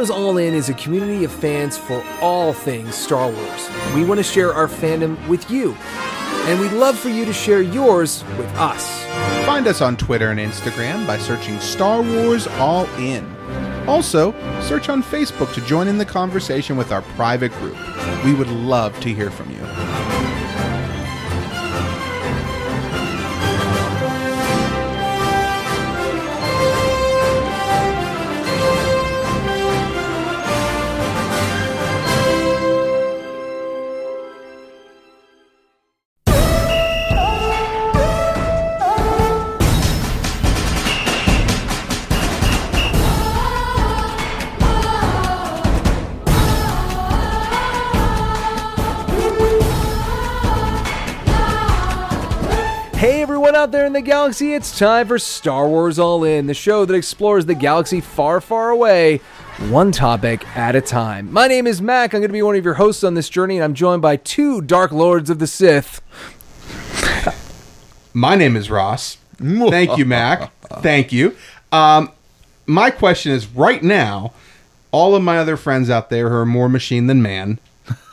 Wars All In is a community of fans for all things Star Wars. We want to share our fandom with you, and we'd love for you to share yours with us. Find us on Twitter and Instagram by searching Star Wars All In. Also, search on Facebook to join in the conversation with our private group. We would love to hear from you. Out there in the galaxy, it's time for Star Wars All In, the show that explores the galaxy far, far away, one topic at a time. My name is Mac. I'm going to be one of your hosts on this journey, and I'm joined by two Dark Lords of the Sith. My name is Ross. Thank you, Mac. Thank you. Um, my question is right now, all of my other friends out there who are more machine than man,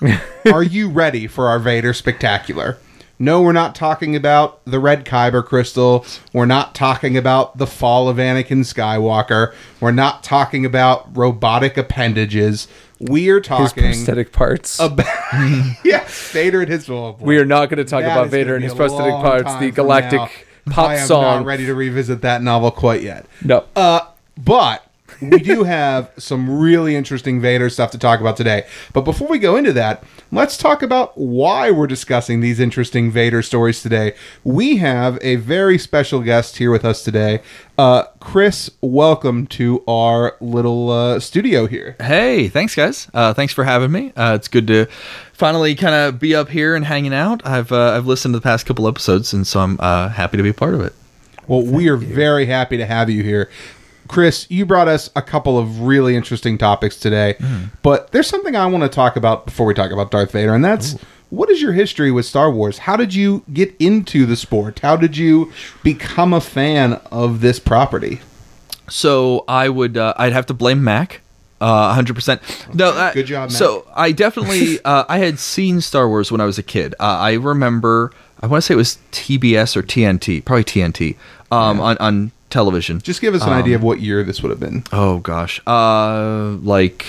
are you ready for our Vader spectacular? No, we're not talking about the red Kyber crystal. We're not talking about the fall of Anakin Skywalker. We're not talking about robotic appendages. We are His talking prosthetic parts. about yeah, Vader and his oh boy. we are not going to talk That about Vader and his prosthetic parts, the galactic pop I am song. not ready to revisit that novel quite yet. no. Uh, but we do have some really interesting Vader stuff to talk about today. But before we go into that, let's talk about why we're discussing these interesting Vader stories today. We have a very special guest here with us today. Uh, Chris, welcome to our little uh, studio here. Hey, thanks, guys. Uh, thanks for having me. Uh, it's good to finally kind of be up here and hanging out. I've uh, I've listened to the past couple episodes, and so I'm uh, happy to be a part of it. Well, we are very happy to have you here. Chris, you brought us a couple of really interesting topics today, but there's something I want to talk about before we talk about Darth Vader, and that's what is your history with Star Wars? How did you get into the sport? How did you become a fan of this property? So I would uh, I'd have to blame Mac. Uh, 100%. No, I- Good job, Mac. So I definitely uh, I had seen Star Wars when I was a kid. Uh, I remember I want to say it was TBS or TNT, probably TNT, um, on on television. Just give us an idea of what year this would have been. Oh gosh, uh, like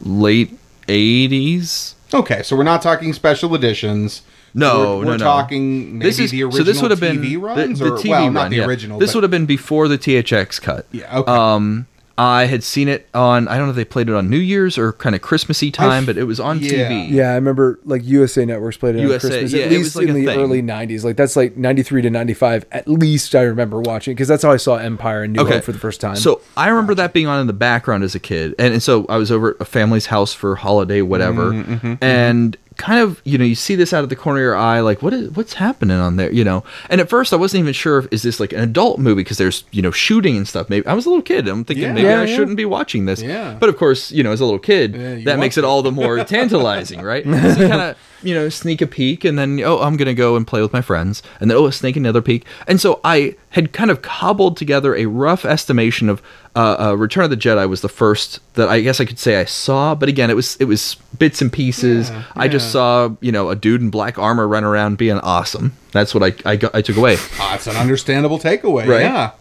late 80s. Okay, so we're not talking special editions. No, we're, no, we're no. talking maybe this is the original so. This would have been TV runs, the, the or TV well, run, not the yeah. original. This would have been before the THX cut. Yeah, okay. Um, I had seen it on. I don't know if they played it on New Year's or kind of Christmassy time, f- but it was on yeah. TV. Yeah, I remember like USA Networks played it USA, on Christmas. yeah, at it least was like in the thing. early '90s. Like that's like '93 to '95. At least I remember watching because that's how I saw Empire and New Okay. Hope for the first time. So I remember that being on in the background as a kid, and, and so I was over at a family's house for holiday, whatever, Mm-hmm, and kind of you know you see this out of the corner of your eye, like what is what's happening on there, you know? And at first I wasn't even sure if is this like an adult movie because there's you know shooting and stuff. Maybe I was a little kid. I'm thinking Yeah. maybe Yeah, I yeah. shouldn't be watching this. Yeah. But of course, you know, as a little kid, that makes it all the more tantalizing, right? So kind of you know sneak a peek, and then oh I'm gonna go and play with my friends, and then oh sneak another peek, and so I had kind of cobbled together a rough estimation of uh, uh, Return of the Jedi was the first that I guess I could say I saw, but again it was it was bits and pieces. Yeah, I just saw you know a dude in black armor run around being awesome. That's what I I, got, I took away. Ah, it's an understandable takeaway. Right. Yeah.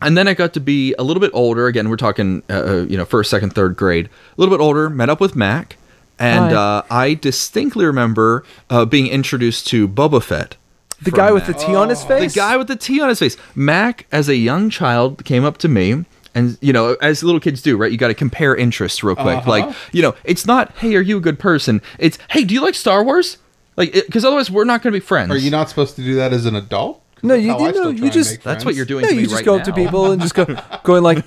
And then I got to be a little bit older. Again, we're talking, uh, uh, you know, first, second, third grade. A little bit older. Met up with Mac, and uh, I distinctly remember uh, being introduced to Boba Fett. The from guy with the Mac. T on his face. the guy with the T on his face. Mac, as a young child, came up to me. And you know, as little kids do, right? You got to compare interests real quick. Uh-huh. Like, you know, it's not, "Hey, are you a good person?" It's, "Hey, do you like Star Wars?" Like, because otherwise, we're not going to be friends. Are you not supposed to do that as an adult No, you- you know, you just that's what you're doing. no, to you me just right go up to people and just go going like,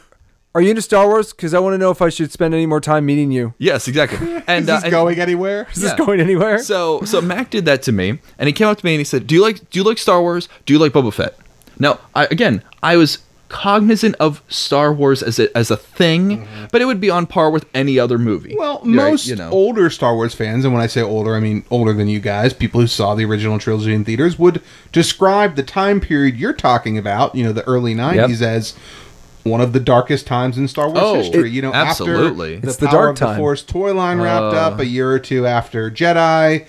"Are you into Star Wars?" Because I want to know if I should spend any more time meeting you. Yes, exactly. And Is uh, this and- going anywhere? Is this Yeah. going anywhere? So so Mac did that to me, and he came up to me and he said, "Do you like do you like Star Wars? Do you like Boba Fett?" Now, I, again, I was cognizant of Star Wars as a as a thing, but it would be on par with any other movie. Mm-hmm. Well, Right, most you know. older Star Wars fans, and when I say older, I mean older than you guys, people who saw the original trilogy in theaters, would describe the time period you're talking about, you know, the early 90s, as one of the darkest times in Star Wars Oh, history. it- You know, absolutely. after It's the, the Power dark of the. Force toy line wrapped uh. up a year or two after Jedi.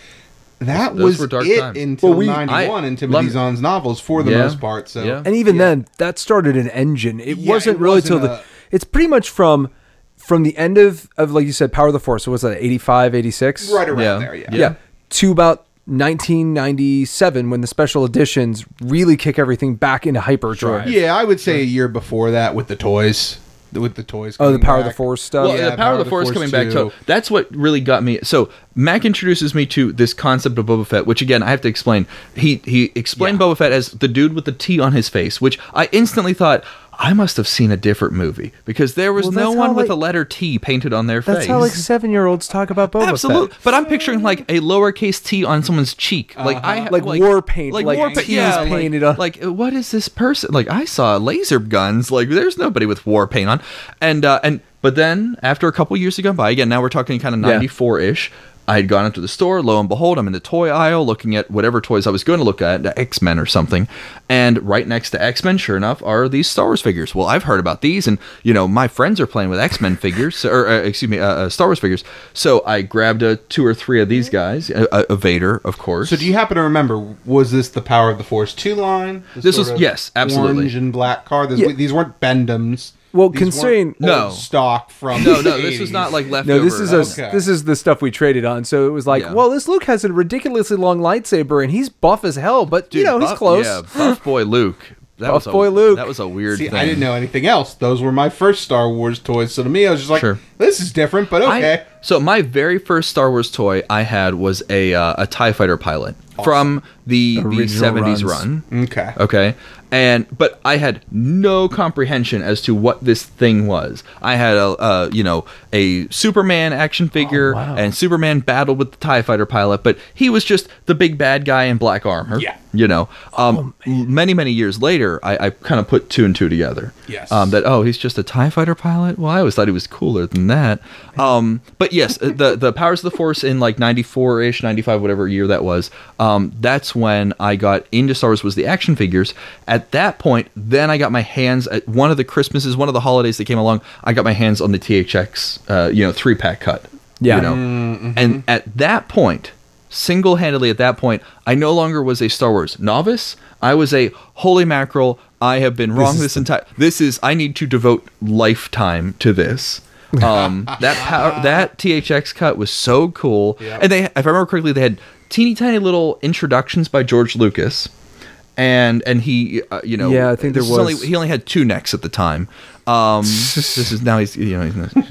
That was dark it times. until Well, we- '91 I- in Timothy Zahn's novels for the Yeah. most part. So Yeah. And even then, that started an engine. It Yeah, wasn't it really wasn't till the. It's pretty much from from the end of of like you said, Power of the Force. So was that 85, 86? right around Yeah. there, yeah. Yeah. To about 1997 when the special editions really kick everything back into hyperdrive. Yeah, I would say a year before that with the toys, with the toys. Oh, the coming Power of the. Force stuff. Well, Yeah, the Power of the Force coming back. So that's what really got me. So Mac introduces me to this concept of Boba Fett, which again I have to explain. He he explained Yeah. Boba Fett as the dude with the T on his face, which I instantly thought I must have seen a different movie because there was Well, no one with like- a letter T painted on their That's face. That's how like seven year olds talk about Boba Absolutely, Fett. but I'm picturing like a lowercase T on someone's cheek, like I Uh-huh. Like war paint, like, like war paint, yeah, like- painted on- Like, what is this person? Like, I saw laser guns. Like, there's nobody with war paint on, and uh, and but then after a couple years had gone by, again, now we're talking kind of 94 ish. I had gone into the store. Lo and behold, I'm in the toy aisle looking at whatever toys I was going to look at, X Men or something. And right next to X Men, sure enough, are these Star Wars figures. Well, I've heard about these, and you know, my friends are playing with X Men figures, or uh, excuse me, uh, uh, Star Wars figures. So I grabbed a two or three of these guys, a, a, a Vader, of course. So do you happen to remember? Was this the Power of the Force two line? The This sort was- of yes, absolutely. Orange and black car. This, Yeah. These weren't Bend-Ems. Well, These considering- No. stock from no, the no, this was 80s. not like leftover. No, this is a, Okay. this is the stuff we traded on. So it was like, Yeah. well, this Luke has a ridiculously long lightsaber, and he's buff as hell, but you Dude, know he's close. Yeah, Buff Boy Luke. That Buff was a, Boy Luke. That was a weird See, thing. I didn't know anything else. Those were my first Star Wars toys. So to me, I was just like, Sure. "This is different, but I- okay." so my very first Star Wars toy I had was a uh, a Tie Fighter pilot from the the seventies runs. run. okay. Okay, and but I had no comprehension as to what this thing was. I had a uh, you know a Superman action figure, Oh, wow. and Superman battled with the Tie Fighter pilot, but he was just the big bad guy in black armor. Yeah. you know. Oh, Um, many many years later, I, I kind of put two and two together. Yes. Um, that oh he's just a Tie Fighter pilot. Well, I always thought he was cooler than that. Um, but yes, uh, the the powers of the Force in like ninety four ish, ninety five, whatever year that was. Um, that's when I got into Star Wars was the action figures. At that point, then I got my hands at one of the Christmases, one of the holidays that came along. I got my hands on the THX, uh, you know, three pack cut. Yeah. You know, and at that point. Single handedly at that point, I no longer was a Star Wars novice. I was a holy mackerel. I have been wrong is this entire. This is I need to devote lifetime to this. Um, that power, that THX cut was so cool, Yep. and they, if I remember correctly, they had teeny tiny little introductions by George Lucas, and and he, uh, you know, Yeah, I think there is only- was- he only had two necks at the time. Um, this is now he's you know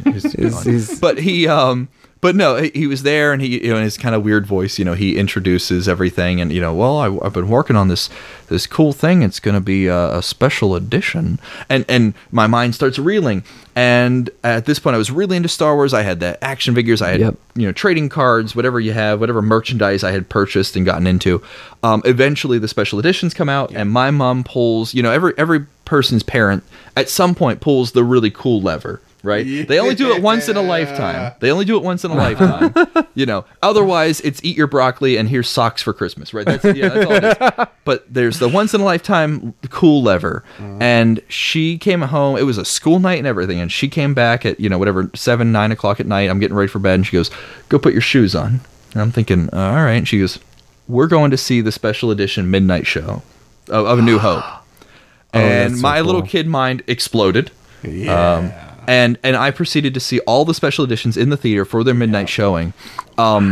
he's, he's, He's- he's- but he um but no he, he was there and he you know in his kind of weird voice you know he introduces everything and you know well I, I've been working on this this cool thing. It's going to be a, a special edition. And and my mind starts reeling. And at this point I was really into Star Wars. I had the action figures. I had Yep. you know trading cards whatever you have whatever merchandise I had purchased and gotten into. Um, eventually the special editions come out and my mom pulls you know every every person's parent at some point pulls the really cool lever right? They only do it once in a lifetime. They only do it once in a lifetime you know. Otherwise it's eat your broccoli and here's socks for christmas right? That's yeah that's all it is. But there's the once in a lifetime cool lever and she came home it was a school night and everything and she came back at you know whatever seven nine o'clock at night i'm getting ready for bed and she goes go put your shoes on. And i'm thinking all right. And she goes we're going to see the special edition midnight show of, of a new hope. And that's so my little kid mind exploded. Yeah. um, and and I proceeded to see all the special editions in the theater for their midnight showing. Um,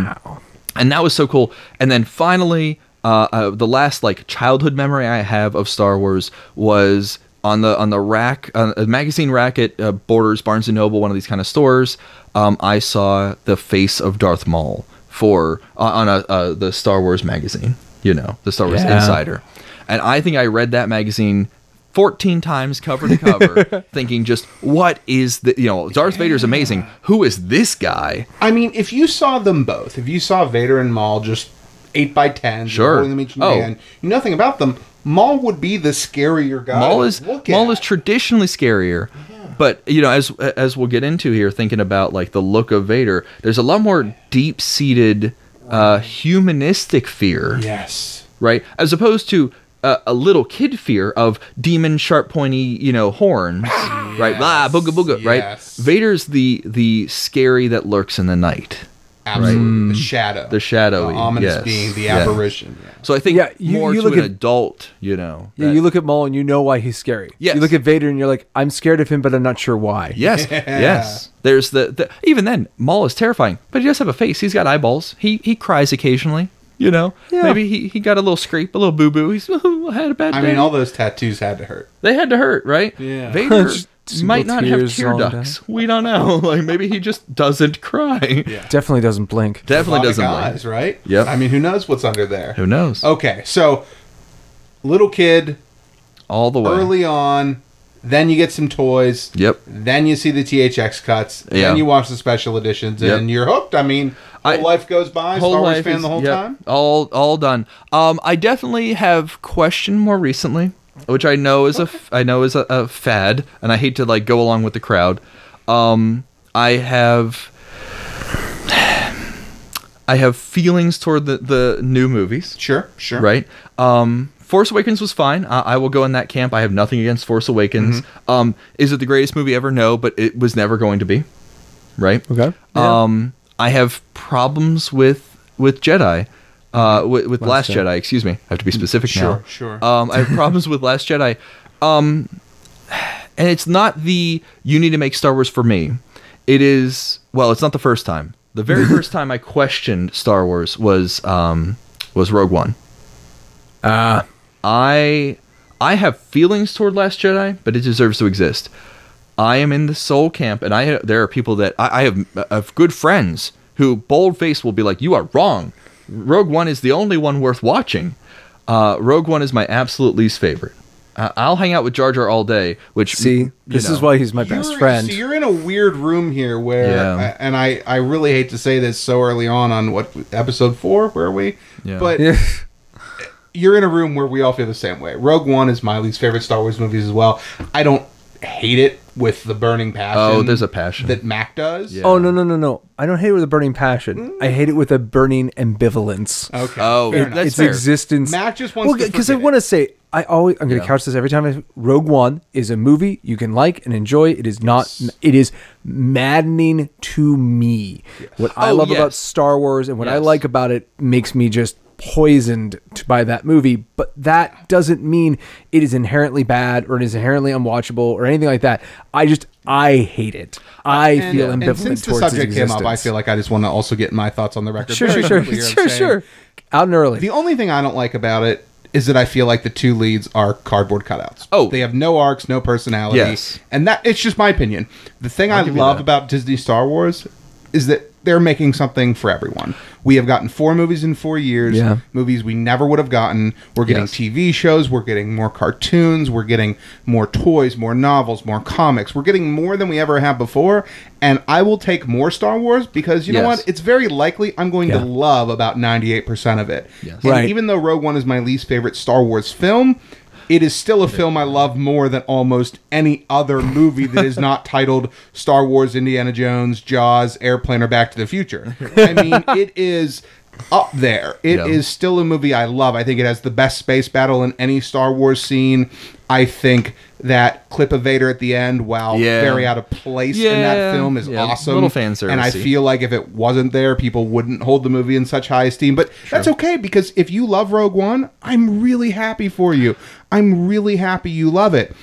And that was so cool. And then finally, uh, uh, the last like childhood memory I have of Star Wars was on the on the rack, uh, a magazine rack at uh, Borders, Barnes and Noble, one of these kind of stores. Um, I saw the face of Darth Maul for uh, on a uh, the Star Wars magazine. You know, the Star Wars Yeah. Insider, and I think I read that magazine 14 times cover to cover thinking just what is the you know Darth Vader's amazing who is this guy I mean, if you saw them both, if you saw Vader and Maul just eight by ten, Sure. holding them each in Oh. hand, you know nothing about them. Maul would be the scarier guy. Maul is look Maul at. is traditionally scarier but you know as as we'll get into here thinking about like the look of Vader there's a lot more deep-seated uh humanistic fear yes. right? As opposed to a, a little kid fear of demon sharp pointy you know horns right blah booga booga right vader's the the scary that lurks in the night Absolutely. The mm. shadow. The shadowy, The ominous yes, being, the yeah. apparition. Yeah. so i think Yeah, you- more you to look an at- adult you know Yeah, that- you look at Maul and you know why he's scary. Yes. You look at Vader and you're like, I'm scared of him, but I'm not sure why. Yes, yes. There's the, the even then Maul is terrifying, but he does have a face. He's got eyeballs. He he cries occasionally. You know, Yeah. maybe he, he got a little scrape, a little boo boo. He's had a bad I day. mean, all those tattoos had to hurt. they had to hurt, right? Yeah. Vader Just single might not have tears tear ducts. We don't know. Like maybe he just doesn't cry. Yeah. Definitely doesn't blink. Definitely A lot of doesn't guys, blink. right? Yep. I mean, who knows what's under there? Who knows? Okay, so little kid, All the way. early on, then you get some toys. Yep. Then you see the THX cuts. Yeah. Then you watch the special editions, Yep. and you're hooked. I mean, I- life goes by. Whole Star Wars life fan is- the whole yep, time. All all done. Um, I definitely have questioned more recently, which I know is a f- I know is a, a fad, and I hate to like go along with the crowd. Um, I have I have feelings toward the the new movies, Sure, sure. right? Um, Force Awakens was fine. I, I will go in that camp. I have nothing against Force Awakens. Mm-hmm. Um, is it the greatest movie ever? No, but it was never going to be, right? Okay. Um, I have problems with with Jedi, uh, with, with Last, Last Jedi. Jedi. Excuse me. I have to be specific Sure, now. sure. Um, I have problems with Last Jedi. Um, and it's not the you need to make Star Wars for me. It is well, it's not the first time. The very first time I questioned Star Wars was um, was Rogue One. Ah, I I have feelings toward Last Jedi, but it deserves to exist. I am in the soul camp, and I there are people that I, I have, I have good friends who bold faced will be like, "You are wrong. Rogue One is the only one worth watching." Uh, Rogue One is my absolute least favorite. Uh, I'll hang out with Jar Jar all day. Which see, you this is why he's my best You're- friend. So you're in a weird room here where, Yeah. and I, I really hate to say this so early on on what episode four, where are we? Yeah. But Yeah. you're in a room where we all feel the same way. Rogue One is my least favorite Star Wars movies as well. I don't hate it with the burning passion. Oh, there's a passion. that Mac does. Yeah. Oh no no no no! I don't hate it with a burning passion. I mm. hate it with a burning ambivalence. Okay. Oh, fair it- enough. that's its fair. existence. Mac just wants to because I forget want to say I always I'm going to Yeah. couch this every time. I, Rogue One is a movie you can like and enjoy. It is not. It is maddening to me. What I Oh, love about. Star Wars and what I Yes. like about it makes me just poisoned by that movie. But that doesn't mean it is inherently bad or it is inherently unwatchable or anything like that. I just I hate it. I And, feel uh, and since the subject came up, I feel like I just want to also get my thoughts on the record. Sure, sure, sure, quickly here, I'm sure, sure. Out and early. The only thing I don't like about it is that I feel like the two leads are cardboard cutouts. Oh. they have no arcs, no personality. Yes. and that it's just my opinion. The thing i give you love about Disney Star Wars is that they're making something for everyone. We have gotten four movies in four years. Yeah. movies we never would have gotten. We're getting Yes. TV shows. We're getting more cartoons. We're getting more toys, more novels, more comics. We're getting more than we ever have before. And I will take more Star Wars because you know what? It's very likely I'm going Yeah. to love about 98% of it. Yes. And Right. even though Rogue One is my least favorite Star Wars film, it is still a film I love more than almost any other movie that is not titled Star Wars, Indiana Jones, Jaws, Airplane, or Back to the Future. I mean, it is up there. It is Yeah. still a movie I love. I think it has the best space battle in any Star Wars scene. I think that clip of Vader at the end, while Yeah. very out of place in that film, is Yeah. awesome. Little fan service. And I feel like if it wasn't there, people wouldn't hold the movie in such high esteem. But that's okay because if you love Rogue One, I'm really happy for you. I'm really happy you love it.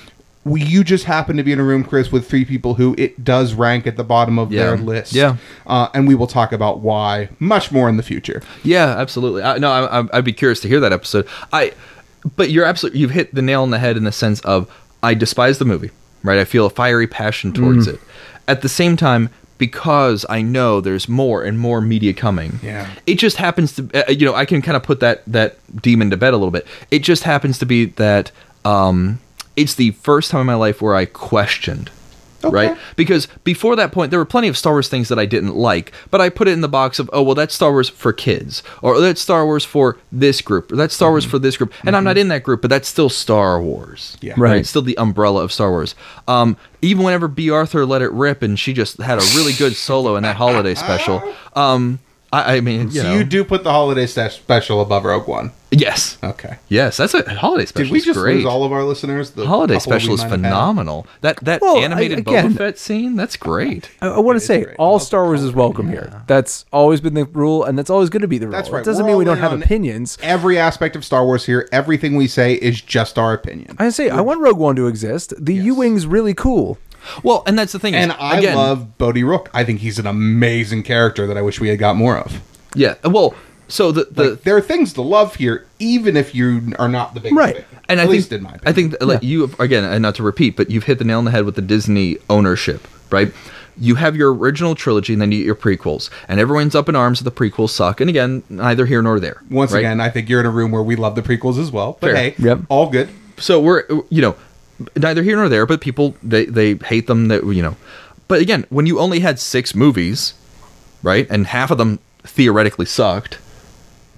You just happen to be in a room, Chris, with three people who it does rank at the bottom of their list. Yeah. Uh, and we will talk about why much more in the future. Yeah, absolutely. I, no, I- I'd be curious to hear that episode. I, but you're absolutely you've hit the nail on the head in the sense of I despise the movie, right? I feel a fiery passion towards it. At the same time, because I know there's more and more media coming. Yeah. It just happens to, uh, you know, I can kind of put that that demon to bed a little bit. It just happens to be that um, it's the first time in my life where I questioned right? Because before that point, there were plenty of Star Wars things that I didn't like, but I put it in the box of, oh, well, that's Star Wars for kids, or that's Star Wars for this group, or that's Star Wars for this group, and I'm not in that group, but that's still Star Wars, Yeah. Right. It's still the umbrella of Star Wars. Um, even whenever Bea Arthur let it rip, and she just had a really good solo in that holiday special. Um, I, I mean, you so know, you do put the holiday special above Rogue One. yes, Okay. yes, that's a holiday special. Did we just great. lose all of our listeners? The holiday special is might had? phenomenal. That that Well, I- animated again- Boba Fett scene, that's great. I, I want to say great. All love Star Wars is welcome here. That's always been the rule, and that's always going to be the rule. That's right. It doesn't We're mean we don't have opinions. Every aspect of Star Wars here, everything we say is just our opinion. I say I want Rogue One to exist. The Yes. U wing's really cool. Well, and that's the thing. is, And I again, love Bodhi Rook. I think he's an amazing character that I wish we had got more of. Yeah. Uh, well, so the the Like, there are things to love here, even if you are not the big Right. fan. and At I least think in my opinion. I think like you again, and not to repeat, but you've hit the nail on the head with the Disney ownership, right? You have your original trilogy, and then you get your prequels, and everyone's up in arms that the prequels suck. And again, neither here nor there. Once right? again, I think you're in a room where we love the prequels as well. But Fair. hey, Yep. all good. so we're you know neither here nor there but people they they hate them that you know but again when you only had six movies right and half of them theoretically sucked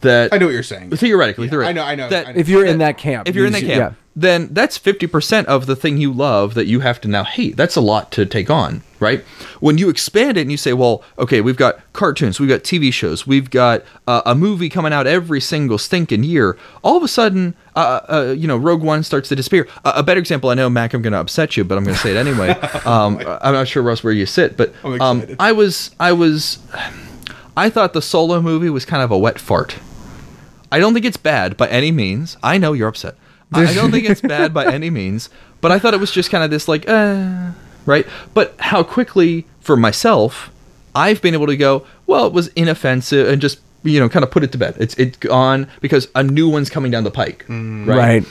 that I know what you're saying. theoretically, Yeah, theoretically I know, I know, that- I know. If you're in that camp, if you're in that camp yeah. Then that's 50% of the thing you love that you have to now hate. That's a lot to take on right? When you expand it and you say well okay we've got cartoons we've got tv shows we've got uh, a movie coming out every single stinking year all of a sudden uh, uh, you know rogue one starts to disappear. Uh, a better example i know mac i'm going to upset you but i'm going to say it anyway. Um, i'm not sure russ where you sit but um, i was i was i thought the solo movie was kind of a wet fart. I don't think it's bad by any means. I know you're upset. I I don't think it's bad by any means, but I thought it was just kind of this like, uh, right? But how quickly, for myself, I've been able to go, well, it was inoffensive and just you know kind of put it to bed. It's it's gone because a new one's coming down the pike, right.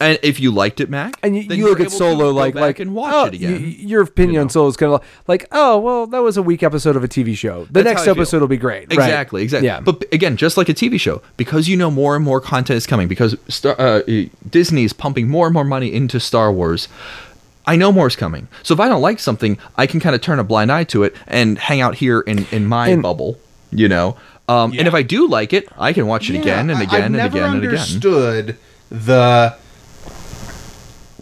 And if you liked it, Mac, And you, then you look at Solo like like and watch oh, it again. y- y- your opinion on Solo is kind of like oh well that was a weak episode of a TV show. The That's next how I feel. episode will be great. Right. Exactly, exactly. Yeah. But again, just like a TV show, because you know more and more content is coming, because Star, uh, Disney's pumping more and more money into Star Wars. I know more is coming. So if I don't like something, I can kind of turn a blind eye to it and hang out here in in my And- bubble, you know. Um, And if I do like it, I can watch it again and again I've and never again and again. understood the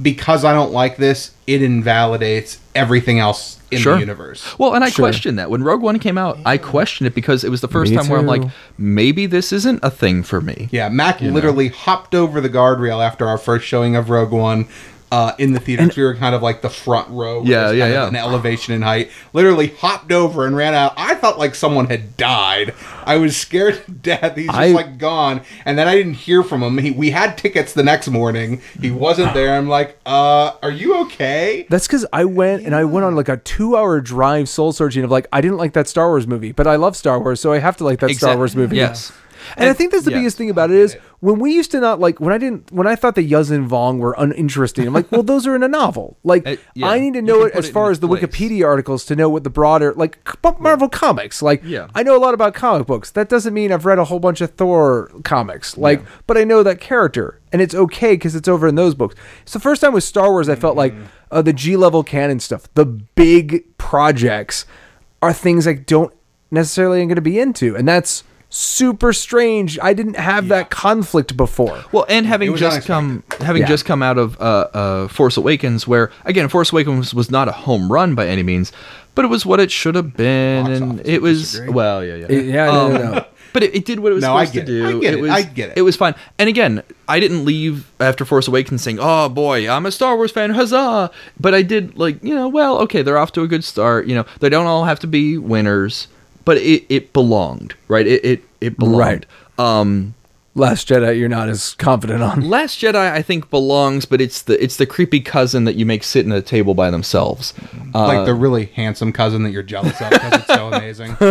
because I don't like this, it invalidates everything else in Sure. the universe. Well, and I Sure. questioned that when Rogue One came out. I questioned it because it was the first Me time where I'm like, maybe this isn't a thing for me. Yeah, Mac literally hopped over the guardrail after our first showing of Rogue One. Uh, in the theater, we were kind of like the front row. Yeah, yeah, yeah. An elevation in height. Literally hopped over and ran out. I thought like someone had died. I was scared to death. He's just I- like gone. And then I didn't hear from him. He, we had tickets the next morning. He wasn't there. I'm like, uh, are you okay? That's because I went and I went on like a two-hour drive soul searching of like I didn't like that Star Wars movie, but I love Star Wars, so I have to like that Star Wars movie. Yes. And, I think that's the yeah. biggest thing about it is when we used to not like when I didn't when I thought the Yuuzhan Vong were uninteresting. I'm like, well, those are in a novel. Like Uh, yeah. I need to know it as it far as the place. Wikipedia articles to know what the broader like Marvel comics. Like Yeah. I know a lot about comic books. That doesn't mean I've read a whole bunch of Thor comics. Like, but I know that character, and it's okay because it's over in those books. It's the first time with Star Wars I felt like Mm-hmm. uh, the G level canon stuff, the big projects, are things I don't necessarily am going to be into, and that's super strange. I didn't have that conflict before. Well, and having was just come having Yeah. just come out of uh, uh, Force Awakens, where again Force Awakens was not a home run by any means, but it was what it should have been, Box and it was disagree. well, yeah, yeah, It- yeah, no, no, no. But it, it did what it was No, I supposed get to it. do. I get it. was, I get it. It was fine. And again, I didn't leave after Force Awakens saying, "Oh boy, I'm a Star Wars fan, huzzah!" But I did like, you know, well, okay, they're off to a good start. You know, they don't all have to be winners, but it, it belonged, right? It it it belonged. Um, Last Jedi, you're not as confident on. Last Jedi, I think belongs, but it's the it's the creepy cousin that you make sit in a table by themselves. Uh, like the really handsome cousin that you're jealous of because it's so amazing.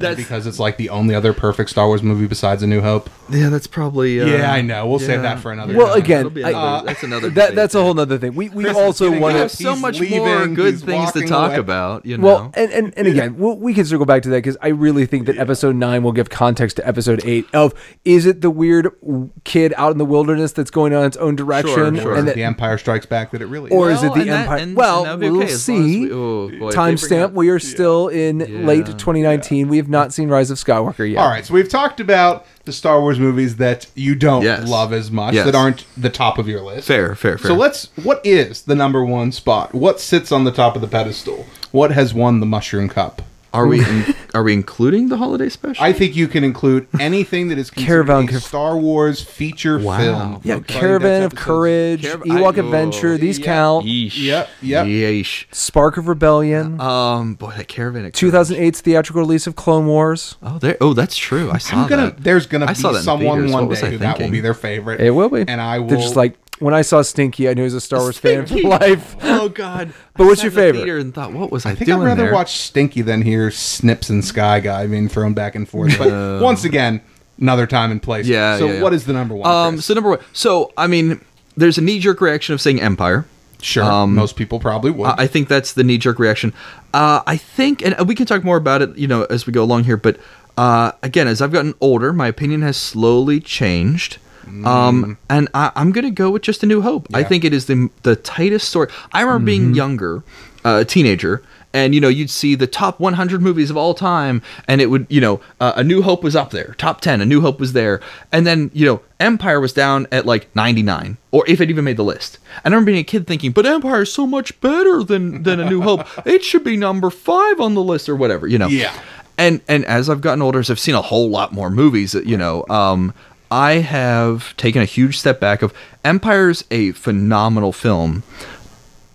And because it's like the only other perfect Star Wars movie besides A New Hope. yeah, that's probably. Uh, yeah, I know. We'll save that for another. Well, time. again, That'll I- another- that's another. That that's a whole other thing. We we Chris also want We up. have to. so He's much more good things to talk away. about. You know. Well, and, and, and again, we'll, we can circle back to that because I really think that episode nine will give context to episode eight. Of is it the weird w- kid out in the wilderness that's going on its own direction, sure. and that, the Empire Strikes Back that it really is. or is. is it the and that- Empire? and- well, and that'd we'll okay as as see. we- oh, boy, if they Timestamp: up- We are still in late Yeah. 2019. We have not seen Rise of Skywalker yet. All right, so we've talked about the Star Wars movies that you don't Yes. love as much, Yes. that aren't the top of your list. fair, fair, fair. So let's. What is the number one spot? What sits on the top of the pedestal? What has won the Mushroom Cup? Are we in, are we including the holiday special? I think you can include anything that is considered Caravan a of- Star Wars feature Wow. film. Yeah, From Caravan of. Courage, Carav- Ewok I- Adventure. These yeah. count. Yeesh. Yep, yep. Yeesh. Spark of Rebellion. Um, boy, that caravan. of 2008's theatrical release of Clone Wars. Oh, there. Oh, that's true. I saw I'm gonna. that. There's gonna I be saw that someone one day who that will be their favorite. It will be. and I will. They're just like when I saw Stinky, I knew he was a Star Wars fan for Stinky. life. Oh God. But I what's your favorite? theater And thought, what was I, I think doing I'd rather there? watch Stinky than hear Snips and Sky Guy being thrown back and forth. But once again, another time and place. Yeah. So yeah, yeah. what is the number one? Um. Chris? So number one. So I mean, there's a knee jerk reaction of saying Empire. sure. um, most people probably would. I I think that's the knee jerk reaction. Uh, I think, and we can talk more about it, you know, as we go along here. But uh, again, as I've gotten older, my opinion has slowly changed. Um, and I, I'm gonna go with just a New Hope. I think it is the the tightest story. I remember being younger, uh, a teenager, and you know you'd see the top 100 movies of all time, and it would you know uh, a New Hope was up there, top 10. A New Hope was there, and then you know Empire was down at like 99, or if it even made the list. And I remember being a kid thinking, but Empire is so much better than than a New Hope. It should be number five on the list or whatever, you know. Yeah. And and as I've gotten older, as I've seen a whole lot more movies, you know, um, I have taken a huge step back. Of Empire's a phenomenal film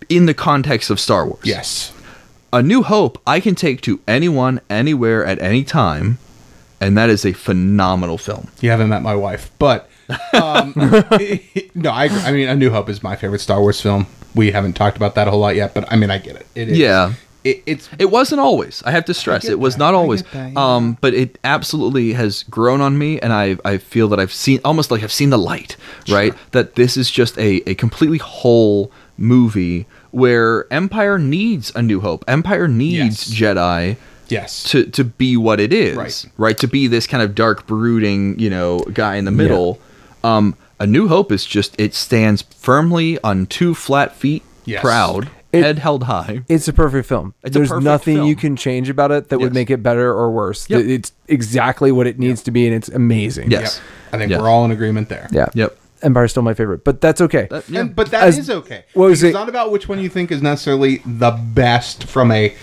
in the context of Star Wars. yes. A New Hope, I can take to anyone, anywhere, at any time, and that is a phenomenal film. You haven't met my wife, but um, no, I agree. I mean, A New Hope is my favorite Star Wars film. We haven't talked about that a whole lot yet, but I mean, I get it. It is. Yeah. It, it's It wasn't always. I have to stress it was that. not always. that, yeah. Um, but it absolutely has grown on me, and I I feel that I've seen almost like I've seen the light, right? That this is just a a completely whole movie where Empire needs a New Hope. Empire needs Yes. Jedi yes. to to be what it is, Right. right? To be this kind of dark, brooding, you know, guy in the middle. Um, a New Hope is just it stands firmly on two flat feet, Yes. proud, It- head held high. It's a perfect film. It's a There's perfect nothing you can change about it that would Yes. make it better or worse. Yep. It's exactly what it needs to be, and it's amazing. Yes. Yep. I think Yeah. we're all in agreement there. Yeah. Yep. Empire's still my favorite, but that's okay. That- yeah. And, but that is As- okay. what was it's it- not about which one you think is necessarily the best from a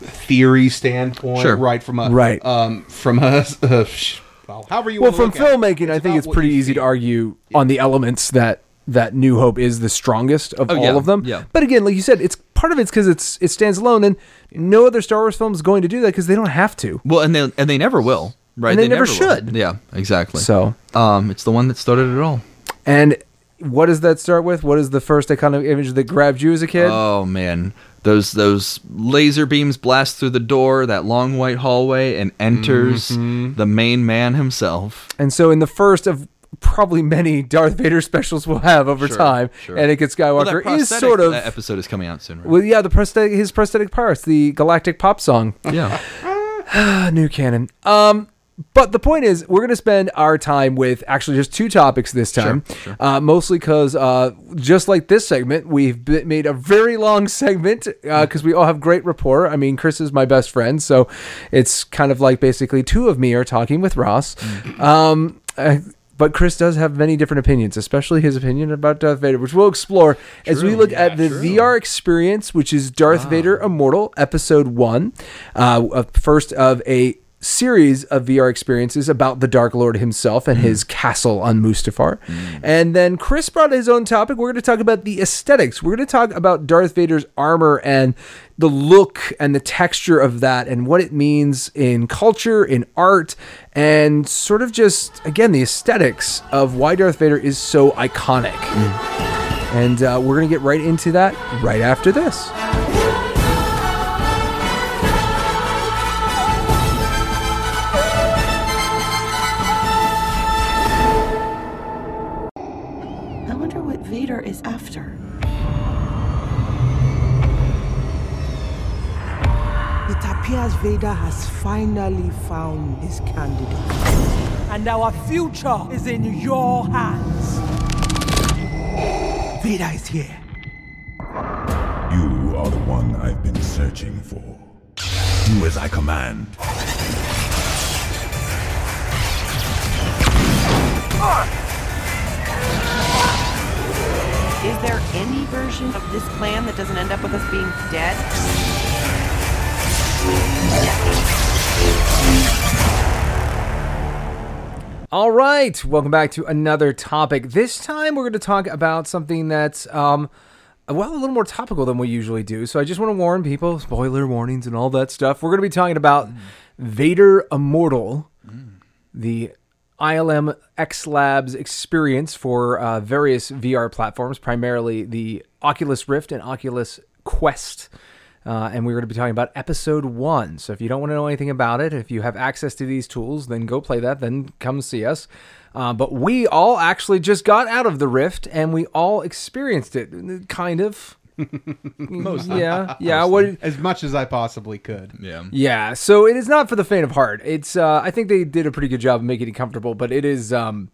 theory standpoint, Sure. right? From a Right. um, from a uh, sh- well, however you well, wanna from look at it. filmmaking, I think about it's what pretty you easy to feel. argue on the elements that that New Hope is the strongest of Oh, all yeah, of them. yeah. But again, like you said, it's part of it's because it's it stands alone, and no other Star Wars film is going to do that because they don't have to. Well, and they and they never will, right? And they never will. should. Yeah, exactly. So, um, it's the one that started it all. and what does that start with? What is the first iconic image that grabbed you as a kid? Oh man, those those laser beams blast through the door, that long white hallway, and enters Mm-hmm. the main man himself. And so, in the first of probably many Darth Vader specials we'll have over Sure, time, sure. Anakin Well, that Skywalker is sort of that episode is coming out soon, right? well, yeah, the prosthetic, his prosthetic parts, the Galactic Pop song, yeah, Ah, new canon. Um, but the point is, we're going to spend our time with actually just two topics this time, sure. Uh, mostly because uh, just like this segment, we've b- made a very long segment because we all have great rapport. I mean, Chris is my best friend, so it's kind of like basically two of me are talking with Ross. Um, uh, but Chris does have many different opinions, especially his opinion about Darth Vader, which we'll explore as we look at the VR experience, which is Darth ah. Vader Immortal, Episode One, uh, first of a series of VR experiences about the Dark Lord himself and hmm. his castle on Mustafar. Hmm. And then Chris brought his own topic. We're going to talk about the aesthetics. We're going to talk about Darth Vader's armor and the look and the texture of that and what it means in culture, in art, and sort of just, again, the aesthetics of why Darth Vader is so iconic. And uh, we're going to get right into that right after this. I wonder what Vader is after. Appears Vader has finally found his candidate. And our future is in your hands. Vader is here. You are the one I've been searching for. Do as I command. Is there any version of this plan that doesn't end up with us being dead? All right, welcome back to another topic. This time we're going to talk about something that's, um, well, a little more topical than we usually do. So I just want to warn people spoiler warnings and all that stuff. We're going to be talking about mm. Vader Immortal, mm. the ILM X Labs experience for uh, various VR platforms, primarily the Oculus Rift and Oculus Quest. Uh, and we're going to be talking about episode one. So if you don't want to know anything about it, if you have access to these tools, then go play that. Then come see us. Uh, but we all actually just got out of the Rift, and we all experienced it, kind of. Mostly. Yeah, yeah. What? As much as I possibly could. Yeah. Yeah. So it is not for the faint of heart. It's. Uh, I think they did a pretty good job of making it comfortable, but it is. Um,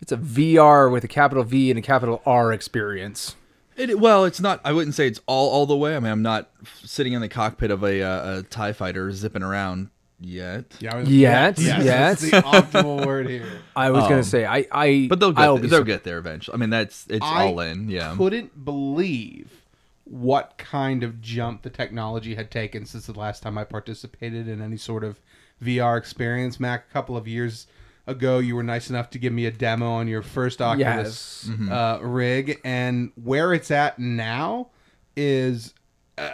it's a VR with a capital V and a capital R experience. It, well, it's not. I wouldn't say it's all all the way. I mean, I'm not sitting in the cockpit of a, uh, a Tie Fighter zipping around yet. Yeah, was- Yet, yes, that's the optimal word here. I was gonna say I. I But they'll I'll get be they'll get there eventually. I mean, that's it's I all in. Yeah. I couldn't believe what kind of jump the technology had taken since the last time I participated in any sort of VR experience. Mac, a couple of years ago, you were nice enough to give me a demo on your first Oculus Yes. uh, rig, and where it's at now is uh,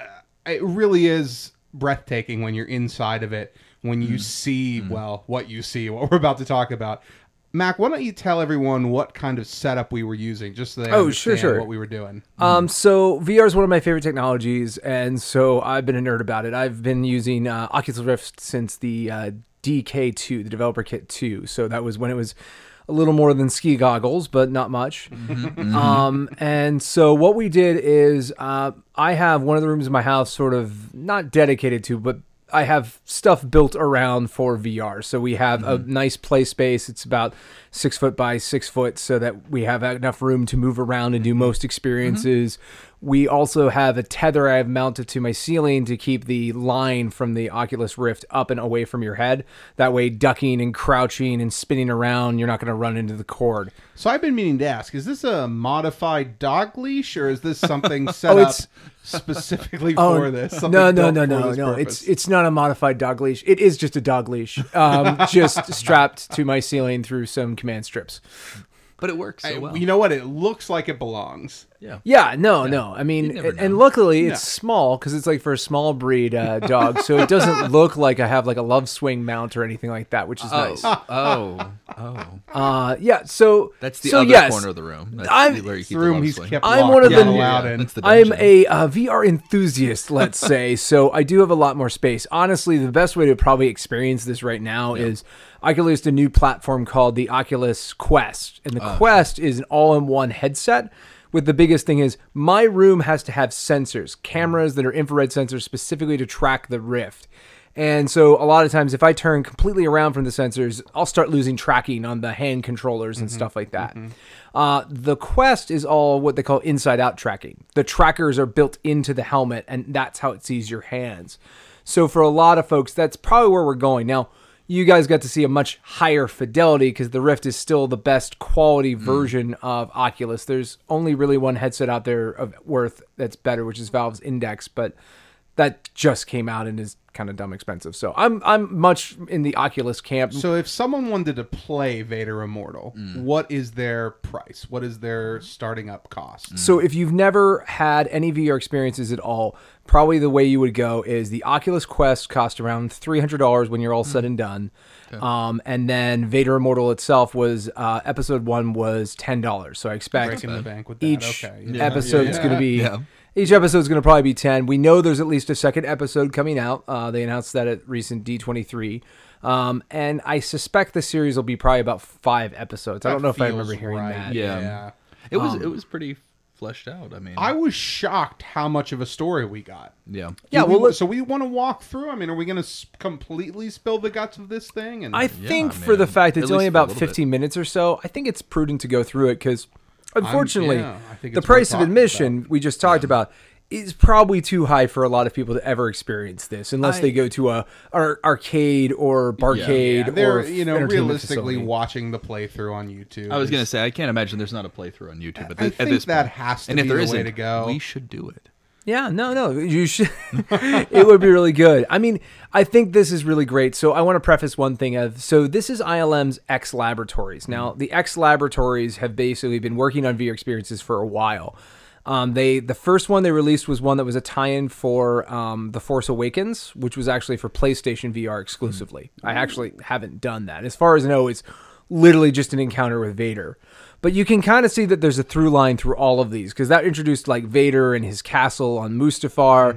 it really is breathtaking when you're inside of it. When you see, well, what you see, what we're about to talk about. Mac, why don't you tell everyone what kind of setup we were using, just so they Oh, sure, understand sure. what we were doing. Um, so VR is one of my favorite technologies, and so I've been a nerd about it. I've been using uh, Oculus Rift since the uh, DK2, the developer kit 2. So that was when it was a little more than ski goggles, but not much. Mm-hmm. Mm-hmm. Um, and so what we did is uh, I have one of the rooms in my house sort of not dedicated to, but I have stuff built around for VR. So we have a mm-hmm. nice play space. It's about six foot by six foot, so that we have enough room to move around and do most experiences. We also have a tether I have mounted to my ceiling to keep the line from the Oculus Rift up and away from your head. That way, ducking and crouching and spinning around, you're not going to run into the cord. So I've been meaning to ask: Is this a modified dog leash, or is this something set Oh, up specifically Oh, for this? Something no, no, no, no, no. purpose? It's it's not a modified dog leash. It is just a dog leash, um, just strapped to my ceiling through some command strips. But it works so I- well. You know what? It looks like it belongs. yeah. Yeah, no, no. I mean, never and, and luckily it's small because it's like for a small breed uh, dog, so it doesn't look like I have like a love swing mount or anything like that, which is Oh, nice. oh, oh. Uh, yeah. So That's the so other yes, corner of the room. That's I'm- where you keep The room the he's swing. kept. I'm one of and the- allowed Yeah, in. the I'm a uh, VR enthusiast, let's say. So I do have a lot more space. Honestly, the best way to probably experience this right now is Oculus a new platform called the Oculus Quest, and the Oh, Quest is an all-in-one headset. With the biggest thing is my room has to have sensors, cameras that are infrared sensors specifically to track the Rift. And so a lot of times if I turn completely around from the sensors, I'll start losing tracking on the hand controllers and stuff like that. Uh, the Quest is all what they call inside out tracking. The trackers are built into the helmet and that's how it sees your hands. So for a lot of folks, that's probably where we're going. Now, you guys got to see a much higher fidelity because the Rift is still the best quality mm. version of Oculus. There's only really one headset out there of worth that's better, which is Valve's Index, but that just came out and is kind of dumb expensive. So I'm I'm much in the Oculus camp. So if someone wanted to play Vader Immortal, Mm. what is their price? What is their starting up cost? So if you've never had any VR experiences at all, probably the way you would go is the Oculus Quest cost around three hundred dollars when you're all said and done, um, and then Vader Immortal itself was uh, episode one was ten dollars. So I expect Breaking the bank with that. each okay. yeah. episode is Yeah, going to be Yeah. Each episode is going to probably be 10 we know there's at least a second episode coming out uh, they announced that at recent d23 um, and i suspect the series will be probably about five episodes i don't know if i remember hearing right, that Yeah. yeah. It was it was pretty fleshed out. I mean, I was shocked how much of a story we got. yeah. Yeah, Do well, we- look- so we want to walk through. I mean, are we going to completely spill the guts of this thing? And i think for the fact At it's only least for a about little bit. 15 minutes or so i think it's prudent to go through it because unfortunately yeah, I think the price of admission about. we just talked about is probably too high for a lot of people to ever experience this unless I- they go to a ar- arcade or barcade yeah, they're or you know realistically facility. watching the playthrough on YouTube. I was gonna say I can't imagine there's not a playthrough on YouTube. At, I thi- at think this that point. has to and if be there the way to go. we should do it. Yeah, no, no, you should. it would be really good. I mean, I think this is really great. So I want to preface one thing of so this is ILM's X Laboratories. Now the X Laboratories have basically been working on VR experiences for a while. Um, they the first one they released was one that was a tie-in for um, the Force Awakens, which was actually for PlayStation VR exclusively. I actually haven't done that. As far as I know, it's literally just an encounter with Vader. But you can kind of see that there's a through line through all of these because that introduced like Vader and his castle on Mustafar.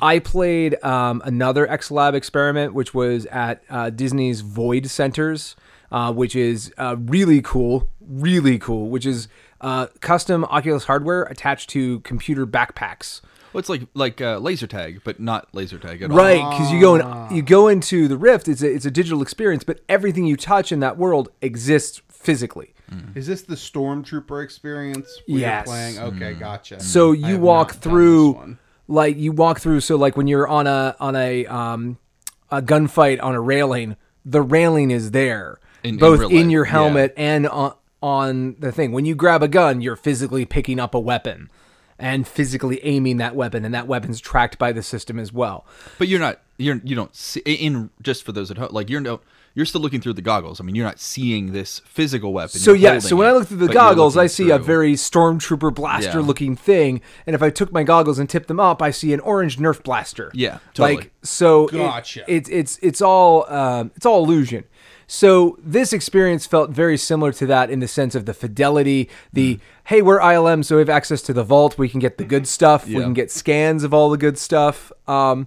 I played um, another X Lab experiment, which was at uh, Disney's Void Centers, uh, which is uh, really cool, really cool, which is uh, custom Oculus hardware attached to computer backpacks. Well, it's like like uh, laser tag, but not laser tag at all. Right, because you go in, you go into the Rift. It's a, it's a digital experience, but everything you touch in that world exists physically. Is this the Stormtrooper experience? where you're Yes. playing? Okay, gotcha. So I you have walk not done through, one. like you walk through. So like when you're on a on a um a gunfight on a railing, the railing is there, In- in both real in, life, your yeah. helmet and on on the thing. When you grab a gun, you're physically picking up a weapon and physically aiming that weapon, and that weapon's tracked by the system as well. But you're not you're you don't see in just for those at home like you're no you're still looking through the goggles. I mean, you're not seeing this physical weapon. So yeah, so when it, I look through the goggles, I looking see a very stormtrooper blaster Yeah. looking thing, and if I took my goggles and tipped them up, I see an orange Nerf blaster. Yeah, totally. Like so, it- Gotcha. it's it's it's all um, it's all illusion. So this experience felt very similar to that in the sense of the fidelity, the hey, we're ILM, so we have access to the vault. We can get the good stuff. We can get scans of all the good stuff. Um,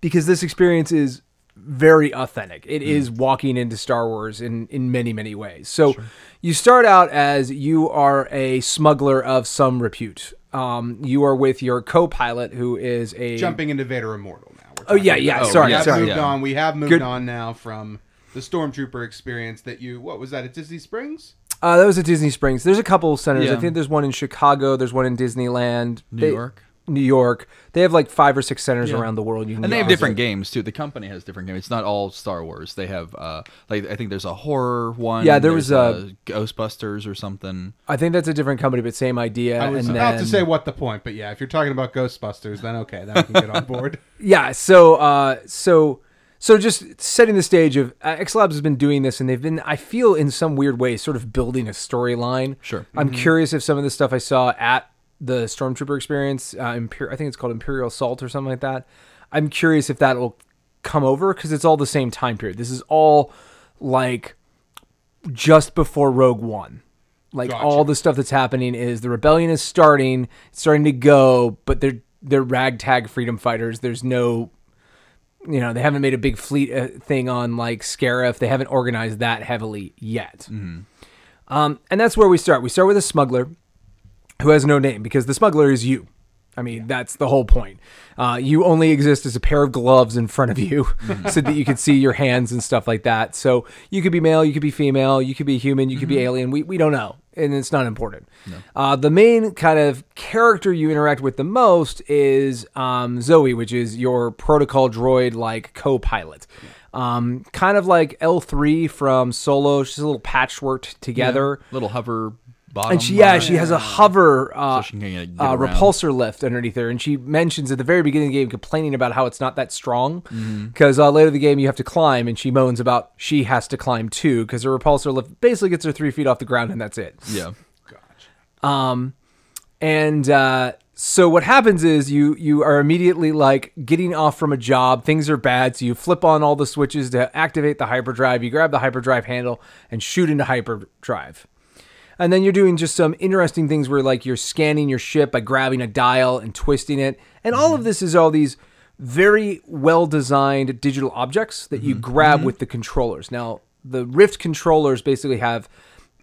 because this experience is very authentic. It is walking into Star Wars in in many many ways. So you start out as you are a smuggler of some repute. Um, you are with your co-pilot who is a jumping into Vader Immortal now. Oh, yeah, yeah, about- sorry, we have sorry. moved Yeah. on. We have moved Good. on now from the Stormtrooper experience that you. What was that at Disney Springs? Uh, that was at Disney Springs. There's a couple centers. I think there's one in Chicago. There's one in Disneyland. New They- York. New York. They have like five or six centers Yeah. around the world. You can and they have visit. different games too. The company has different games. It's not all Star Wars. They have uh like I think there's a horror one. Yeah, there was a Ghostbusters or something. I think that's a different company, but same idea. I was and about then, to say what the point, but yeah, if you're talking about Ghostbusters, then okay, then I can get on board. Yeah. So, uh, so, so just setting the stage of uh, X Labs has been doing this, and they've been, I feel, in some weird way, sort of building a storyline. Sure. I'm curious if some of the stuff I saw at the Stormtrooper experience, uh, Imper- I think it's called Imperial Assault or something like that. I'm curious if that will come over because it's all the same time period. This is all like just before Rogue One. Like Gotcha. all the stuff that's happening is the rebellion is starting, it's starting to go, but they're they're ragtag freedom fighters. There's no you know, they haven't made a big fleet uh, thing on like Scarif. They haven't organized that heavily yet. Um, and that's where we start. We start with a smuggler who has no name because the smuggler is you. I mean, that's the whole point. Uh, you only exist as a pair of gloves in front of you so that you can see your hands and stuff like that. So you could be male, you could be female, you could be human, you could be alien. We, we don't know. And it's not important. Uh, the main kind of character you interact with the most is um, Zoe, which is your protocol droid like co pilot. Um, kind of like L3 from Solo. She's a little patchworked together. Little hover bottom. And she, yeah, on she has a hover uh, she can get- get uh, repulsor lift underneath her, and she mentions at the very beginning of the game complaining about how it's not that strong Mm-hmm. because uh, later in the game you have to climb, and she moans about she has to climb too because her repulsor lift basically gets her three feet off the ground, and that's it. Yeah. um And uh, so what happens is you you are immediately like getting off from a job. Things are bad, so you flip on all the switches to activate the hyperdrive. You grab the hyperdrive handle and shoot into hyperdrive. And then you're doing just some interesting things where like you're scanning your ship by grabbing a dial and twisting it. And all of mm-hmm. this is all these very well designed digital objects that you mm-hmm. grab mm-hmm. with the controllers. Now, the Rift controllers basically have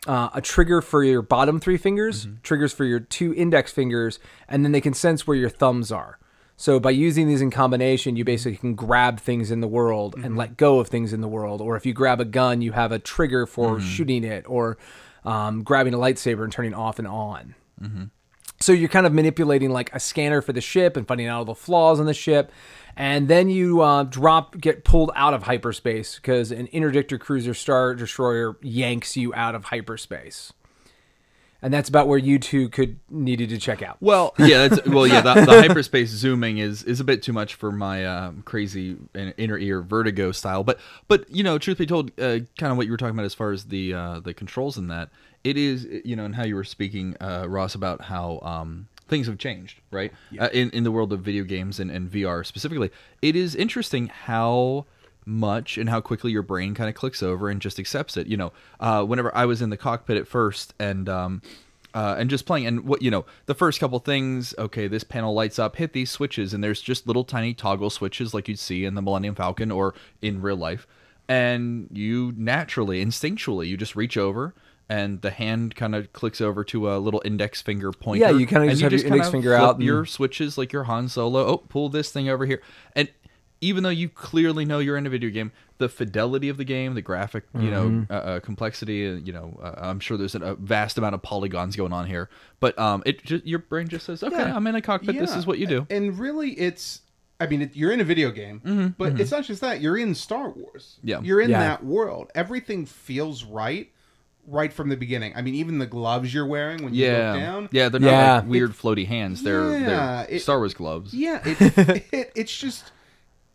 uh, a trigger for your bottom three fingers, triggers for your two index fingers, and then they can sense where your thumbs are. So by using these in combination, you basically can grab things in the world and let go of things in the world. Or if you grab a gun, you have a trigger for shooting it, or um, grabbing a lightsaber and turning off and on. So you're kind of manipulating like a scanner for the ship and finding out all the flaws on the ship, and then you uh, drop, get pulled out of hyperspace because an interdictor cruiser star destroyer yanks you out of hyperspace. And that's about where you two could needed to check out. Well, yeah, that's well, yeah. The, the hyperspace zooming is is a bit too much for my um, crazy inner ear vertigo style. But but you know, truth be told, uh, kind of what you were talking about as far as the uh, the controls in that, it is you know, and how you were speaking, uh, Ross, about how um, things have changed, right? Uh, in in the world of video games and, and VR specifically, it is interesting how much and how quickly your brain kind of clicks over and just accepts it. You know, uh, whenever I was in the cockpit at first and um, uh, and just playing and what you know, the first couple things, okay, this panel lights up, hit these switches, and there's just little tiny toggle switches like you'd see in the Millennium Falcon or in real life, and you naturally, instinctually, you just reach over. And the hand kind of clicks over to a little index finger pointer. Yeah, you kinda and just have your kinda index finger flip out and- Your switches like your Han Solo. Oh, pull this thing over here, and even though you clearly know you're in a video game, the fidelity of the game, the graphic, you know, Mm-hmm. uh, uh, complexity, uh, you know, uh, I'm sure there's a, a vast amount of polygons going on here, but um, it just your brain just says, okay, Yeah. I'm in a cockpit. This is what you do. And really, it's. I mean, it, you're in a video game, but it's not just that. You're in Star Wars. Mm-hmm, Yeah. You're in Yeah. that world. Everything feels right, right from the beginning. I mean, even the gloves you're wearing when you Yeah, look down. yeah, they're not Yeah. like weird floaty hands. They're Yeah, they're it- Star Wars gloves. Yeah, it, it it's just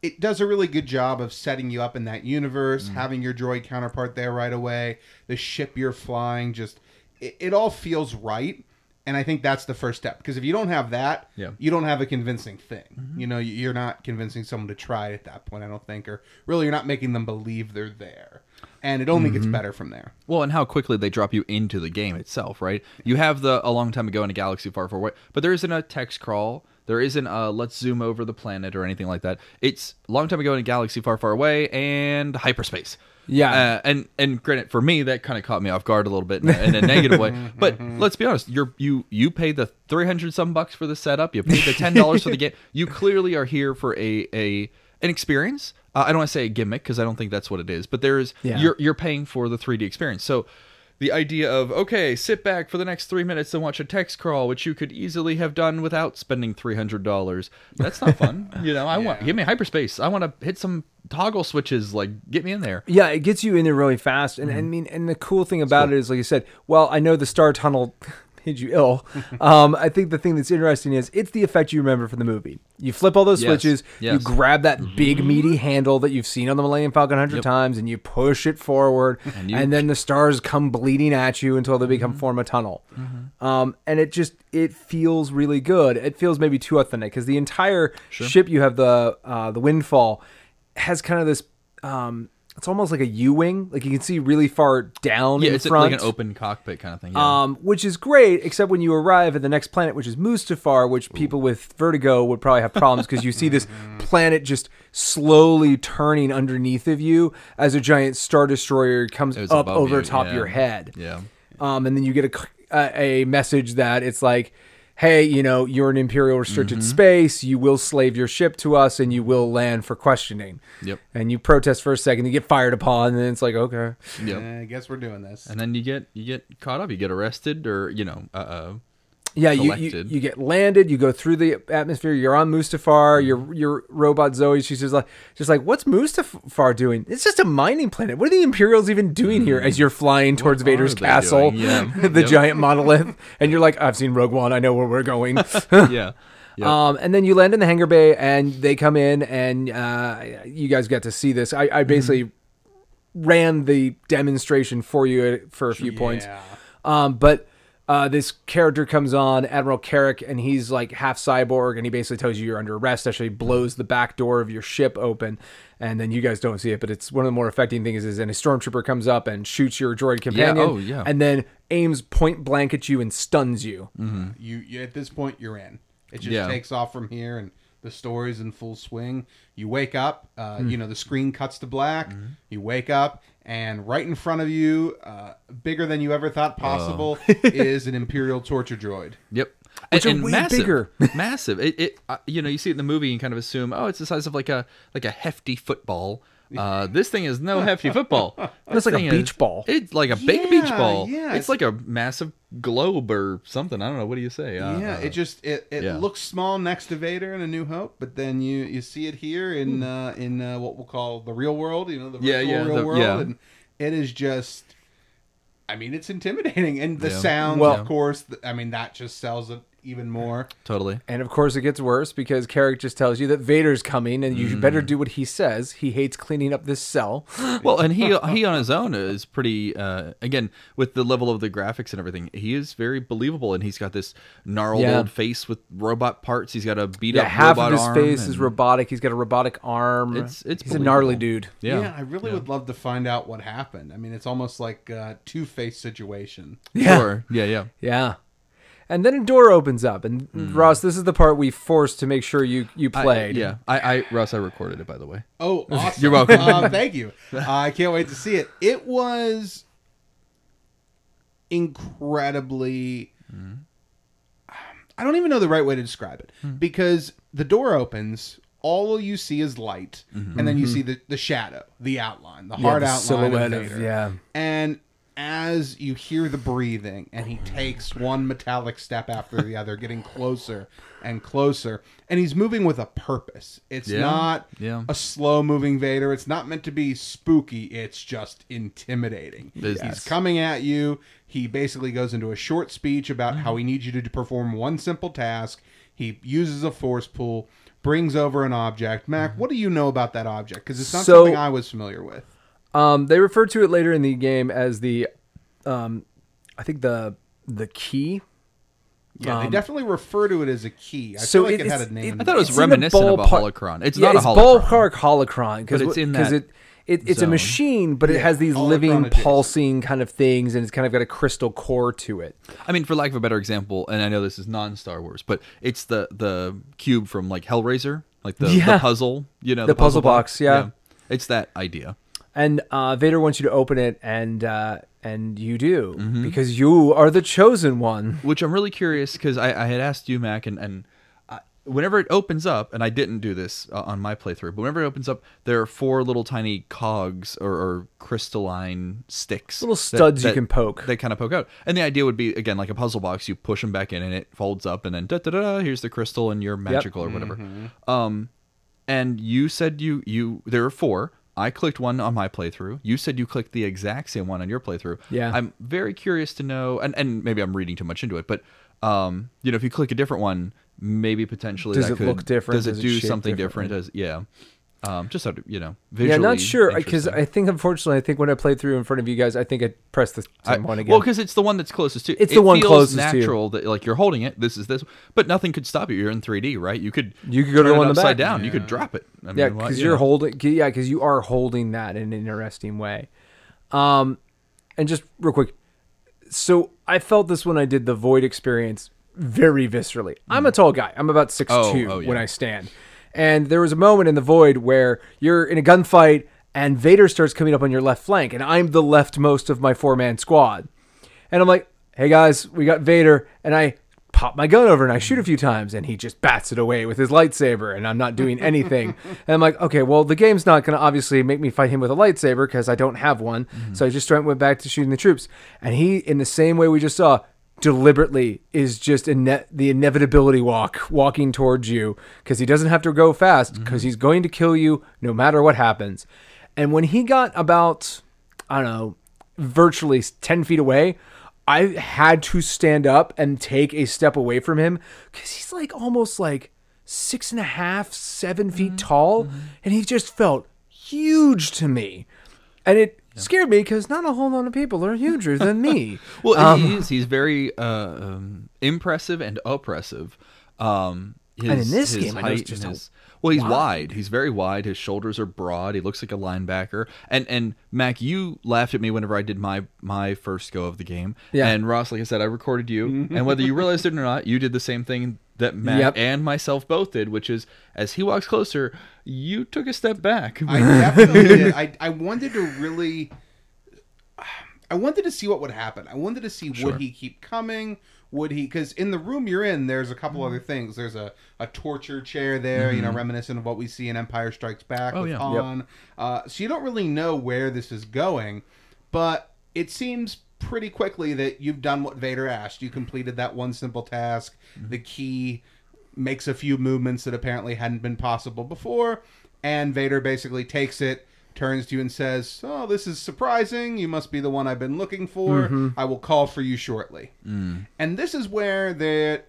it does a really good job of setting you up in that universe, Mm-hmm. having your droid counterpart there right away, the ship you're flying, just it, it all feels right. And I think that's the first step because if you don't have that, Yeah. Mm-hmm. you don't have a convincing thing. You know, you're not convincing someone to try it at that point. I don't think, or really, you're not making them believe they're there. And it only Mm-hmm. gets better from there. Well, and how quickly they drop you into the game itself, right? You have the a long time ago in a galaxy far, far away, but there isn't a text crawl. There isn't a let's zoom over the planet or anything like that. It's a long time ago in a galaxy far, far away and hyperspace. Yeah. uh, and and granted, for me that kind of caught me off guard a little bit in a, in a negative way. But let's be honest, you're you you pay the three hundred some bucks for the setup. You pay the ten dollars for the game. You clearly are here for a a an experience. Uh, I don't want to say a gimmick because I don't think that's what it is. But there's Yeah. you're you're paying for the 3D experience. So the idea of okay, sit back for the next three minutes and watch a text crawl, which you could easily have done without spending three hundred dollars. That's not fun. you know, I want give me hyperspace. I want to hit some toggle switches. Like get me in there. Yeah, it gets you in there really fast, and mm-hmm. I mean, and the cool thing about it is, like you said, well, I know the Star Tunnel made you ill. um, I think the thing that's interesting is it's the effect you remember from the movie. You flip all those Yes, switches, you grab that big meaty handle that you've seen on the Millennium Falcon a hundred times, and you push it forward, and, And then the stars come bleeding at you until they become form a tunnel. Um, and it just it feels really good. It feels maybe too authentic because the entire ship you have the uh, the Windfall has kind of this. Um, it's almost like a U wing, like you can see really far down Yeah, in it's front. like an open cockpit kind of thing. Yeah. Um, which is great, except when you arrive at the next planet, which is Mustafar, which people with vertigo would probably have problems because you see this planet just slowly turning underneath of you as a giant star destroyer comes up over you, top yeah. your head. yeah. Um, and then you get a, a message that it's like, hey, you know, you're in Imperial restricted Mm-hmm. space. You will slave your ship to us and you will land for questioning. Yep. And you protest for a second, you get fired upon, and then it's like, okay. Yep. Eh, I guess we're doing this. And then you get you get caught up. You get arrested, or you know, uh, uh Yeah, you, you you get landed. You go through the atmosphere. You're on Mustafar. Mm-hmm. Your your robot Zoe. She's just like just like, what's Mustafar doing? It's just a mining planet. What are the Imperials even doing here? As you're flying towards Vader's Mm-hmm. castle. Yeah. the Yep. giant monolith, and you're like, I've seen Rogue One. I know where we're going. yeah. Yep. Um, and then you land in the hangar bay, and they come in, and uh, you guys get to see this. I, I basically ran the demonstration for you for a few points. Um, but uh, this character comes on, Admiral Carrick, and he's like half cyborg, and he basically tells you you're under arrest. Actually, blows the back door of your ship open, and then you guys don't see it, but it's one of the more affecting things. Is and a stormtrooper comes up and shoots your droid companion, oh, yeah. and then aims point blank at you and stuns you. you, you at this point you're in. It just Yeah. takes off from here, and the story's in full swing. You wake up, uh, Hmm. you know the screen cuts to black. Mm-hmm. You wake up, and right in front of you, uh, bigger than you ever thought possible, Oh. is an Imperial torture droid. Yep. Which and, are and way massive, bigger. massive. It, it uh, you know, you see it in the movie and kind of assume, oh, it's the size of like a like a hefty football. Uh, this thing is no hefty football. It's like a beach is- ball. It's like a big beach ball. yeah, it's it's- like a massive globe or something. I don't know. What do you say? Uh, yeah, uh, it just it, it yeah. looks small next to Vader in A New Hope, but then you you see it here in uh, in uh, what we'll call the real world. You know, the Hmm. Yeah, yeah, real the- world, yeah. and it is just I mean, it's intimidating, and the Yeah. sounds, Well- of course. I mean, that just sells it even more. Totally. And of course, it gets worse because Carrick just tells you that Vader's coming, and you better do what he says. He hates cleaning up this cell. Well, and he he on his own is pretty. Uh, again, with the level of the graphics and everything, he is very believable, and he's got this gnarled Yeah. old face with robot parts. He's got a beat Yeah, up half robot of his arm face is robotic. He's got a robotic arm. It's- it's he's a gnarly believable. dude. Yeah, I really would love to find out what happened. I mean, it's almost like a two face situation. Yeah. Sure. Yeah, yeah. Yeah. And then a door opens up, and Ross, this is the part we forced to make sure you you I- played. yeah, I, I, Russ, I recorded it by the way. Oh, awesome! You're welcome. Uh, thank you. Uh, I can't wait to see it. It was incredibly. I don't even know the right way to describe it because the door opens. All you see is light, and then you see the, the shadow, the outline, the Yeah, hard the outline silhouette of of- yeah. And as you hear the breathing, and he takes one metallic step after the other, getting closer and closer, and he's moving with a purpose. It's Yeah, not yeah. a slow moving Vader. It's not meant to be spooky. It's just intimidating. Business. He's coming at you. He basically goes into a short speech about how he needs you to perform one simple task. He uses a force pull, brings over an object. Mac, what do you know about that object? Because it's not So- something I was familiar with. Um, they refer to it later in the game as the, um, I think the the key. Yeah, they definitely refer to it as a key. I Um, so feel like it- it, had a name. it- I thought it was It's in reminiscent of a holocron. It's yeah, not a holocron. it's holocron. ballpark holocron because it's in that it, it it's a machine, but it has these living, pulsing kind of things, and it's kind of got a crystal core to it. I mean, for lack of a better example, and I know this is non Star Wars, but it's the the cube from like Hellraiser, like the, Yeah. the puzzle, you know, The puzzle box, yeah. It's that idea. And uh, Vader wants you to open it, and uh, and you do Mm-hmm. because you are the chosen one. Which I'm really curious because I, I had asked you, Mac, and and I, whenever it opens up, and I didn't do this uh, on my playthrough, but whenever it opens up, there are four little tiny cogs or, or crystalline sticks, Little studs you can poke. They kind of poke out, and the idea would be again like a puzzle box. You push them back in, and it folds up, and then da da da. Here's the crystal, and you're magical or whatever. Um, and you said you you there are four. I clicked one on my playthrough. You said you clicked the exact same one on your playthrough. Yeah. I'm very curious to know, and, and maybe I'm reading too much into it, but um, you know, if you click a different one, maybe potentially Does that it could, look different? Does it Does it do something different? Does yeah, um, just sort of you know, Yeah, not sure because. I think unfortunately I think when I played through in front of you guys, I think I pressed the I- same one again. Well, because it's the one that's closest to. It's it the one feels closest to you. natural that like you're holding it. This is this, but nothing could stop you. You're in 3D, right? You could You could go to the one in the upside back. down. You could drop it. I mean, yeah, because you you're know. holding. Yeah, because you are holding that in an interesting way. Um, and just real quick, so I felt this when I did the void experience very viscerally. I'm a tall guy. I'm about six Oh, two oh, yeah. when I stand, and there was a moment in the void where you're in a gunfight and Vader starts coming up on your left flank, and I'm the leftmost of my four man squad, and I'm like, "Hey guys, we got Vader," and I pop my gun over and I shoot a few times and he just bats it away with his lightsaber and I'm not doing anything. and I'm like, okay, well, the game's not going to obviously make me fight him with a lightsaber because I don't have one. Mm-hmm. So I just went back to shooting the troops. And he, in the same way we just saw, deliberately is just ine- the inevitability walk, walking towards you because he doesn't have to go fast because mm-hmm. he's going to kill you no matter what happens. And when he got about, I don't know, virtually 10 feet away, I had to stand up and take a step away from him because he's like almost like six and a half, seven feet mm-hmm. tall. Mm-hmm. And he just felt huge to me. And it scared me because not a whole lot of people are huger than me. Well, Um, he is. He's very uh, um, impressive and oppressive. Um, his, And in this his game, I know just his- well, he's wide. wide. He's very wide. His shoulders are broad. He looks like a linebacker. And and Mac, you laughed at me whenever I did my my first go of the game. Yeah. And Ross, like I said, I recorded you, and whether you realized it or not, you did the same thing that Matt Yep. and myself both did, which is as he walks closer, you took a step back. I definitely did. I, I wanted to really. I wanted to see what would happen. I wanted to see Sure. would he keep coming? Would he? Because in the room you're in, there's a couple other things. There's a, a torture chair there, you know, reminiscent of what we see in Empire Strikes Back Oh, with yeah. Han. Uh, so you don't really know where this is going, but it seems pretty quickly that you've done what Vader asked. You completed that one simple task. Mm-hmm. The key makes a few movements that apparently hadn't been possible before, and Vader basically takes it, turns to you and says, "Oh, this is surprising. You must be the one I've been looking for. Mm-hmm. I will call for you shortly." Mm. And this is where there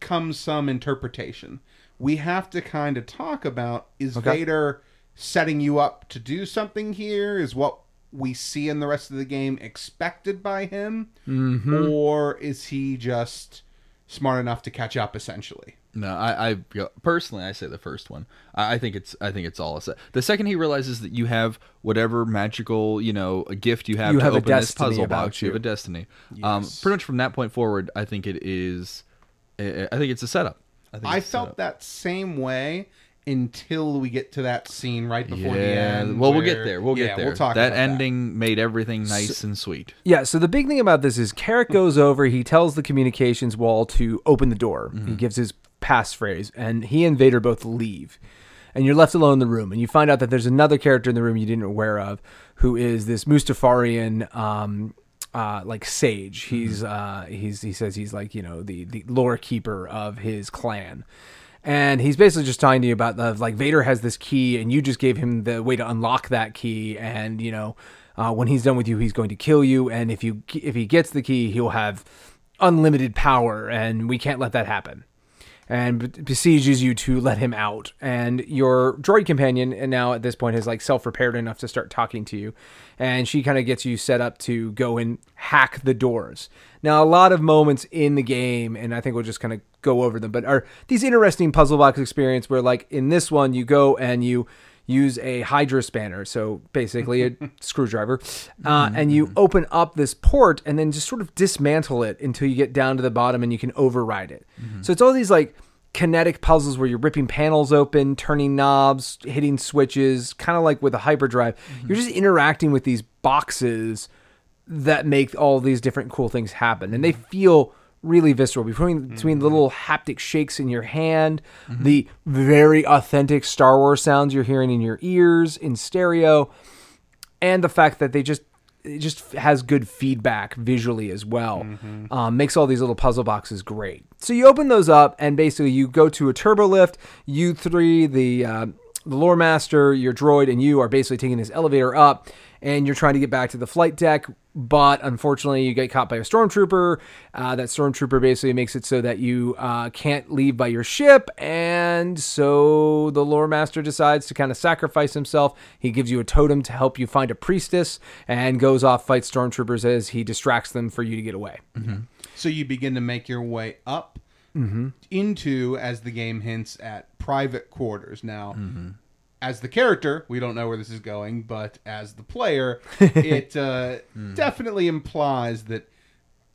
comes some interpretation. We have to kind of talk about is Okay. Vader setting you up to do something here? Is what we see in the rest of the game expected by him? Mm-hmm. Or is he just smart enough to catch up essentially? No, I, I personally I say the first one. I, I think it's I think it's all a set. The second he realizes that you have whatever magical you know a gift you have You to have a open this destiny puzzle box, you have a destiny. Um, pretty much from that point forward, I think it is. I I think it's a setup. I, think I felt setup. that same way until we get to that scene right before yeah. the end. well, we'll get there. We'll yeah, get there. We'll talk that about ending made everything nice and sweet. Yeah, so the big thing about this is Carrick goes over, he tells the communications wall to open the door. He gives his passphrase, and he and Vader both leave. And you're left alone in the room, and you find out that there's another character in the room you didn't aware of, who is this Mustafarian, um, uh, like sage. He's uh, he's he says he's like you know the the lore keeper of his clan. And he's basically just talking to you about the like Vader has this key, and you just gave him the way to unlock that key. And you know, uh, when he's done with you, he's going to kill you. And if you if he gets the key, he'll have unlimited power, and we can't let that happen. And besieges you to let him out. And your droid companion, and now at this point, is like self repaired enough to start talking to you. And she kind of gets you set up to go and hack the doors. Now, a lot of moments in the game, and I think we'll just kind of go over them, but are these interesting puzzle box experience where, like in this one, you go and you use a hydro spanner, so basically a screwdriver, uh, and you mm-hmm. open up this port and then just sort of dismantle it until you get down to the bottom and you can override it. Mm-hmm. So it's all these like kinetic puzzles where you're ripping panels open, turning knobs, hitting switches, kind of like with a hyperdrive. Mm-hmm. You're just interacting with these boxes that make all these different cool things happen, and they feel really visceral between between the little haptic shakes in your hand, the very authentic Star Wars sounds you're hearing in your ears in stereo, and the fact that they just it just has good feedback visually as well. Um, makes all these little puzzle boxes great. So you open those up, and basically you go to a turbo lift. You three, the uh, the lore master, your droid, and you are basically taking this elevator up, and you're trying to get back to the flight deck. But unfortunately, you get caught by a stormtrooper. Uh, that stormtrooper basically makes it so that you uh, can't leave by your ship, and so the lore master decides to kind of sacrifice himself. He gives you a totem to help you find a priestess, and goes off fight stormtroopers as he distracts them for you to get away. So you begin to make your way up Mm-hmm. into, as the game hints at, private quarters. Now, Mm-hmm. As the character, we don't know where this is going, but as the player, it uh, Hmm. definitely implies that,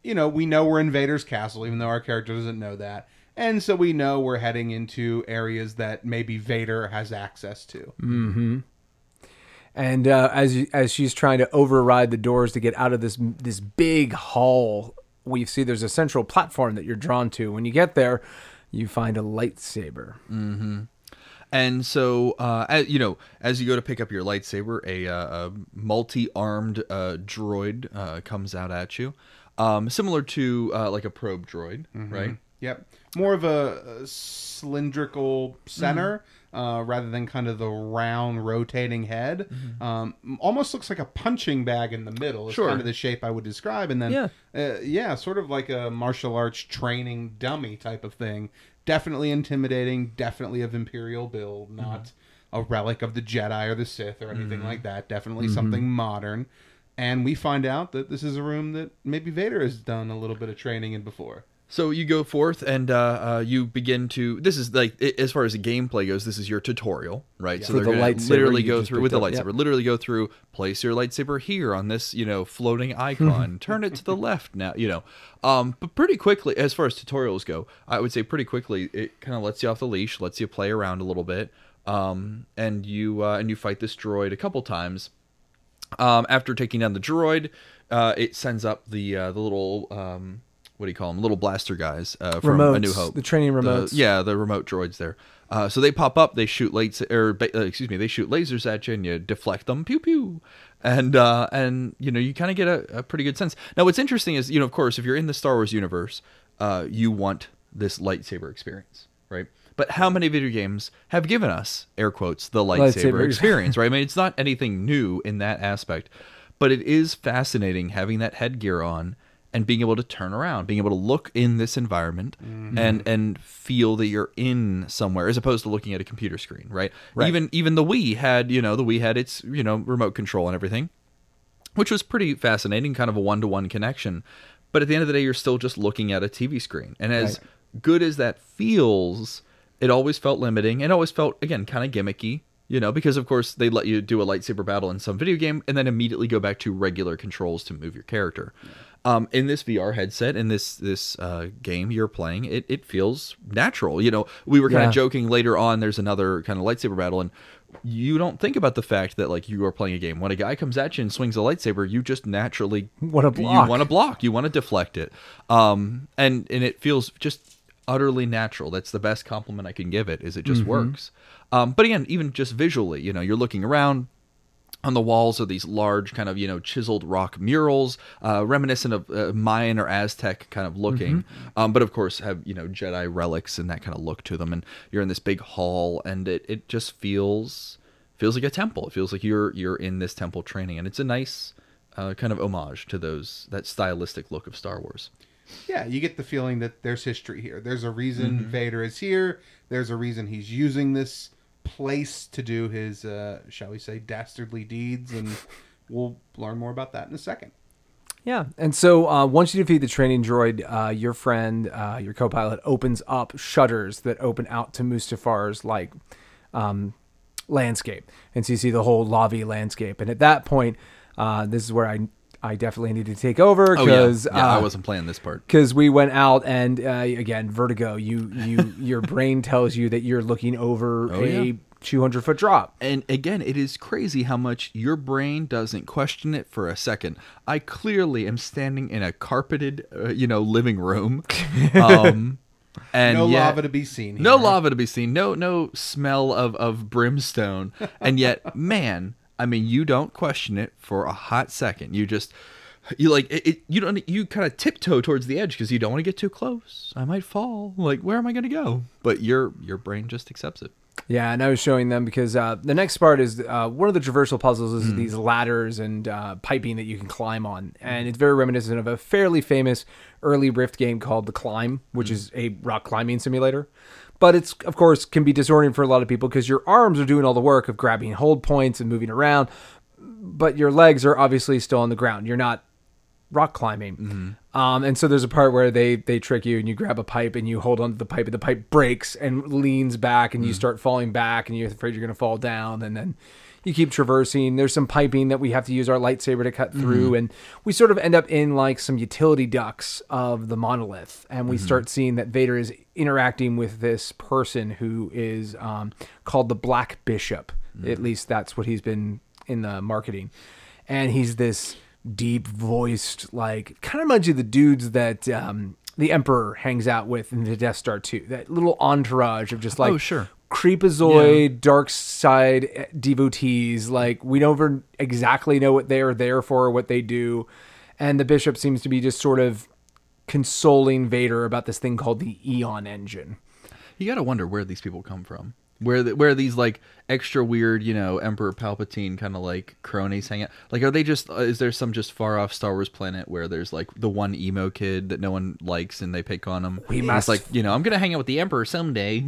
you know, we know we're in Vader's castle, even though our character doesn't know that. And so we know we're heading into areas that maybe Vader has access to. Mm. And uh, as you, as she's trying to override the doors to get out of this this big hall, we see there's a central platform that you're drawn to. When you get there, you find a lightsaber. And so, uh, as, you know, as you go to pick up your lightsaber, a, uh, a multi-armed uh, droid uh, comes out at you, um, similar to uh, like a probe droid, right? Yep. More of a, a cylindrical center uh, rather than kind of the round rotating head. Um, almost looks like a punching bag in the middle. Is Sure. kind of the shape I would describe. And then, Yeah. uh, yeah, sort of like a martial arts training dummy type of thing. Definitely intimidating. Definitely of Imperial build, mm-hmm. not a relic of the Jedi or the Sith or anything mm-hmm. like that. Definitely mm-hmm. something modern. And we find out that this is a room that maybe Vader has done a little bit of training in before. So you go forth and uh, uh, you begin to. This is like i- as far as the gameplay goes. This is your tutorial, right? So For they're the gonna lightsaber literally go through with the lightsaber. yep. Literally go through. Place your lightsaber here on this, you know, floating icon. Turn it to the left now. You know, um, but pretty quickly, as far as tutorials go, I would say pretty quickly it kind of lets you off the leash, lets you play around a little bit, um, and you uh, and you fight this droid a couple times. Um, after taking down the droid, uh, it sends up the uh, the little um, what do you call them? Little blaster guys uh, from A New Hope. the training remotes. yeah, the remote droids there. Uh, so they pop up, they shoot lights, or uh, excuse me, they shoot lasers at you, and you deflect them, pew pew, and uh, and you know you kind of get a, a pretty good sense. Now, what's interesting is you know, of course, if you're in the Star Wars universe, uh, you want this lightsaber experience, right? but how many video games have given us air quotes the Lightsaber. lightsaber experience, right? I mean, it's not anything new in that aspect, but it is fascinating having that headgear on and being able to turn around, being able to look in this environment mm-hmm. and and feel that you're in somewhere as opposed to looking at a computer screen, right? Right. Even even the Wii had, you know, the Wii had its, you know, remote control and everything which was pretty fascinating, kind of a one to one connection. But at the end of the day, you're still just looking at a TV screen. And as good as that feels, it always felt limiting and always felt, again, kind of gimmicky, you know, because of course they let you do a lightsaber battle in some video game and then immediately go back to regular controls to move your character. Um, in this VR headset, in this this uh, game you're playing, it, it feels natural. You know, we were kind Yeah. of joking later on. There's another kind of lightsaber battle, and you don't think about the fact that like you are playing a game. When a guy comes at you and swings a lightsaber, you just naturally Wanna block. You want to block. You want to deflect it. Um, and and it feels just utterly natural. That's the best compliment I can give it. Is it just works. Um, but again, even just visually, you know, you're looking around on the walls are these large kind of you know chiseled rock murals uh, reminiscent of uh, mayan or aztec kind of looking. Um, but of course have you know jedi relics and that kind of look to them. And you're in this big hall and it, it just feels feels like a temple. It feels like you're you're in this temple training. And it's a nice uh, kind of homage to those that stylistic look of star wars. Yeah, you get the feeling that there's history here. There's a reason Vader is here. There's a reason he's using this place to do his, uh, shall we say, dastardly deeds, and we'll learn more about that in a second. Yeah, and so uh, once you defeat the training droid, uh, your friend, uh, your co-pilot, opens up shutters that open out to Mustafar's like um, landscape, and so you see the whole Lavi landscape. And at that point, uh, this is where I I definitely need to take over oh yeah, because yeah i uh, wasn't playing this part because we went out and uh, again vertigo. You you your brain tells you that you're looking over Oh, a yeah. 200 foot drop. And again, it is crazy how much your brain doesn't question it for a second. I clearly am standing in a carpeted, uh, you know, living room. Um, and no yet- lava to be seen. Here. No lava to be seen. No, no smell of, of brimstone. And yet, man, I mean, you don't question it for a hot second. You just, you like it. it you don't. You kind of tiptoe towards the edge because you don't want to get too close. I might fall. Like, where am I going to go? But your your brain just accepts it. Yeah, and I was showing them because uh, the next part is uh, one of the traversal puzzles is these ladders and uh, piping that you can climb on, and it's very reminiscent of a fairly famous early Rift game called The Climb, which Hmm. is a rock climbing simulator. But it's of course can be disorienting for a lot of people because your arms are doing all the work of grabbing hold points and moving around, but your legs are obviously still on the ground. You're not rock climbing. Um, and so there's a part where they they trick you and you grab a pipe and you hold onto the pipe and the pipe breaks and leans back and you start falling back and you're afraid you're going to fall down and then you keep traversing. There's some piping that we have to use our lightsaber to cut through and we sort of end up in like some utility ducts of the monolith and we start seeing that Vader is interacting with this person who is um, called the Black Bishop. At least that's what he's been in the marketing and he's this deep voiced like kind of reminds you of the dudes that um the emperor hangs out with in the death star 2 that little entourage of just like Oh, sure. Creepazoid dark side devotees like we never exactly know what they're there for or what they do and the bishop seems to be just sort of consoling vader about this thing called the eon engine You got to wonder where these people come from. Where the, where these like extra weird, you know, Emperor Palpatine kind of like cronies hang out? Like, are they just? Uh, is there some just far off Star Wars planet where there's like the one emo kid that no one likes and they pick on him? We must- like you know, I'm gonna hang out with the Emperor someday.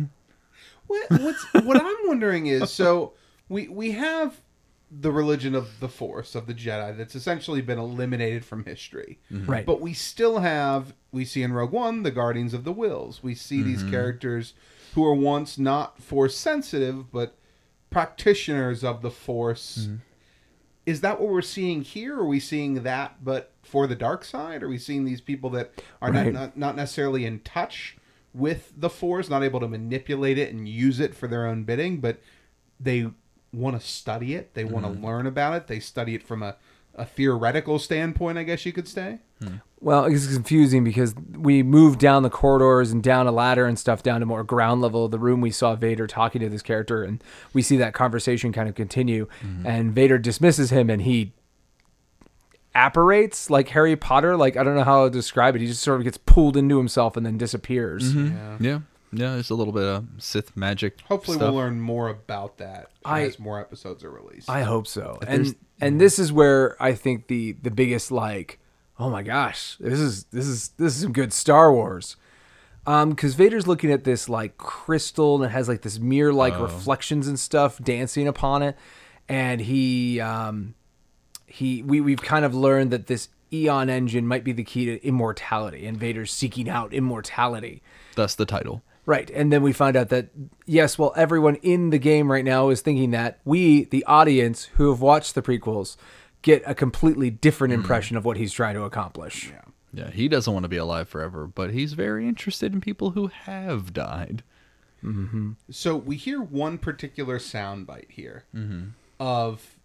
What, what's, what I'm wondering is so we we have the religion of the Force of the Jedi that's essentially been eliminated from history, mm-hmm. Right. But we still have we see in Rogue One the Guardians of the Whills. We see these mm-hmm. characters who are once not Force sensitive, but practitioners of the Force. Mm-hmm. Is that what we're seeing here? Are we seeing that, but for the dark side? Are we seeing these people that are Right. not, not not necessarily in touch with the Force, not able to manipulate it and use it for their own bidding, but they want to study it. They want to mm-hmm. learn about it. They study it from a, a theoretical standpoint, I guess you could say. Hmm. Well, it's confusing because we moved down the corridors and down a ladder and stuff down to more ground level of the room. We saw Vader talking to this character, and we see that conversation kind of continue. Mm-hmm. And Vader dismisses him, and he apparates like Harry Potter. Like I don't know how to describe it. He just sort of gets pulled into himself and then disappears. Yeah. Yeah, there's a little bit of Sith magic. Hopefully, stuff. we'll learn more about that I- as more episodes are released. I hope so. there's- And and this is where I think the the biggest like, oh my gosh, this is this is this is some good Star Wars. Um, because Vader's looking at this like crystal and it has like this mirror like reflections and stuff dancing upon it, and he um he we we've kind of learned that this Eon engine might be the key to immortality, and Vader's seeking out immortality. That's the title. Right. And then we find out that, yes, well, everyone in the game right now is thinking that we, the audience who have watched the prequels, get a completely different impression of what he's trying to accomplish. Yeah, Yeah, he doesn't want to be alive forever, but he's very interested in people who have died. So we hear one particular soundbite here Mm-hmm. of,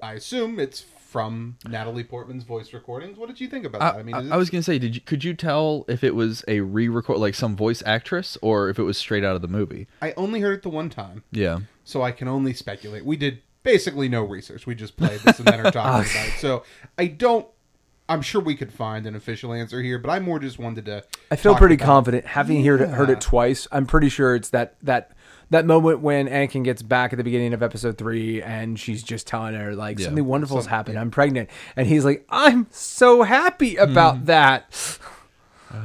I assume it's from Natalie Portman's voice recordings. What did you think about I, that? I mean, I- is I was gonna say, did you could you tell if it was a re-record, like some voice actress, or if it was straight out of the movie? I only heard it the one time, Yeah, so I can only speculate. We did basically no research. We just played this and then are talking about it. So I don't. I'm sure we could find an official answer here, but I more just wanted to. I feel talk pretty about- confident having heard, it, heard it twice. I'm pretty sure it's that that that moment when Anakin gets back at the beginning of episode three and she's just telling her like Yeah. something wonderful's happened. I'm pregnant, and he's like, "I'm so happy about mm-hmm. that."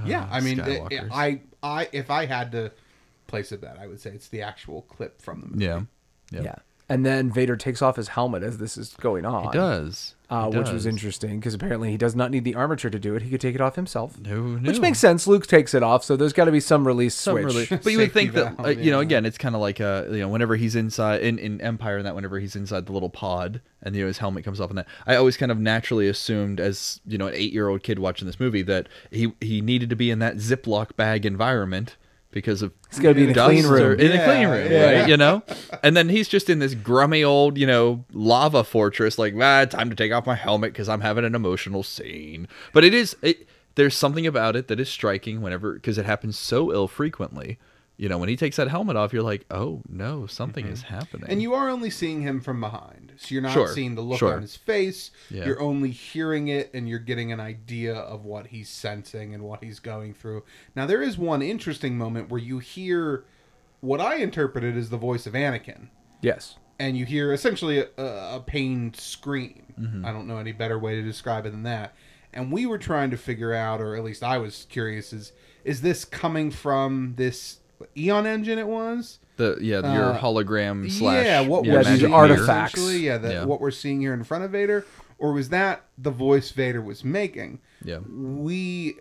Yeah, I mean, it- Skywalkers. I, I, if I had to place a bet, I would say it's the actual clip from the movie. yeah, Yeah. And then Vader takes off his helmet as this is going on. He does, uh, which was interesting because apparently he does not need the armature to do it. He could take it off himself, Who which makes sense. Luke takes it off, so there's got to be some release Some switch. really- but you would think that valve, uh, you know again it's kind of like uh you know whenever he's inside in, in empire and that whenever he's inside the little pod and you know his helmet comes off and that i always kind of naturally assumed as you know an eight year old kid watching this movie that he he needed to be in that ziploc bag environment because of He's gotta be in a clean room. in the Yeah, clean room yeah. right you know and then he's just in this grummy old you know lava fortress like ah time to take off my helmet because i'm having an emotional scene but it is it there's something about it that is striking whenever because it happens so ill frequently you know when he takes that helmet off you're like oh no something is happening And you are only seeing him from behind, so you're not Sure, seeing the look sure. on his face. Yeah. You're only hearing it, and you're getting an idea of what he's sensing and what he's going through. Now, there is one interesting moment where you hear what I interpreted as the voice of Anakin. yes. and you hear essentially a, a pained scream. Mm-hmm. I don't know any better way to describe it than that. And we were trying to figure out, or at least I was curious, is is this coming from this Eon engine? It was. the yeah your Uh, hologram slash yeah, what yeah, we're these artifacts. essentially, yeah, that Yeah. what we're seeing here in front of Vader, or was that the voice Vader was making? yeah We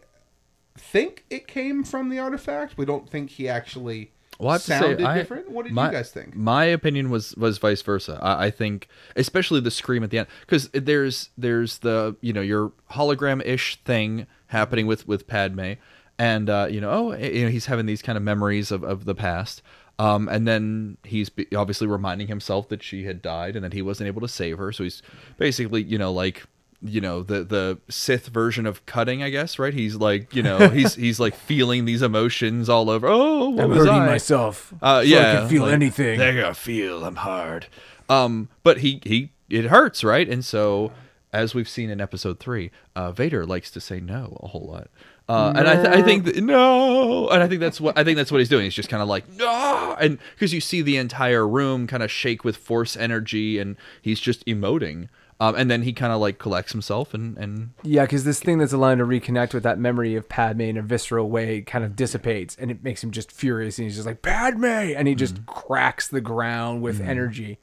think it came from the artifact. We don't think he actually well, I have to sounded say, I, different. What did my, you guys think? My opinion was was vice versa. I, I think, especially the scream at the end, because there's there's the you know your hologram ish thing happening with with Padme, and uh, you know oh you know he's having these kind of memories of of the past. Um, and then he's obviously reminding himself that she had died and that he wasn't able to save her. So he's basically, you know, like, you know, the the Sith version of cutting, I guess, right? He's like, you know, he's he's like feeling these emotions all over. Oh, what I'm was hurting I? myself. Uh, so yeah, I can feel like, anything. They're gonna feel I'm hard. Um, but he he it hurts, right? And so, as we've seen in episode three, uh, Vader likes to say no a whole lot. Uh, and I, th- I think that, no, and I think that's what I think that's what he's doing. He's just kind of like no, and because you see the entire room kind of shake with force energy, and he's just emoting. Um, and then he kind of like collects himself and and Yeah, because this thing that's allowing him to reconnect with that memory of Padme in a visceral way kind of dissipates, and it makes him just furious, and he's just like Padme, and he just Mm-hmm. cracks the ground with energy.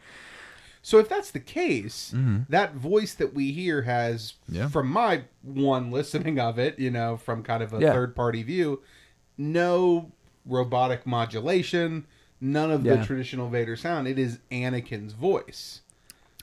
So if that's the case, that voice that we hear has, Mm-hmm. Yeah. from my one listening of it, you know, from kind of a Yeah. third party view, no robotic modulation, none of Yeah. the traditional Vader sound. It is Anakin's voice.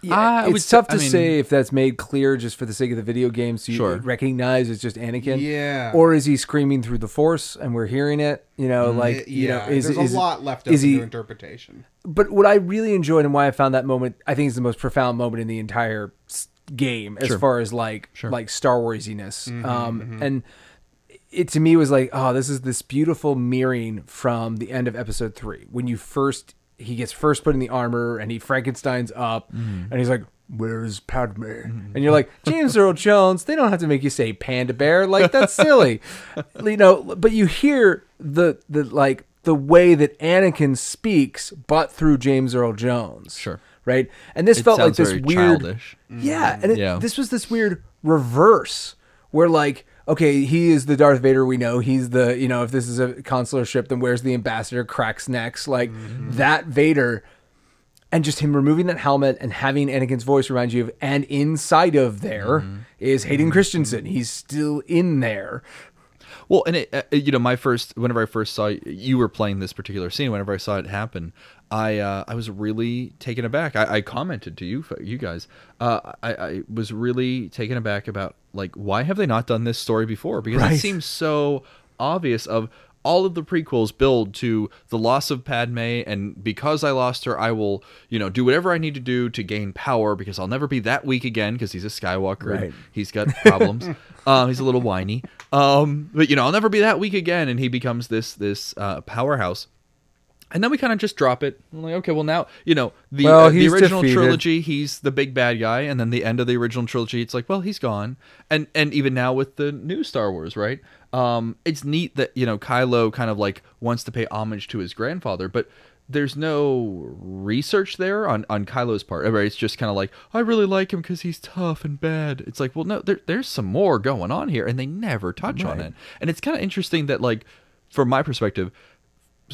Yeah, I would it's say- tough to I mean- say if that's made clear just for the sake of the video game, so you Sure. recognize it's just Anakin. Yeah. Or is he screaming through the Force and we're hearing it? You know, like you yeah, know, is there's is a lot left up is to interpretation. But what I really enjoyed and why I found that moment, I think, is the most profound moment in the entire game, as Sure. far as like Sure. like Star Warsiness. Mm-hmm, um, And it to me was like, oh, this is this beautiful mirroring from the end of Episode Three when you first he gets first put in the armor and he Frankenstein's up Mm-hmm. and he's like. Where's Padme? And you're like James Earl Jones. They don't have to make you say Panda Bear. Like that's silly, you know. But you hear the the like the way that Anakin speaks, but through James Earl Jones. Sure. Right, and this It felt like this weird. childish. Yeah, and it, Yeah. this was this weird reverse where like okay, he is the Darth Vader we know. He's the you know if this is a consular ship, then where's the ambassador? Cracks necks like that Vader, and just him removing that helmet and having Anakin's voice remind you of. And inside of there is Hayden Christensen. He's still in there. Well, and it, uh, you know, my first, whenever I first saw you were playing this particular scene, whenever I saw it happen, I uh, I was really taken aback. I, I commented to you, you guys. Uh, I, I was really taken aback about like why have they not done this story before? Because Right. it seems so obvious. Of all of the prequels build to the loss of Padme, and because I lost her, I will you know do whatever I need to do to gain power because I'll never be that weak again because he's a Skywalker. and Right. He's got problems. um, he's a little whiny. Um, but you know, I'll never be that weak again, and he becomes this this uh, powerhouse. And then we kind of just drop it. I'm like, okay, well now you know the Well, uh, the original defeated. trilogy. He's the big bad guy, and then the end of the original trilogy, it's like, well, he's gone. And and even now with the new Star Wars, right? Um, it's neat that you know Kylo kind of like wants to pay homage to his grandfather, but there's no research there on on Kylo's part. Right? It's just kind of like I really like him because he's tough and bad. It's like, well, no, there, there's some more going on here, and they never touch on it. And it's kind of interesting that, like, from my perspective,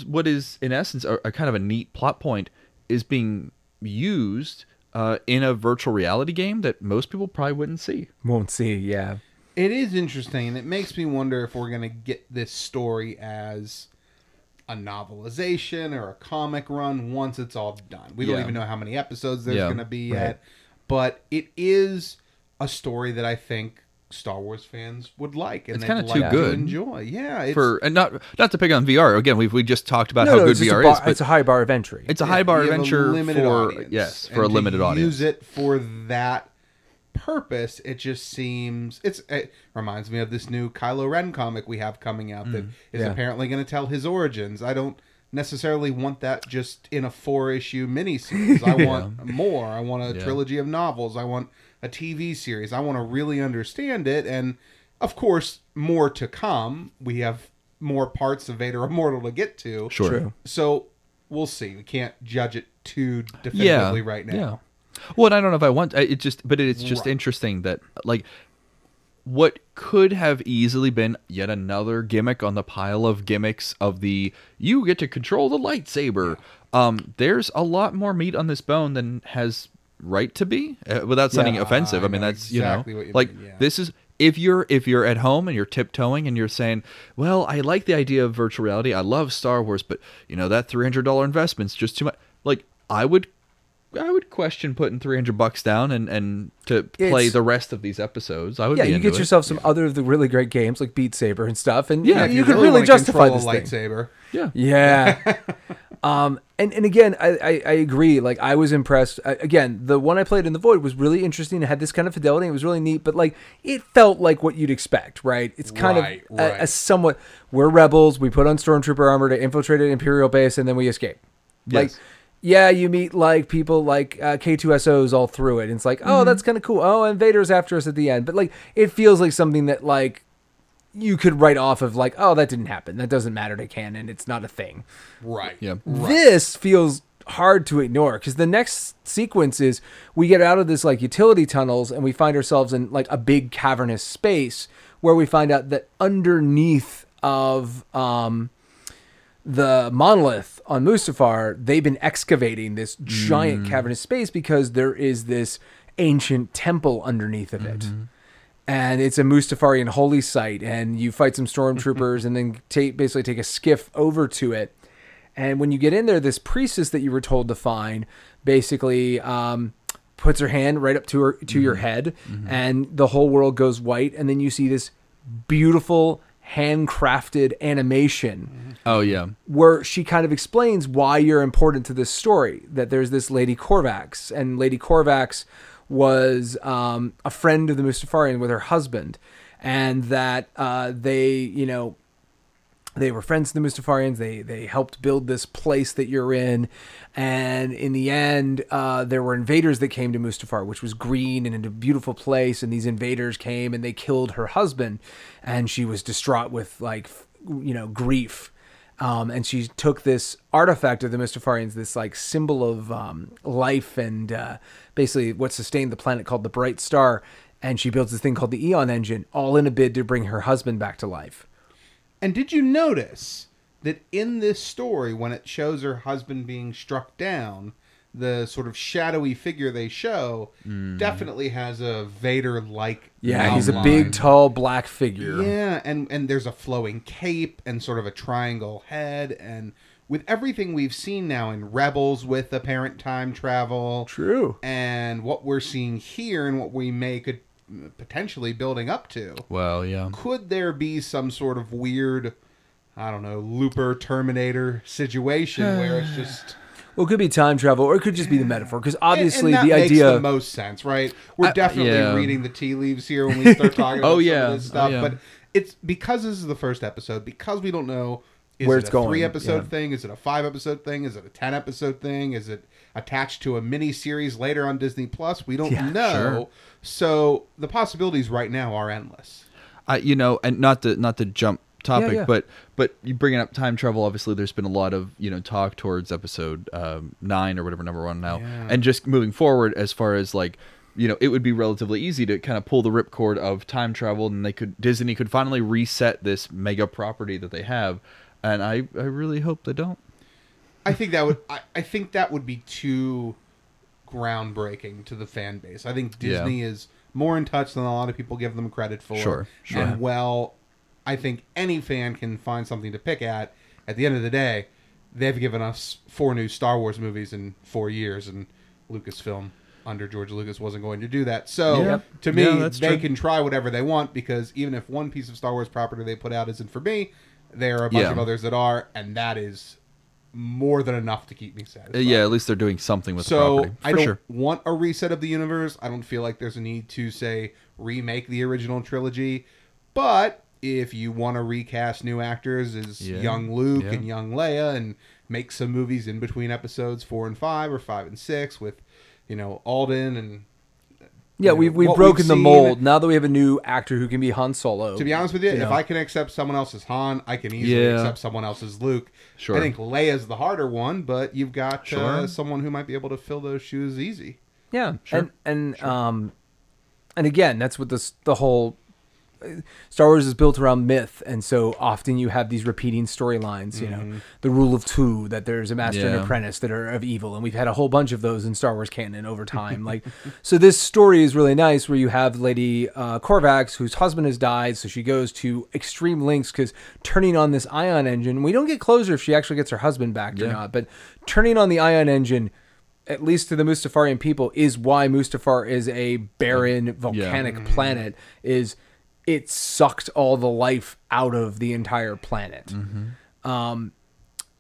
what is in essence a, a kind of a neat plot point is being used uh, in a virtual reality game that most people probably wouldn't see. Won't see. Yeah. It is interesting, and it makes me wonder if we're going to get this story as a novelization or a comic run once it's all done. We don't Yeah. even know how many episodes there's Yeah, going to be right. yet, but it is a story that I think Star Wars fans would like and It's kinda like too to good. enjoy. Yeah, it's, For and not not to pick on VR again, we've we just talked about No, how no, good it's, just a VR bar- is, but it's a high bar of entry. it's a Yeah, high bar you have a adventure for audience, yes and for a to limited audience. Use it for that purpose. It just seems it's it reminds me of this new Kylo Ren comic we have coming out that mm, is Yeah. apparently going to tell his origins. I don't necessarily want that just in a four issue miniseries. I want more. I want a Yeah. trilogy of novels. I want a TV series. I want to really understand it and of course more to come. We have more parts of Vader Immortal to get to. Sure. True. So we'll see. We can't judge it too definitively right now. Yeah. Well, and I don't know if I want it. Just, but it's just Right. interesting that like what could have easily been yet another gimmick on the pile of gimmicks of the you get to control the lightsaber. Um, there's a lot more meat on this bone than has right to be, uh, without sounding Yeah, offensive. I, I mean, that's exactly you what know, you like mean, yeah. this is if you're if you're at home and you're tiptoeing and you're saying, "Well, I like the idea of virtual reality. I love Star Wars, but you know that three hundred dollar investment's just too much." Like I would, I would question putting three hundred bucks down and and to play It's- the rest of these episodes. I would yeah, be you get it. yourself some other of the really great games like Beat Saber and stuff, and Yeah, yeah, you, you could really, wanna justify this a thing. lightsaber. yeah. Yeah. um, and, and again, I, I, I agree. Like, I was impressed. I, again, the one I played in The Void was really interesting. It had this kind of fidelity. It was really neat, but like, it felt like what you'd expect, right? It's kind Right, of a, right. a somewhat, we're rebels. We put on Stormtrooper armor to infiltrate an Imperial base, and then we escape. Like, Yes. Yeah, you meet like people like uh, K2SOs all through it. And it's like, oh, that's kind of cool. Oh, and Vader's after us at the end. But like, it feels like something that like you could write off of like, oh, that didn't happen. That doesn't matter to canon. It's not a thing. Right. Yeah. This feels hard to ignore because the next sequence is we get out of this like utility tunnels and we find ourselves in like a big cavernous space where we find out that underneath of um the monolith on Mustafar, they've been excavating this giant mm. cavernous space because there is this ancient temple underneath of it. Mm-hmm. And it's a Mustafarian holy site, and you fight some stormtroopers, and then take basically take a skiff over to it. And when you get in there, this priestess that you were told to find basically um, puts her hand right up to her to your mm-hmm. head, mm-hmm. and the whole world goes white. And then you see this beautiful handcrafted animation Oh yeah. where she kind of explains why you're important to this story. That there's this Lady Corvax, and Lady Corvax was um, a friend of the Mustafarian with her husband, and that uh, they, you know, they were friends to the Mustafarians. They they helped build this place that you're in, and in the end, uh, there were invaders that came to Mustafar, which was green and a beautiful place. And these invaders came and they killed her husband, and she was distraught with like you know grief. Um, and she took this artifact of the Mustafarians, this like symbol of um, life and uh, basically what sustained the planet called the Bright Star. And she builds this thing called the Eon Engine, all in a bid to bring her husband back to life. And did you notice that in this story, when it shows her husband being struck down, the sort of shadowy figure they show mm-hmm. definitely has a Vader-like. Yeah, he's a big, tall, black figure. Yeah, and and there's a flowing cape and sort of a triangle head, and with everything we've seen now in Rebels with apparent time travel, True. and what we're seeing here and what we may could potentially building up to. Well, yeah. Could there be some sort of weird, I don't know, Looper Terminator situation where it's just Well, it could be time travel, or it could just be the metaphor. Because obviously, and that the makes idea. the most sense, right? We're I- definitely yeah. reading the tea leaves here when we start talking about Oh, some yeah. of this Oh, stuff, yeah. but it's because this is the first episode because we don't know. Is Where it it's a going, three episode yeah. thing? Is it a five episode thing? Is it a ten episode thing? Is it attached to a mini series later on Disney Plus? We don't Yeah, know. sure. So the possibilities right now are endless. I you know, and not to not to jump topic, yeah. but but you bringing up time travel. Obviously, there's been a lot of you know talk towards episode um, nine or whatever number one now, Yeah. and just moving forward as far as like you know, it would be relatively easy to kind of pull the ripcord of time travel, and they could Disney could finally reset this mega property that they have, and I I really hope they don't. I think that would I, I think that would be too groundbreaking to the fan base. I think Yeah. Disney is more in touch than a lot of people give them credit for. Sure, sure. And well, I think any fan can find something to pick at. At the end of the day, they've given us four new Star Wars movies in four years, and Lucasfilm under George Lucas wasn't going to do that. So Yeah. to me, Yeah, they true. can try whatever they want because even if one piece of Star Wars property they put out isn't for me, there are a bunch Yeah. of others that are, and that is more than enough to keep me satisfied. Yeah, at least they're doing something with the So property. For I don't sure. want a reset of the universe. I don't feel like there's a need to say remake the original trilogy. But if you want to recast new actors as Yeah. young Luke Yeah. and young Leia and make some movies in between episodes four and five or five and six with, you know, Alden and yeah, you know, we've, we've broken we've the seen- mold. Now that we have a new actor who can be Han Solo. To be honest with you, if know. I can accept someone else as Han, I can easily Yeah. accept someone else as Luke. Sure. I think Leia's the harder one, but you've got uh, someone who might be able to fill those shoes easy. Yeah, Sure. and and um, and again, that's what this the whole Star Wars is built around myth, and so often you have these repeating storylines. You know, the rule of two that there's a master and Mm-hmm. Apprentice that are of evil, and we've had a whole bunch of those in Star Wars canon over time. like, so this story is really nice, where you have Lady uh, Corvax, whose husband has died, so she goes to extreme lengths because turning on this ion engine. We don't get closure if she actually gets her husband back or not, but turning on the ion engine at least to the Mustafarian people, is why Mustafar is a barren volcanic planet. Is it sucked all the life out of the entire planet, um,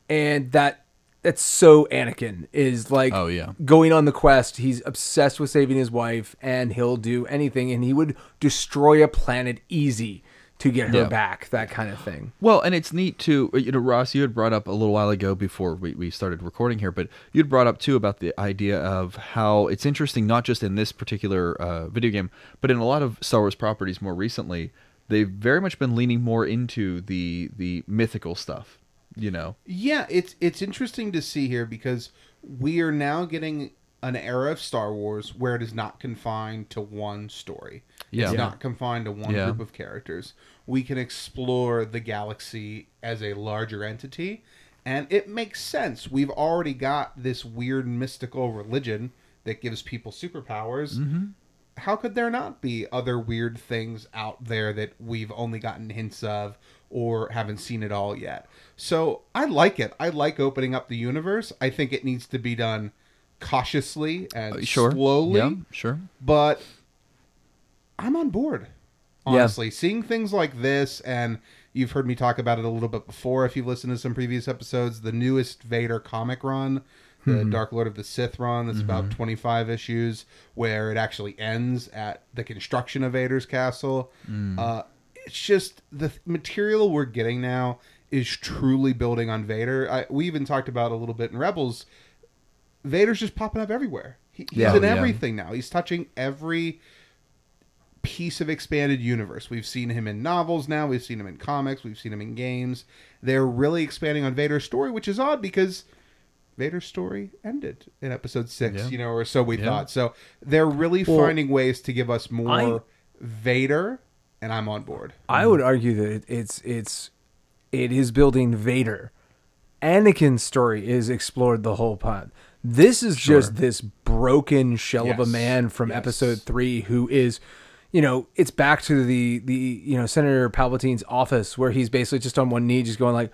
and that that's so Anakin is like Oh, yeah. going on the quest. He's obsessed with saving his wife, and he'll do anything, and he would destroy a planet easy to get her Yeah. back. That kind of thing. Well, and it's neat too. You know, Ross, you had brought up a little while ago before we, we started recording here, but you had brought up too about the idea of how it's interesting, not just in this particular uh, video game, but in a lot of Star Wars properties more recently. They've very much been leaning more into the the mythical stuff. You know, Yeah, it's it's interesting to see here because we are now getting an era of Star Wars where it is not confined to one story. Yeah. It's Yeah. not confined to one Yeah. group of characters. We can explore the galaxy as a larger entity, and it makes sense. We've already got this weird mystical religion that gives people superpowers. Mm-hmm. How could there not be other weird things out there that we've only gotten hints of or haven't seen it all yet? So I like it. I like opening up the universe. I think it needs to be done cautiously and Uh, sure, slowly yeah, sure. but I'm on board. Yeah. Honestly, seeing things like this, and you've heard me talk about it a little bit before. If you've listened to some previous episodes, the newest Vader comic run, the Mm-hmm. Dark Lord of the Sith run, that's about 25 issues, where it actually ends at the construction of Vader's castle. Mm. Uh, it's just the th- material we're getting now is truly building on Vader. I, we even talked about a little bit in Rebels. Vader's just popping up everywhere. He, he's Yeah. in yeah. everything now. He's touching every piece of expanded universe. We've seen him in novels now, we've seen him in comics, we've seen him in games. They're really expanding on Vader's story, which is odd because Vader's story ended in episode six, Yeah. you know, or so we Yeah. thought. So they're really Well, finding ways to give us more I- Vader, and I'm on board. I would argue that it's it's it is building Vader. Anakin's story is explored the whole pod. This is just this broken shell of a man from Yes. episode three who is, you know, it's back to the the you know Senator Palpatine's office where he's basically just on one knee, just going like,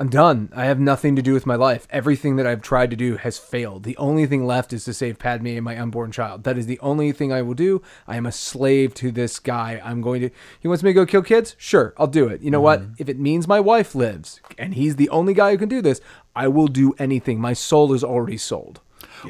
"I'm done. I have nothing to do with my life. Everything that I've tried to do has failed. The only thing left is to save Padme and my unborn child. That is the only thing I will do. I am a slave to this guy. I'm going to. He wants me to go kill kids. Sure, I'll do it. You know what? If it means my wife lives and he's the only guy who can do this, I will do anything. My soul is already sold.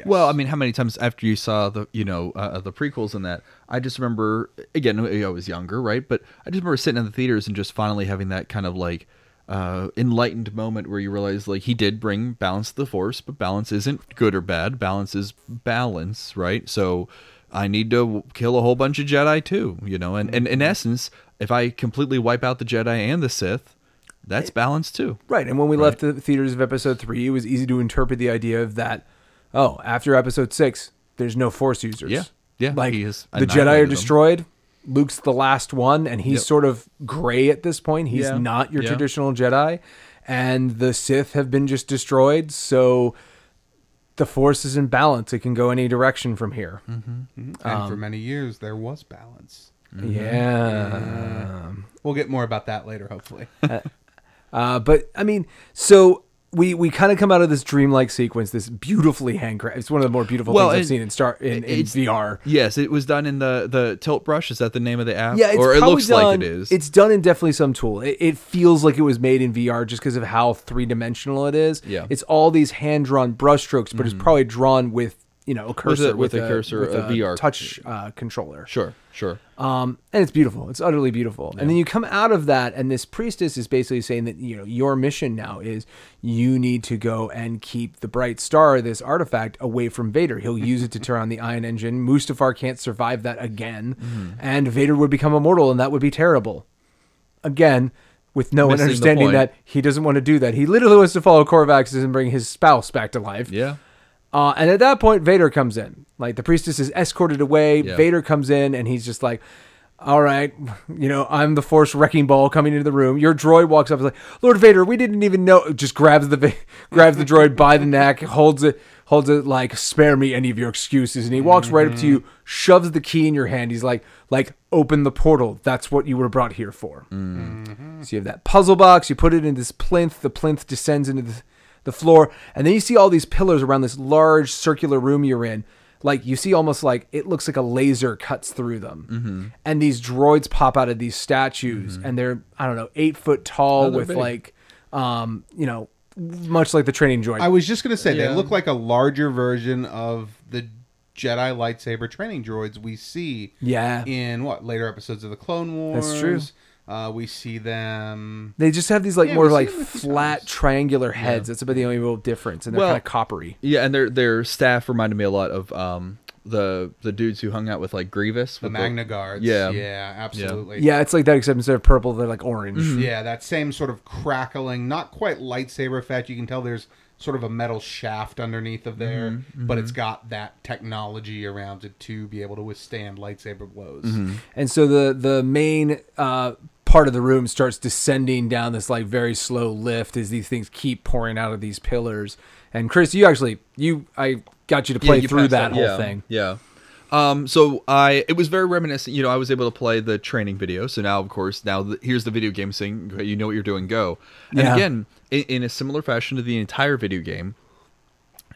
Well, I mean, how many times after you saw the you know uh, the prequels and that, I just remember again I was younger, right? But I just remember sitting in the theaters and just finally having that kind of like uh, enlightened moment where you realize like he did bring balance to the force, but balance isn't good or bad. Balance is balance, right? So I need to kill a whole bunch of Jedi too, you know. And, and in essence, if I completely wipe out the Jedi and the Sith, that's balance too. Right. And when we left the theaters of episode three, it was easy to interpret the idea of that, oh, after episode six, there's no force users. Yeah. Yeah, Like the Jedi are destroyed. them. Luke's the last one, and he's Yep. sort of gray at this point. He's Yeah. not your Yeah. traditional Jedi. And the Sith have been just destroyed, so the force is in balance. It can go any direction from here. And Um, for many years, there was balance. Yeah. We'll get more about that later, hopefully. Uh, but I mean, so we we kind of come out of this dreamlike sequence, this beautifully handcrafted. It's one of the more beautiful Well, things I've seen in Star in, in VR. Yes, it was done in the the tilt brush. Is that the name of the app? Yeah, it's or it looks done, like it is. It's done in definitely some tool. It, it feels like it was made in VR just because of how three dimensional it is. Yeah. Mm-hmm. it's all these hand drawn brushstrokes, but it's probably drawn with you know a cursor with a cursor, with a VR. touch uh, controller. sure, sure. Um, and it's beautiful. It's utterly beautiful. And then you come out of that, and this priestess is basically saying that you know your mission now is you need to go and keep the bright star, this artifact, away from Vader. He'll use it to turn on the ion engine. Mustafar can't survive that again, Mm-hmm. and Vader would become immortal, and that would be terrible. Again. With no one understanding that he doesn't want to do that. He literally wants to follow Corvax and bring his spouse back to life. Yeah. Uh, and at that point, Vader comes in. Like the priestess is escorted away. Yeah. Vader comes in, and he's just like, "All right, you know, I'm the Force wrecking ball coming into the room." Your droid walks up, and is like, "Lord Vader, we didn't even know." Just grabs the grabs the droid by the neck, holds it, holds it like, "Spare me any of your excuses." And he walks right up to you, shoves the key in your hand. He's like, "Like, open the portal. That's what you were brought here for." So you have that puzzle box. You put it in this plinth. The plinth descends into the, the floor, and then you see all these pillars around this large circular room you're in. Like you see, almost like it looks like a laser cuts through them, Mm-hmm. and these droids pop out of these statues, and they're I don't know eight foot tall Oh, with big. like, um, you know, much like the training droid. I was just going to say, Yeah. they look like a larger version of the Jedi lightsaber training droids we see yeah, in what later episodes of the Clone Wars. That's true. Uh, we see them. they just have these like Yeah, more like seen them a few flat times. triangular heads. That's about the only real difference, and they're Well, kind of coppery. Yeah, and their their staff reminded me a lot of um the the dudes who hung out with like Grievous. The Magna Guards. Yeah. Yeah, absolutely. Yeah, it's like that, except instead of purple, they're like orange. Yeah, that same sort of crackling, not quite lightsaber effect. You can tell there's sort of a metal shaft underneath of there, Mm-hmm, but it's got that technology around it to be able to withstand lightsaber blows. Mm-hmm. And so the the main uh, part of the room starts descending down this like very slow lift as these things keep pouring out of these pillars. And Chris, you actually you I got you to play you through passed that whole yeah, thing. Yeah. Um, so I, it was very reminiscent. You know, I was able to play the training video. So now, of course, now the, here's the video game saying, you know what you're doing, go. And Yeah. again, in, in a similar fashion to the entire video game,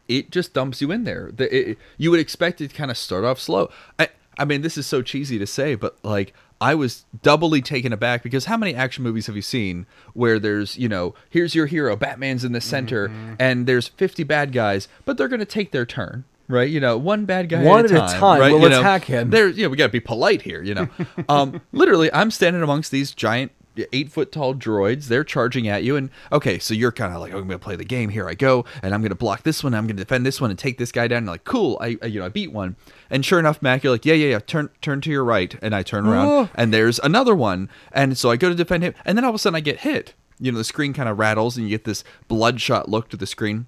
it just dumps you in there. The, it, you would expect it to kind of start off slow. I, I mean, this is so cheesy to say, but like I was doubly taken aback because how many action movies have you seen where there's, you know, here's your hero, Batman's in the center, and there's 50 bad guys, but they're going to take their turn. Right, you know, one bad guy One at a at a time. time right? will you know? attack him. There, you know, we got to be polite here. You know, um, literally, I'm standing amongst these giant eight foot tall droids. They're charging at you, and okay, so you're kind of like, oh, I'm gonna play the game. Here I go, and I'm gonna block this one. I'm gonna defend this one and take this guy down. And like, cool. I, I you know I beat one, and sure enough, Mac, you're like, yeah, yeah, yeah. Turn turn to your right, and I turn around, Oh. and there's another one, and so I go to defend him, and then all of a sudden I get hit. You know, the screen kind of rattles, and you get this bloodshot look to the screen.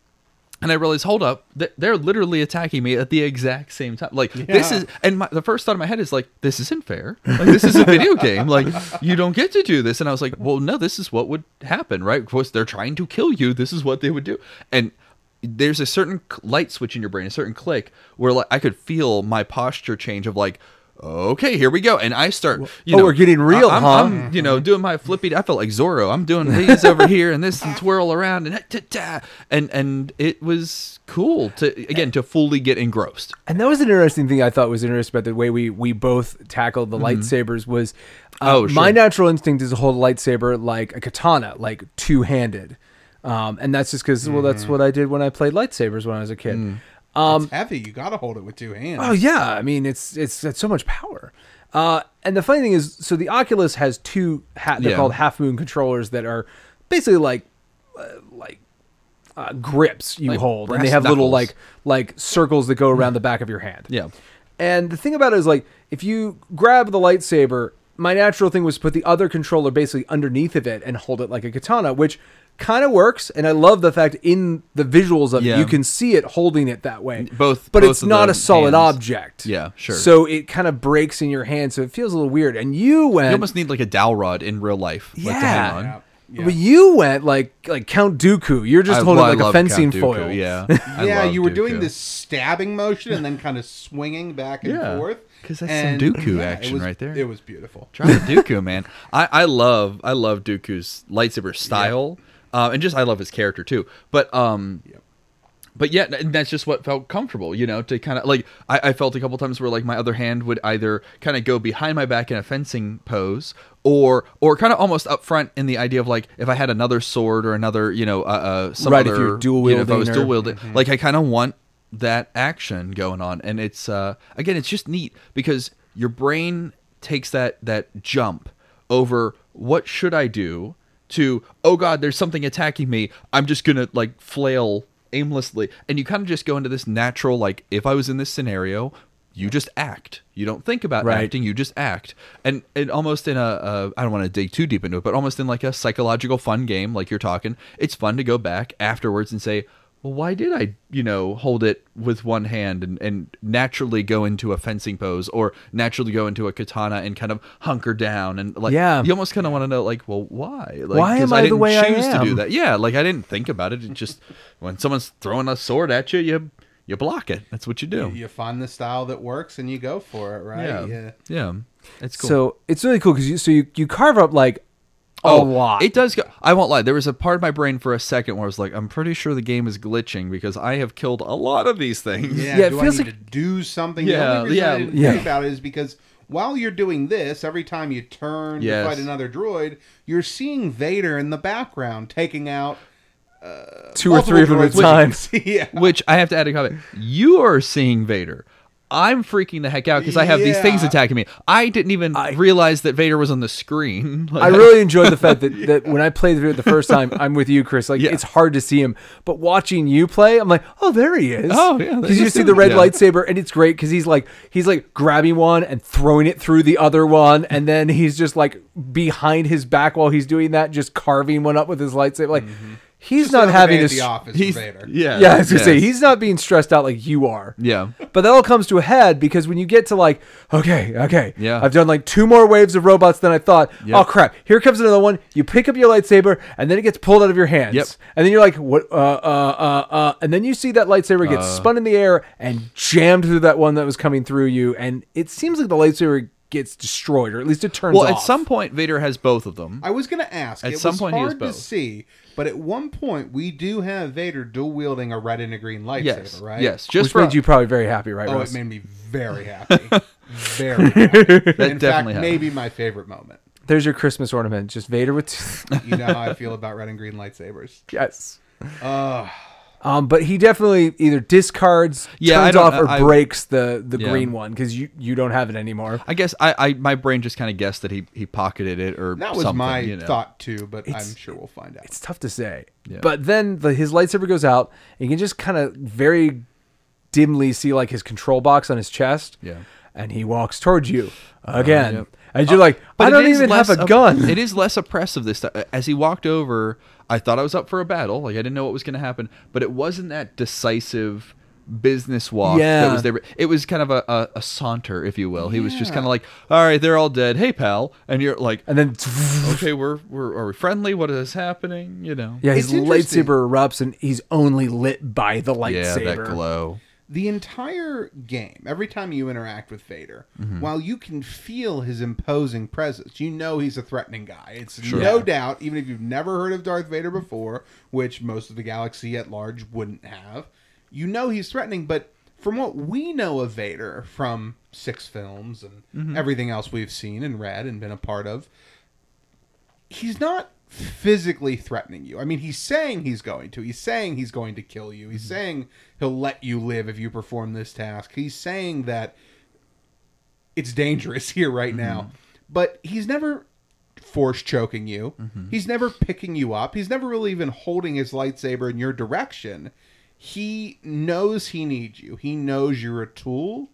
And I realize, hold up, they're literally attacking me at the exact same time. Like this is, and my, the first thought in my head is like, this isn't fair. Like this is a video game. Like you don't get to do this. And I was like, well, no, this is what would happen, right? Of course, they're trying to kill you. This is what they would do. And there's a certain light switch in your brain, a certain click where like I could feel my posture change of like. Okay, here we go, and I start. You oh, know, we're getting real, I- I'm, huh? I'm, you know, doing my flippy. I felt like Zorro. I'm doing these over here and this and twirl around and ta- ta. and and it was cool to again to fully get engrossed. And that was an interesting thing I thought was interesting about the way we we both tackled the lightsabers was uh, Oh, sure. my natural instinct is to hold a lightsaber like a katana, like two handed. Um, and that's just because well, that's what I did when I played lightsabers when I was a kid. Um, it's heavy. You got to hold it with two hands. Oh yeah, I mean it's it's it's so much power. Uh, and the funny thing is, so the Oculus has two ha- they're Yeah. called half moon controllers that are basically like uh, like uh, grips you Like hold, and they have little like like circles that go around the back of your hand. Yeah. And the thing about it is like if you grab the lightsaber, my natural thing was to put the other controller basically underneath of it and hold it like a katana, which kind of works. And I love the fact in the visuals of it, you can see it holding it that way. Both- but both it's not a solid hands. object. Yeah, sure. So it kind of breaks in your hand, so it feels a little weird. And you went, You almost need like a dowel rod in real life, like to hang Yeah. on. Yeah. Yeah. but you went like like Count Dooku. You're just I- holding well, like a fencing Count Dooku, foil. Yeah, yeah, you were doing this stabbing motion and then kind of swinging back and Yeah, forth. 'cause that's some And, Dooku it action was- right there. It was beautiful. Try the Dooku, man. I, I love I love Dooku's lightsaber style, uh, and just I love his character too. But um, but yeah, and that's just what felt comfortable, you know, to kind of like I, I felt a couple times where like my other hand would either kind of go behind my back in a fencing pose, or or kind of almost up front in the idea of like if I had another sword or another, you know, uh, uh some Right, if other you're dual you know, if I was wielding or- dual wielding, like I kind of want that action going on, and it's uh again, it's just neat because your brain takes that that jump over what should I do to oh god there's something attacking me. I'm just gonna like flail aimlessly. And you kind of just go into this natural like if i was in this scenario you just act. You don't think about Right. acting you just act. And and almost in a, a i don't want to dig too deep into it but almost in like a psychological fun game like you're talking it's fun to go back afterwards and say well why did i you know hold it with one hand and, and naturally go into a fencing pose or naturally go into a katana and kind of hunker down and like Yeah. you almost kind of want to know like well why? Like, Why 'cause am I the didn't way I choose to do that. Yeah like i didn't think about it. It just when someone's throwing a sword at you you you block it. That's what you do. You find the style that works and you go for it, right? yeah. Yeah. yeah. It's cool. So it's really cool because you so you, you carve up like a Oh, lot. It does go. I won't lie. There was a part of my brain for a second where I was like, I'm pretty sure the game is glitching because I have killed a lot of these things. Yeah, Yeah, it feels I need like- to do something? Yeah, the only reason yeah. I didn't Yeah. think about it is because while you're doing this, every time you turn Yes. to fight another droid, you're seeing Vader in the background taking out uh, two or three of them at a time. yeah. Which I have to add a comment. You are seeing Vader. I'm freaking the heck out because I have these things attacking me. I didn't even I- realize that Vader was on the screen. Like, I really enjoyed the fact that, that when I played the video the first time, I'm with you, Chris. Like Yeah. it's hard to see him, but watching you play, I'm like, oh, there he is. Oh, yeah, because you that's see him. the red Yeah. lightsaber, and it's great because he's like he's like grabbing one and throwing it through the other one, and then he's just like behind his back while he's doing that, just carving one up with his lightsaber. Like mm-hmm. He's Just not having day the office he's Vader. yeah yeah, I was gonna say he's not being stressed out like you are. yeah But that all comes to a head because when you get to like, okay, okay, Yeah. I've done like two more waves of robots than I thought. Yep. Oh crap! Here comes another one. You pick up your lightsaber and then it gets pulled out of your hands. Yep. And then you're like, what? Uh, uh, uh, uh. And then you see that lightsaber get spun in the air and jammed through that one that was coming through you, and it seems like the lightsaber gets destroyed, or at least it turns Well, off. at some point, Vader has both of them. I was going to ask. At it some was point he has hard to see, but at one point we do have Vader dual wielding a red and a green lightsaber, yes, right? yes. Just which for made you probably very happy, right? Oh, Russ? it made me very happy. very happy. In definitely fact, maybe my favorite moment. There's your Christmas ornament, just Vader with. You know how I feel about red and green lightsabers. yes. Uh, Um, but he definitely either discards, Yeah, turns off, or I- breaks the the Yeah. green one because you you don't have it anymore. I guess I, I my brain just kind of guessed that he he pocketed it or That was something, my you know. thought too, but It's- I'm sure we'll find out. It's tough to say. Yeah. But then the, his lightsaber goes out, and you can just kind of very dimly see like his control box on his chest. Yeah. And he walks towards you again, yep. and you're like, I don't even have less a op- gun. It is less oppressive this time. As he walked over, I thought I was up for a battle. Like I didn't know what was going to happen, but it wasn't that decisive business walk Yeah. that was there. It was kind of a, a, a saunter, if you will. He was just kind of like, "All right, they're all dead. Hey, pal," and you're like, and then, "Okay, we're we're are we friendly? What is happening?" You know? yeah, his lightsaber erupts, and he's only lit by the lightsaber. yeah, that glow. The entire game, every time you interact with Vader, Mm-hmm. while you can feel his imposing presence, you know he's a threatening guy. It's no Yeah. doubt, even if you've never heard of Darth Vader before, which most of the galaxy at large wouldn't have, you know he's threatening. But from what we know of Vader from six films and Mm-hmm. everything else we've seen and read and been a part of, he's not physically threatening you. I mean, he's saying he's going to. He's saying he's going to kill you. He's mm-hmm. saying he'll let you live if you perform this task. He's saying that it's dangerous here right mm-hmm. now. But he's never force choking you. Mm-hmm. He's never picking you up. He's never really even holding his lightsaber in your direction. He knows he needs you. He knows you're a tool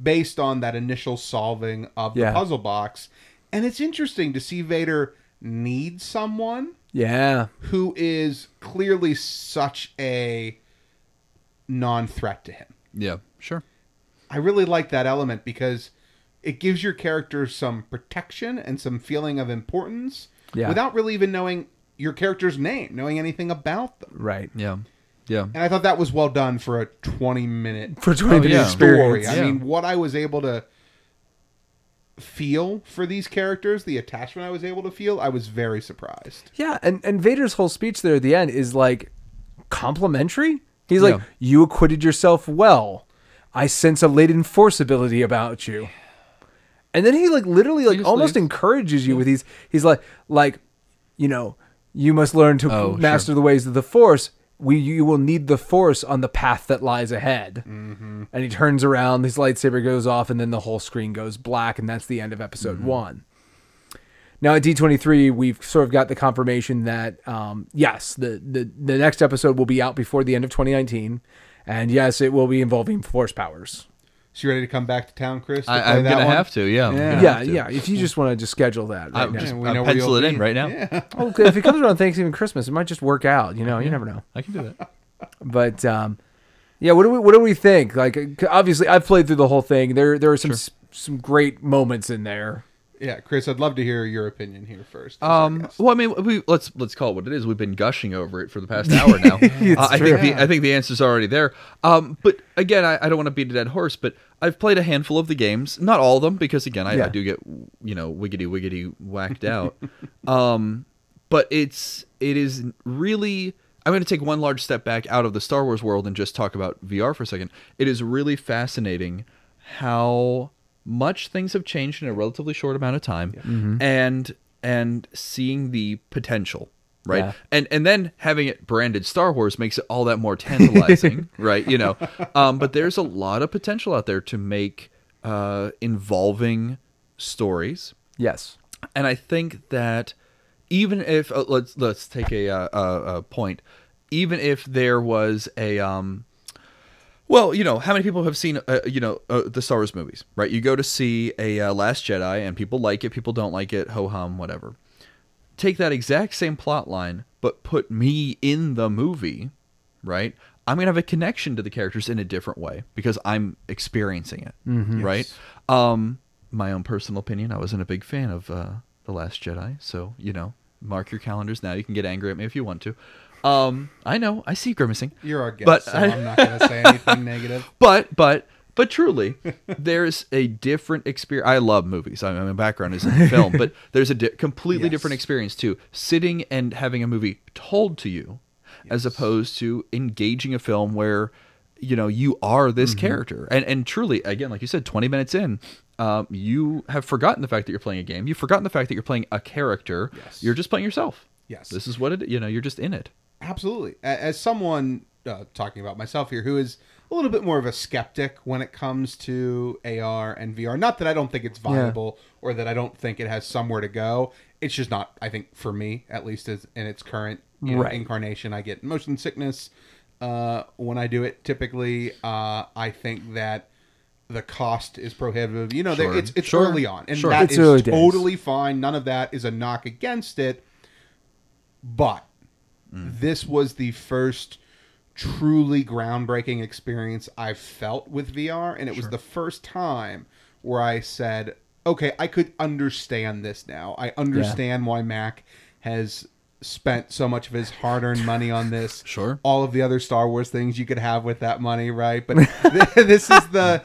based on that initial solving of Yeah. the puzzle box. And it's interesting to see Vader need someone Yeah, who is clearly such a non-threat to him. Yeah, sure. I really like that element because it gives your character some protection and some feeling of importance Yeah. without really even knowing your character's name, knowing anything about them. right. Yeah, yeah. And I thought that was well done for a 20 minute For twenty Oh, minute yeah. experience. story. I mean, what I was able to feel for these characters, the attachment I was able to feel, I was very surprised. Yeah, and, and Vader's whole speech there at the end is like complimentary. He's like, Yeah. You acquitted yourself well. I sense a latent force ability about you. And then he like literally like almost leaves. encourages you with these he's like like, you know, you must learn to Oh, master sure. the ways of the force. We you will need the force on the path that lies ahead. Mm-hmm. And he turns around, his lightsaber goes off, and then the whole screen goes black, and that's the end of episode Mm-hmm. one. Now at D23, we've sort of got the confirmation that um, yes, the, the the next episode will be out before the end of 2019, and yes, it will be involving force powers. So you ready to come back to town, Chris? to I, play I'm gonna one? have to. Yeah. Yeah. Yeah, to. yeah. If you just want to just schedule that right I'm now. just we I'll know pencil you'll it in be. right now. Yeah. Oh, okay, if it comes around Thanksgiving, Christmas, it might just work out. You know, you never know. I can do that. But um, yeah, what do we what do we think? Like, uh, obviously, I've played through the whole thing. There there are some s some great moments in there. Yeah, Chris, I'd love to hear your opinion here first. Um, guest. well, I mean, we let's let's call it what it is. We've been gushing over it for the past hour now. Uh, I think the I think the answer's already there. Um, but again, I, I don't want to beat a dead horse, but I've played a handful of the games, not all of them, because again, I, Yeah. I do get you know wiggity wiggity whacked out. um, but it's it is really. I'm going to take one large step back out of the Star Wars world and just talk about VR for a second. It is really fascinating how much things have changed in a relatively short amount of time, Mm-hmm. and and seeing the potential, right? Yeah. And and then having it branded Star Wars makes it all that more tantalizing, right? You know, um, but there's a lot of potential out there to make uh, involving stories Yes. and I think that even if uh, let's let's take a, uh, a, a point, even if there was a um, well, you know, how many people have seen uh, you know uh, the Star Wars movies, right? You go to see a uh, Last Jedi, and people like it, people don't like it, ho hum, whatever. Take that exact same plot line, but put me in the movie, right? I'm gonna have a connection to the characters in a different way because I'm experiencing it, right? Um, my own personal opinion, I wasn't a big fan of uh, the Last Jedi, so you know, mark your calendars now. You can get angry at me if you want to. Um, I know, I see you grimacing. You're our guest, but so I- I'm not going to say anything negative. but but but truly there's a different experience i love movies I mean, my background is in film but there's a di- completely Yes. different experience too sitting and having a movie told to you as opposed to engaging a film where you know you are this Mm-hmm. character and and truly again like you said 20 minutes in um, you have forgotten the fact that you're playing a game you've forgotten the fact that you're playing a character Yes. you're just playing yourself Yes. this is what it you know you're just in it Absolutely. As someone uh, talking about myself here, who is a little bit more of a skeptic when it comes to AR and VR. Not that I don't think it's viable or that I don't think it has somewhere to go. It's just not. I think for me, at least, is in its current you know, Right. incarnation, I get motion sickness uh, when I do it. Typically, uh, I think that the cost is prohibitive. You know, there- Sure. it's it's Sure. early on, and Sure. that It's is early days. totally fine. None of that is a knock against it. But Mm. this was the first truly groundbreaking experience I've felt with VR, and it was the first time where I said, "Okay, I could understand this now. I understand why Mac has." Spent so much of his hard-earned money on this. Sure. all of the other Star Wars things you could have with that money, right? But th- this is the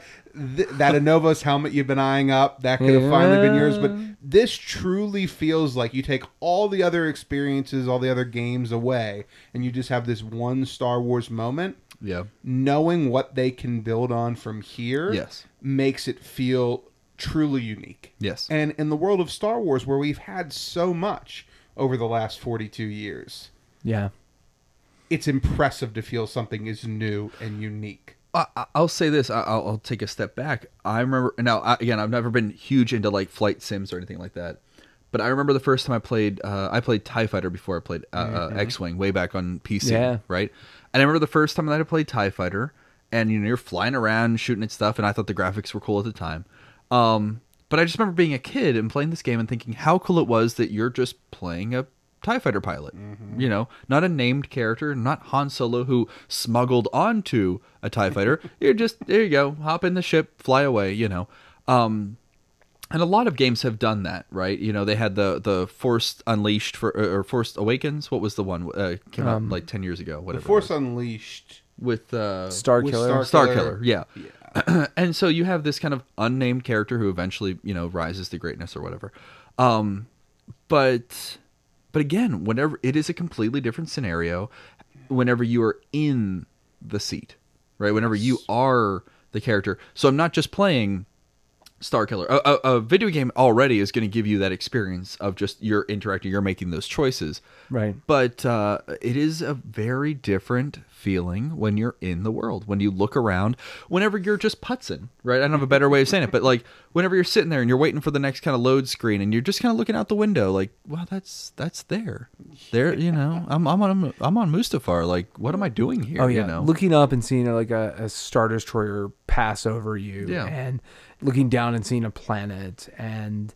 th- that Anovos helmet you've been eyeing up. That could have finally been yours. But this truly feels like you take all the other experiences, all the other games away, and you just have this one Star Wars moment. Yeah. Knowing what they can build on from here, Yes. makes it feel truly unique. Yes. And in the world of Star Wars, where we've had so much over the last forty-two years, Yeah. it's impressive to feel something is new and unique. I, I- I'll say this. I- I'll, I'll take a step back. I remember now. I, again, I've never been huge into like flight sims or anything like that. But I remember the first time I played. Uh, I played Tie Fighter before I played uh, uh, X Wing way back on PC. Yeah. Right. And I remember the first time that I played Tie Fighter, and you know you're flying around shooting at stuff, and I thought the graphics were cool at the time. Um, but I just remember being a kid and playing this game and thinking how cool it was that you're just playing a TIE fighter pilot. You know, not a named character, not Han Solo who smuggled onto a TIE fighter. you're just, there you go, hop in the ship, fly away, you know. Um, and a lot of games have done that, right? You know, they had the the Force Unleashed for or Force Awakens. What was the one uh, came out like ten years ago? The Whatever. Force it was. Unleashed. with uh, Star With Killer. Star- Star Killer. Killer, yeah. and so you have this kind of unnamed character who eventually, you know, rises to greatness or whatever. Um, but but again, whenever it is a completely different scenario, whenever you are in the seat, right? Whenever you are the character. So I'm not just playing Star Killer. A, a, a video game already is going to give you that experience of just you're interacting, you're making those choices. Right. But uh, it is a very different feeling when you're in the world. When you look around, whenever you're just putzing, right? I don't have a better way of saying it, but like whenever you're sitting there and you're waiting for the next kind of load screen, and you're just kind of looking out the window, like, wow, that's that's there, there. You know, I'm I'm on I'm on Mustafar. Like, what am I doing here? Oh yeah, you know? looking up and seeing like a, a star destroyer pass over you, Yeah. and looking down and seeing a planet, and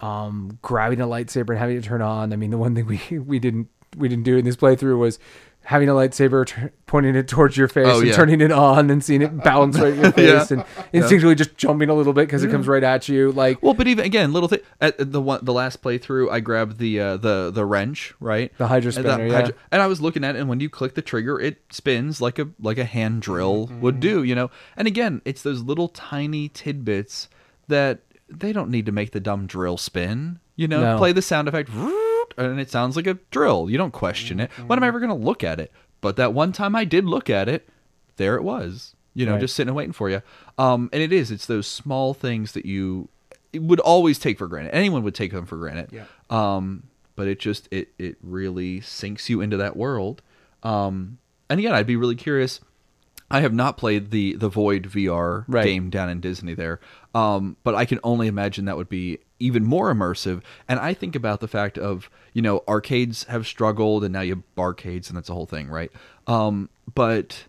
um, grabbing a lightsaber and having it turn on. I mean, the one thing we we didn't we didn't do in this playthrough was having a lightsaber t- pointing it towards your face Oh, and yeah. turning it on and seeing it bounce right in your Yeah. face and instinctually just jumping a little bit because it comes right at you. Like Well, but even again, little thing. At the one, the last playthrough, I grabbed the uh, the the wrench, right? The Hydra And spinner, yeah. and I was looking at it, and when you click the trigger, it spins like a like a hand drill would do, you know. And again, it's those little tiny tidbits that they don't need to make the dumb drill spin. You know, No. play the sound effect, and it sounds like a drill. You don't question it. When am I ever going to look at it? But that one time I did look at it, there it was. You know, Right. just sitting and waiting for you. Um, and it is. It's those small things that you would always take for granted. Anyone would take them for granted. Yeah. Um, but it just it it really sinks you into that world. Um, and again, I'd be really curious. I have not played the the Void VR Right. game down in Disney there, um, but I can only imagine that would be even more immersive. And I think about the fact of you know arcades have struggled, and now you have barcades, and that's a whole thing, right? Um, but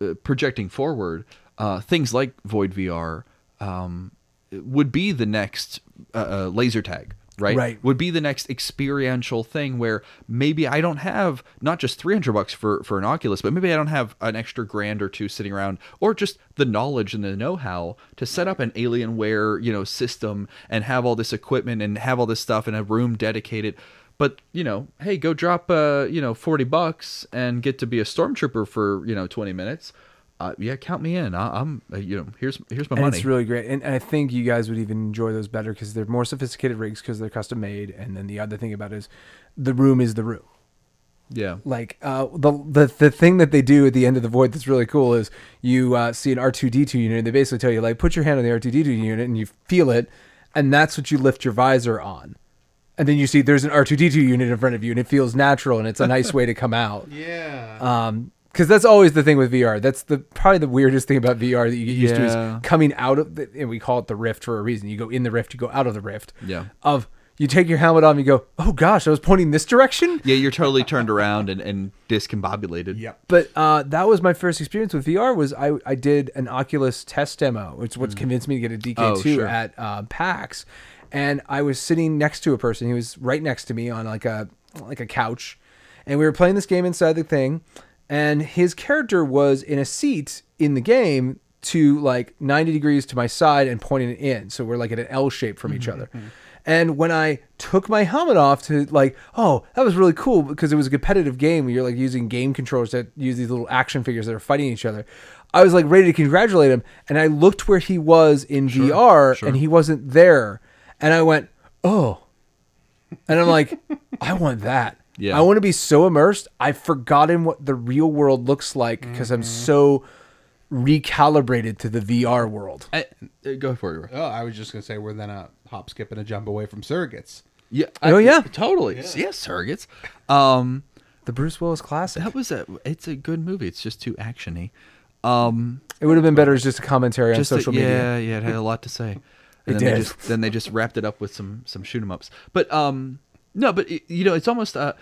uh, projecting forward, uh, things like Void VR um, would be the next uh, uh, laser tag, right? Right. Would be the next experiential thing where maybe I don't have not just 300 bucks for, for an Oculus, but maybe I don't have an extra grand or two sitting around or just the knowledge and the know-how to set up an Alienware, you know, system and have all this equipment and have all this stuff in a room dedicated. But, you know, hey, go drop, uh, you know, 40 bucks and get to be a stormtrooper for, you know, 20 minutes. Uh, yeah, count me in. I, I'm, uh, you know, here's here's my and money. it's really great. And I think you guys would even enjoy those better because they're more sophisticated rigs because they're custom made. And then the other thing about it is the room is the room. yeah. Like uh, the the the thing that they do at the end of the void that's really cool is you uh, see an R two D two unit. and They basically tell you like put your hand on the R two D two unit and you feel it, and that's what you lift your visor on. And then you see there's an R two D two unit in front of you, and it feels natural, and it's a nice way to come out. Yeah. Um, because that's always the thing with VR. That's the probably the weirdest thing about VR that you get used to is coming out of the, and we call it the rift for a reason. You go in the rift, you go out of the rift. Yeah. Of you take your helmet off, and you go, oh gosh, I was pointing this direction. Yeah, you're totally turned around and, and discombobulated. Yeah. But uh, that was my first experience with VR. Was I, I did an Oculus test demo, which what's convinced me to get a DK2 Oh, sure. at uh, PAX, and I was sitting next to a person. He was right next to me on like a like a couch, and we were playing this game inside the thing, and his character was in a seat in the game to like 90 degrees to my side and pointing it in. So we're like at an L shape from each mm-hmm, other. Mm-hmm. And when I took my helmet off to like, oh, that was really cool because it was a competitive game where you're like using game controllers that use these little action figures that are fighting each other. I was like ready to congratulate him, and I looked where he was in VR, and he wasn't there, and I went, oh, and I'm like, I want that. Yeah. I want to be so immersed. I've forgotten what the real world looks like because I'm so recalibrated to the VR world. I, uh, go for it. Roy. Oh, I was just gonna say we're then a hop, skip, and a jump away from surrogates. Yeah. Oh, yeah. Totally. Yeah. surrogates. Um, The Bruce Willis classic. that was a. It's a good movie. It's just too actiony. Um, It would have been better as just a commentary on just a- social media. Yeah, yeah, it had a lot to say. And It then They did. just, then they just wrapped it up with some some shoot 'em ups. But um, no, but you know, it's almost uh,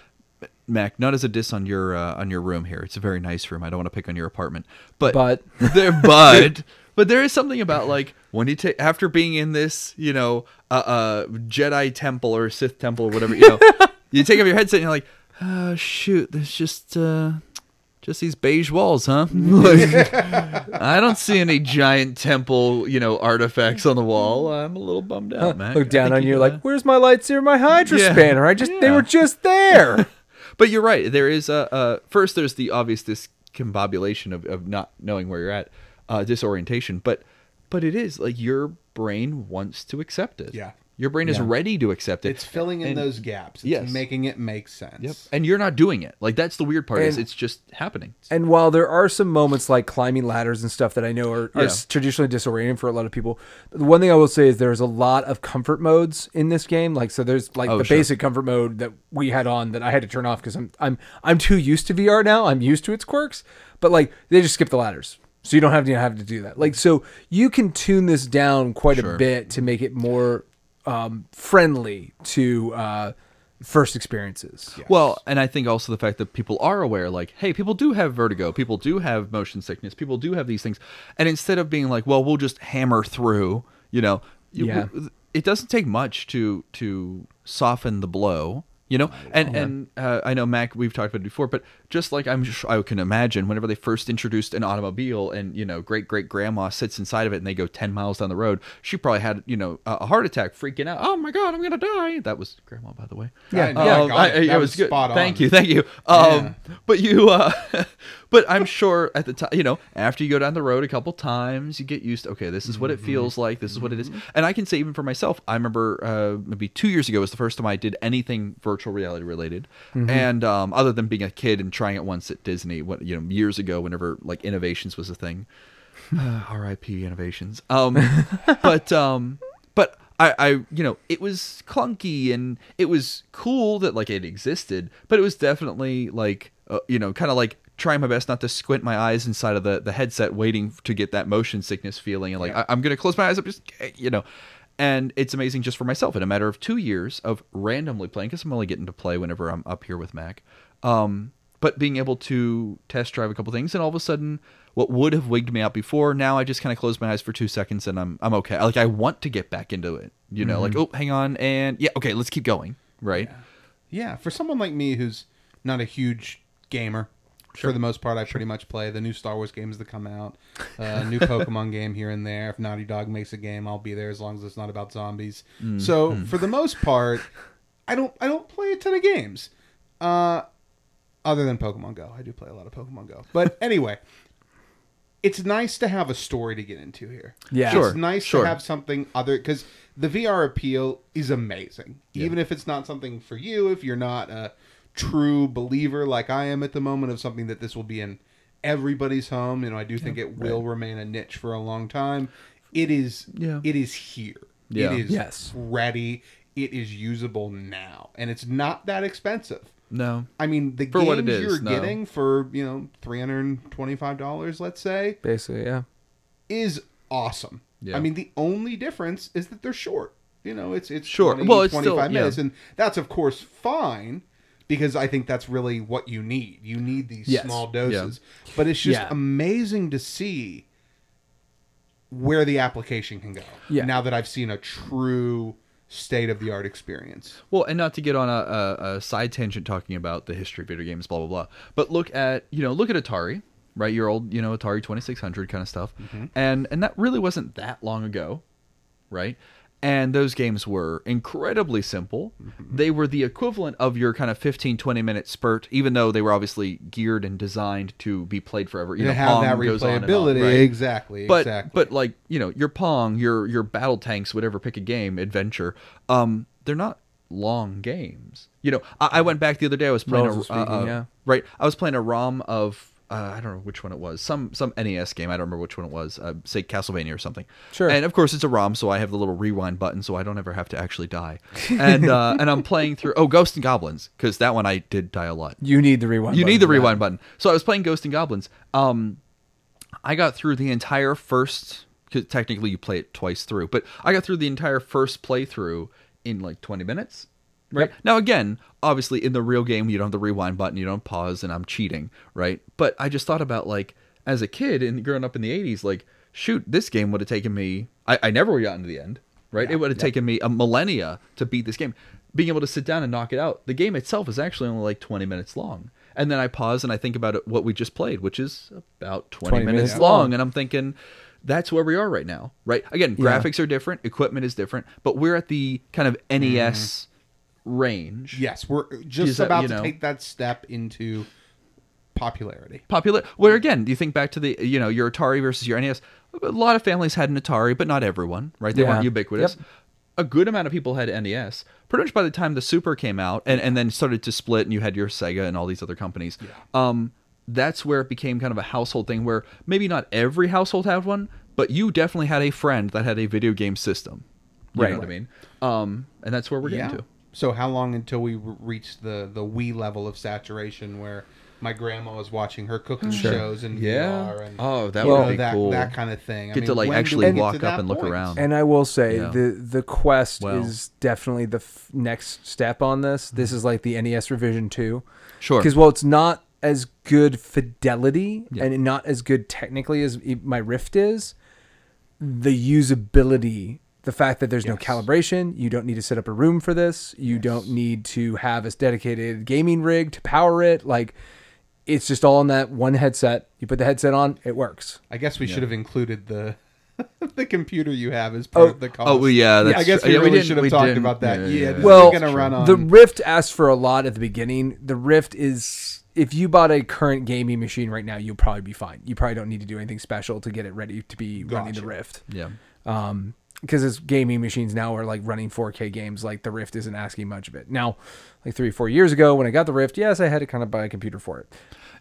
Mac. Not as a diss on your uh, on your room here. It's a very nice room. I don't want to pick on your apartment, but But- there, but but there is something about like when you take after being in this, you know, uh, uh, Jedi temple or Sith temple or whatever, you know, you take off your headset and you're like, oh shoot, there's just. uh just these beige walls, huh? Like, I don't see any giant temple, you know, artifacts on the wall. I'm a little bummed out, man. Look down on you like, where's my lightsaber, my hydro Yeah. spanner? I just they were just there. But you're right. There is a uh, first. There's the obvious discombobulation of, of not knowing where you're at, uh, disorientation. But but it is like your brain wants to accept it. Yeah. Your brain is Yeah. ready to accept it. It's filling in And- those gaps. It's Yes. making it make sense. Yep. And you're not doing it. Like that's the weird part. is And- it's just happening. And while there are some moments like climbing ladders and stuff that I know are, are Yeah. traditionally disorienting for a lot of people, the one thing I will say is there's a lot of comfort modes in this game. Like so, there's like Oh, the sure. basic comfort mode that we had on that I had to turn off because I'm I'm I'm too used to VR now. I'm used to its quirks, but like they just skip the ladders. So you don't have to have to do that. Like so, you can tune this down quite Sure. a bit to make it more um, friendly to uh, first experiences. Well, and I think also the fact that people are aware, like, hey, people do have vertigo, people do have motion sickness, people do have these things, and instead of being like, well, we'll just hammer through, you know, Yeah. it doesn't take much to to soften the blow, you know. And and uh, I know Mac, we've talked about it before, but just like I'm, sh- I can imagine whenever they first introduced an automobile, and you know, great great grandma sits inside of it, and they go ten miles down the road, she probably had you know a a heart attack, freaking out. Oh my god, I'm gonna die. That was grandma, by the way. Yeah, Um, yeah, got I- it. I- That it was was good. spot on. Thank you, thank you. Um, but you, uh, but I'm sure at the time, you know, after you go down the road a couple times, you get used to okay, this is what it Mm-hmm. feels like. This is what it is. And I can say even for myself, I remember uh, maybe two years ago was the first time I did anything virtual reality related, Mm-hmm. and um, other than being a kid and trying it once at Disney, what you know, years ago, whenever like Innoventions was a thing. Uh, R.I.P. Innoventions. Um, but um, but I, I, you know, it was clunky and it was cool that like it existed, but it was definitely like, uh, you know, kind of like trying my best not to squint my eyes inside of the the headset, waiting to get that motion sickness feeling, and like I, I'm gonna close my eyes up, just you know. And it's amazing just for myself in a matter of two years of randomly playing, because I'm only getting to play whenever I'm up here with Mac. Um, but being able to test drive a couple things, and all of a sudden, what would have wigged me out before, now I just kind of close my eyes for two seconds, and I'm I'm okay. Like I want to get back into it, you know, like oh, hang on, and yeah, okay, let's keep going, right? Yeah, for someone like me who's not a huge gamer, for the most part, I pretty much play the new Star Wars games that come out, uh, new Pokemon game here and there. If Naughty Dog makes a game, I'll be there as long as it's not about zombies. So for the most part, I don't I don't play a ton of games, uh, other than Pokemon Go. I do play a lot of Pokemon Go, but anyway. It's nice to have a story to get into here. Yeah. Sure, It's nice sure. to have something other because the VR appeal is amazing. Even if it's not something for you, if you're not a true believer like I am at the moment of something that this will be in everybody's home, you know, I do think it will remain a niche for a long time. It is Yeah. it is here. Yeah. It is Yes. ready. It is usable now. And it's not that expensive. No. I mean, the For games what it is, you're no. getting for you know three hundred and twenty-five dollars, let's say, Basically, yeah. is awesome. Yeah. I mean, the only difference is that they're short. You know, it's it's Sure. 20, Well, it's 25 still- yeah. minutes, and that's of course fine because I think that's really what you need. You need these Yes. small doses, but it's just Yeah. amazing to see where the application can go. Yeah. Now that I've seen a true state of the art experience. Well, and not to get on a, a, a side tangent talking about the history of video games, blah blah blah. But look at you know look at Atari, right? Your old you know Atari Twenty Six Hundred kind of stuff, mm-hmm. and and that really wasn't that long ago, right? And those games were incredibly simple. They were the equivalent of your kind of 15, 20 minute spurt, even though they were obviously geared and designed to be played forever. You know, have Pong that goes on and on, replayability, right? exactly, but exactly. but like you know your pong your your battle tanks whatever pick a game adventure um they're not long games you know i, I went back the other day i was playing a, speaking, uh, yeah. right i was playing a rom of uh, I don't know which one it was. Some some NES game. I don't remember which one it was. Uh, say Castlevania or something. Sure. And of course it's a ROM, so I have the little rewind button, so I don't ever have to actually die. And uh, and I'm playing through. Oh, Ghosts and Goblins, because that one I did die a lot. You need the rewind. You button need the rewind button. So I was playing Ghost and Goblins. Um, I got through the entire first. 'cause technically, you play it twice through, but I got through the entire first playthrough in like 20 minutes. Right now, again, obviously, in the real game, you don't have the rewind button, you don't pause, and I'm cheating, right? But I just thought about like as a kid and growing up in the 80s, like shoot, this game would have taken me. I, I never would have gotten to the end, right? it would have taken me a millennia to beat this game. Being able to sit down and knock it out. The game itself is actually only like 20 minutes long. And then I pause and I think about it, what we just played, which is about 20, 20 minutes, minutes long. long. And I'm thinking, that's where we are right now, right? Again, Yeah. graphics are different, equipment is different, but we're at the kind of mm. NES range. Yes, we're Is just that, about you to take that step into popularity. popular where again do you think back to the you know your atari versus your nes a lot of families had an atari but not everyone right they Yeah. weren't ubiquitous Yep. a good amount of people had nes pretty much by the time the super came out and, and then started to split and you had your sega and all these other companies um that's where it became kind of a household thing where maybe not every household had one but you definitely had a friend that had a video game system you Right. know what i mean um and that's where we're getting to So how long until we reach the the Wii level of saturation where my grandma was watching her cooking mm. shows and yeah VR and oh that would know, be that cool that kind of thing. I Get to, like, actually walk up that and look point? around. And I will say Yeah. the the Quest Well. is definitely the f- next step on this. This mm-hmm. is like the NES revision two. Sure. Because while it's not as good fidelity Yeah. and not as good technically as e- my Rift is, the usability, the fact that there's no calibration, you don't need to set up a room for this, you don't need to have a dedicated gaming rig to power it. Like, it's just all in that one headset. You put the headset on, it works. I guess we should have included the the computer you have as part Oh. of the cost. Oh well, yeah, that's I guess we Yeah, really didn't- should have talked about that. yeah, Yeah, yeah, this well, gonna run on the Rift asked for a lot at the beginning. The Rift is if you bought a current gaming machine right now, you'll probably be fine. You probably don't need to do anything special to get it ready to be running the Rift. yeah. Um, because it's gaming machines now are like running 4K games. Like the Rift isn't asking much of it now. Like three or four years ago, when I got the Rift, yes, I had to kind of buy a computer for it.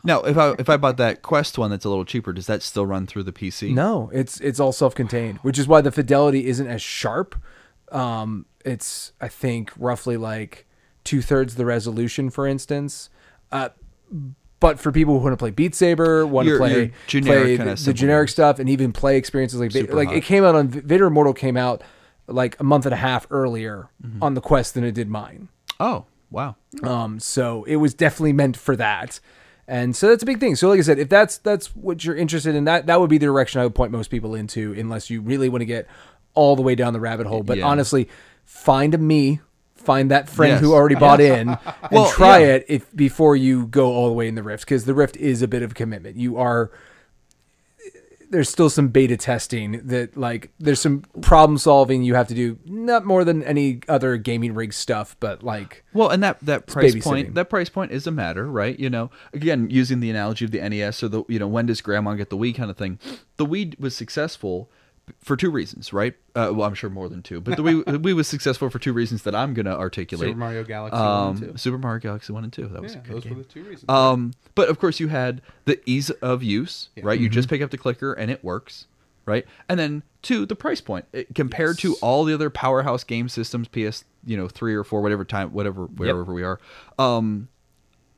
Now, if I if I bought that Quest one that's a little cheaper, does that still run through the PC? No, it's it's all self-contained, which is why the fidelity isn't as sharp. Um, it's I think roughly like two thirds the resolution, for instance. Uh, but for people who want to play Beat Saber, want to play, generic play the, the generic stuff, and even play experiences like Super like hot. it came out on Vader Immortal came out like a month and a half earlier Mm-hmm. on the Quest than it did mine. Oh, wow. Um, so it was definitely meant for that. And so that's a big thing. So like I said, if that's that's what you're interested in, that that would be the direction I would point most people into, unless you really want to get all the way down the rabbit hole. But Yeah. honestly, find a me, find that friend Yes. who already bought in, and Well, try yeah. it if before you go all the way in the Rift, because the Rift is a bit of a commitment. You are there's still some beta testing that like there's some problem solving you have to do not more than any other gaming rig stuff but like Well, and that that price point that price point is a matter, right? You know, again, using the analogy of the NES or the you know when does Grandma get the Wii kind of thing. The Wii was successful for two reasons, right? Uh, well, I'm sure more than two, but the the Wii was successful for two reasons that I'm going to articulate. Super Mario Galaxy one um, and two. Super Mario Galaxy One and Two. That was Yeah, a good those game. were the two reasons. Um, but of course, you had the ease of use, right? You Mm-hmm. just pick up the clicker and it works, right? And then two, the price point It- compared to all the other powerhouse game systems, PS, you know, three or four, whatever time, whatever, wherever we are. Um,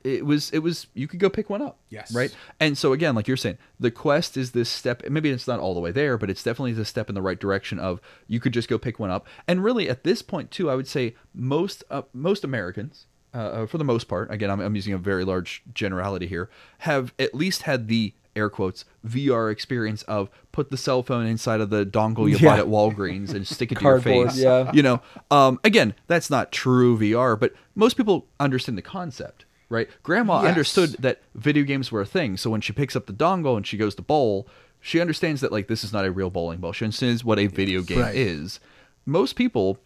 it was it was you could go pick one up. Yes. Right. And so again, like you're saying, the quest is this step. Maybe it's not all the way there, but it's definitely the step in the right direction. Of you could just go pick one up. And really, at this point too, I would say most uh, most Americans, uh, uh, for the most part, again, I'm, I'm using a very large generality here, have at least had the air quotes VR experience of put the cell phone inside of the dongle you Yeah. bought at Walgreens and stick it to your face. yeah. You know, um, again, that's not true VR, but most people understand the concept, right? Grandma Yes. understood that video games were a thing, so when she picks up the dongle and she goes to bowl, she understands that like this is not a real bowling ball. She understands what a video game Right. is. Most people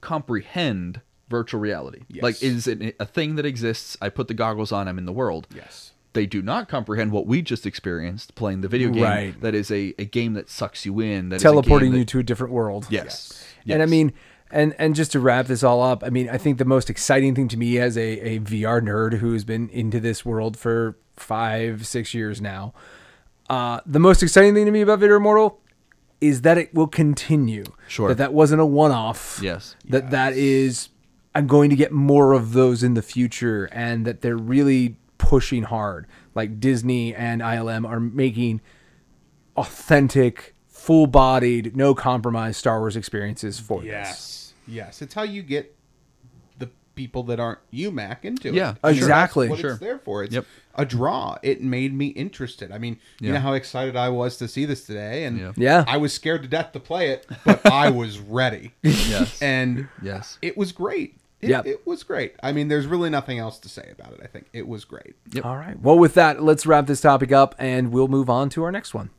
comprehend virtual reality. Yes. Like, is it a thing that exists? I put the goggles on, I'm in the world. Yes. They do not comprehend what we just experienced playing the video game. Right. That is a, a game that sucks you in. That teleporting you that- to a different world. Yes. And I mean, and and just to wrap this all up, I mean, I think the most exciting thing to me as a, a VR nerd who's been into this world for five, six years now, uh, the most exciting thing to me about Vader Immortal is that it will continue. Sure. That that wasn't a one off. Yes. That that is, I'm going to get more of those in the future, and that they're really pushing hard. Like Disney and ILM are making authentic, full bodied, no compromise Star Wars experiences for this. Yes. Yes. It's how you get the people that aren't you, Mac, into it. Yeah, Sure, that's exactly. what Sure. it's there for. It's Yep. a draw. It made me interested. I mean, you know how excited I was to see this today, and Yeah. Yeah. I was scared to death to play it, but I was ready. Yes. and Yes. it was great. It, Yep. it was great. I mean, there's really nothing else to say about it. I think it was great. Yep. All right. Well, with that, let's wrap this topic up and we'll move on to our next one.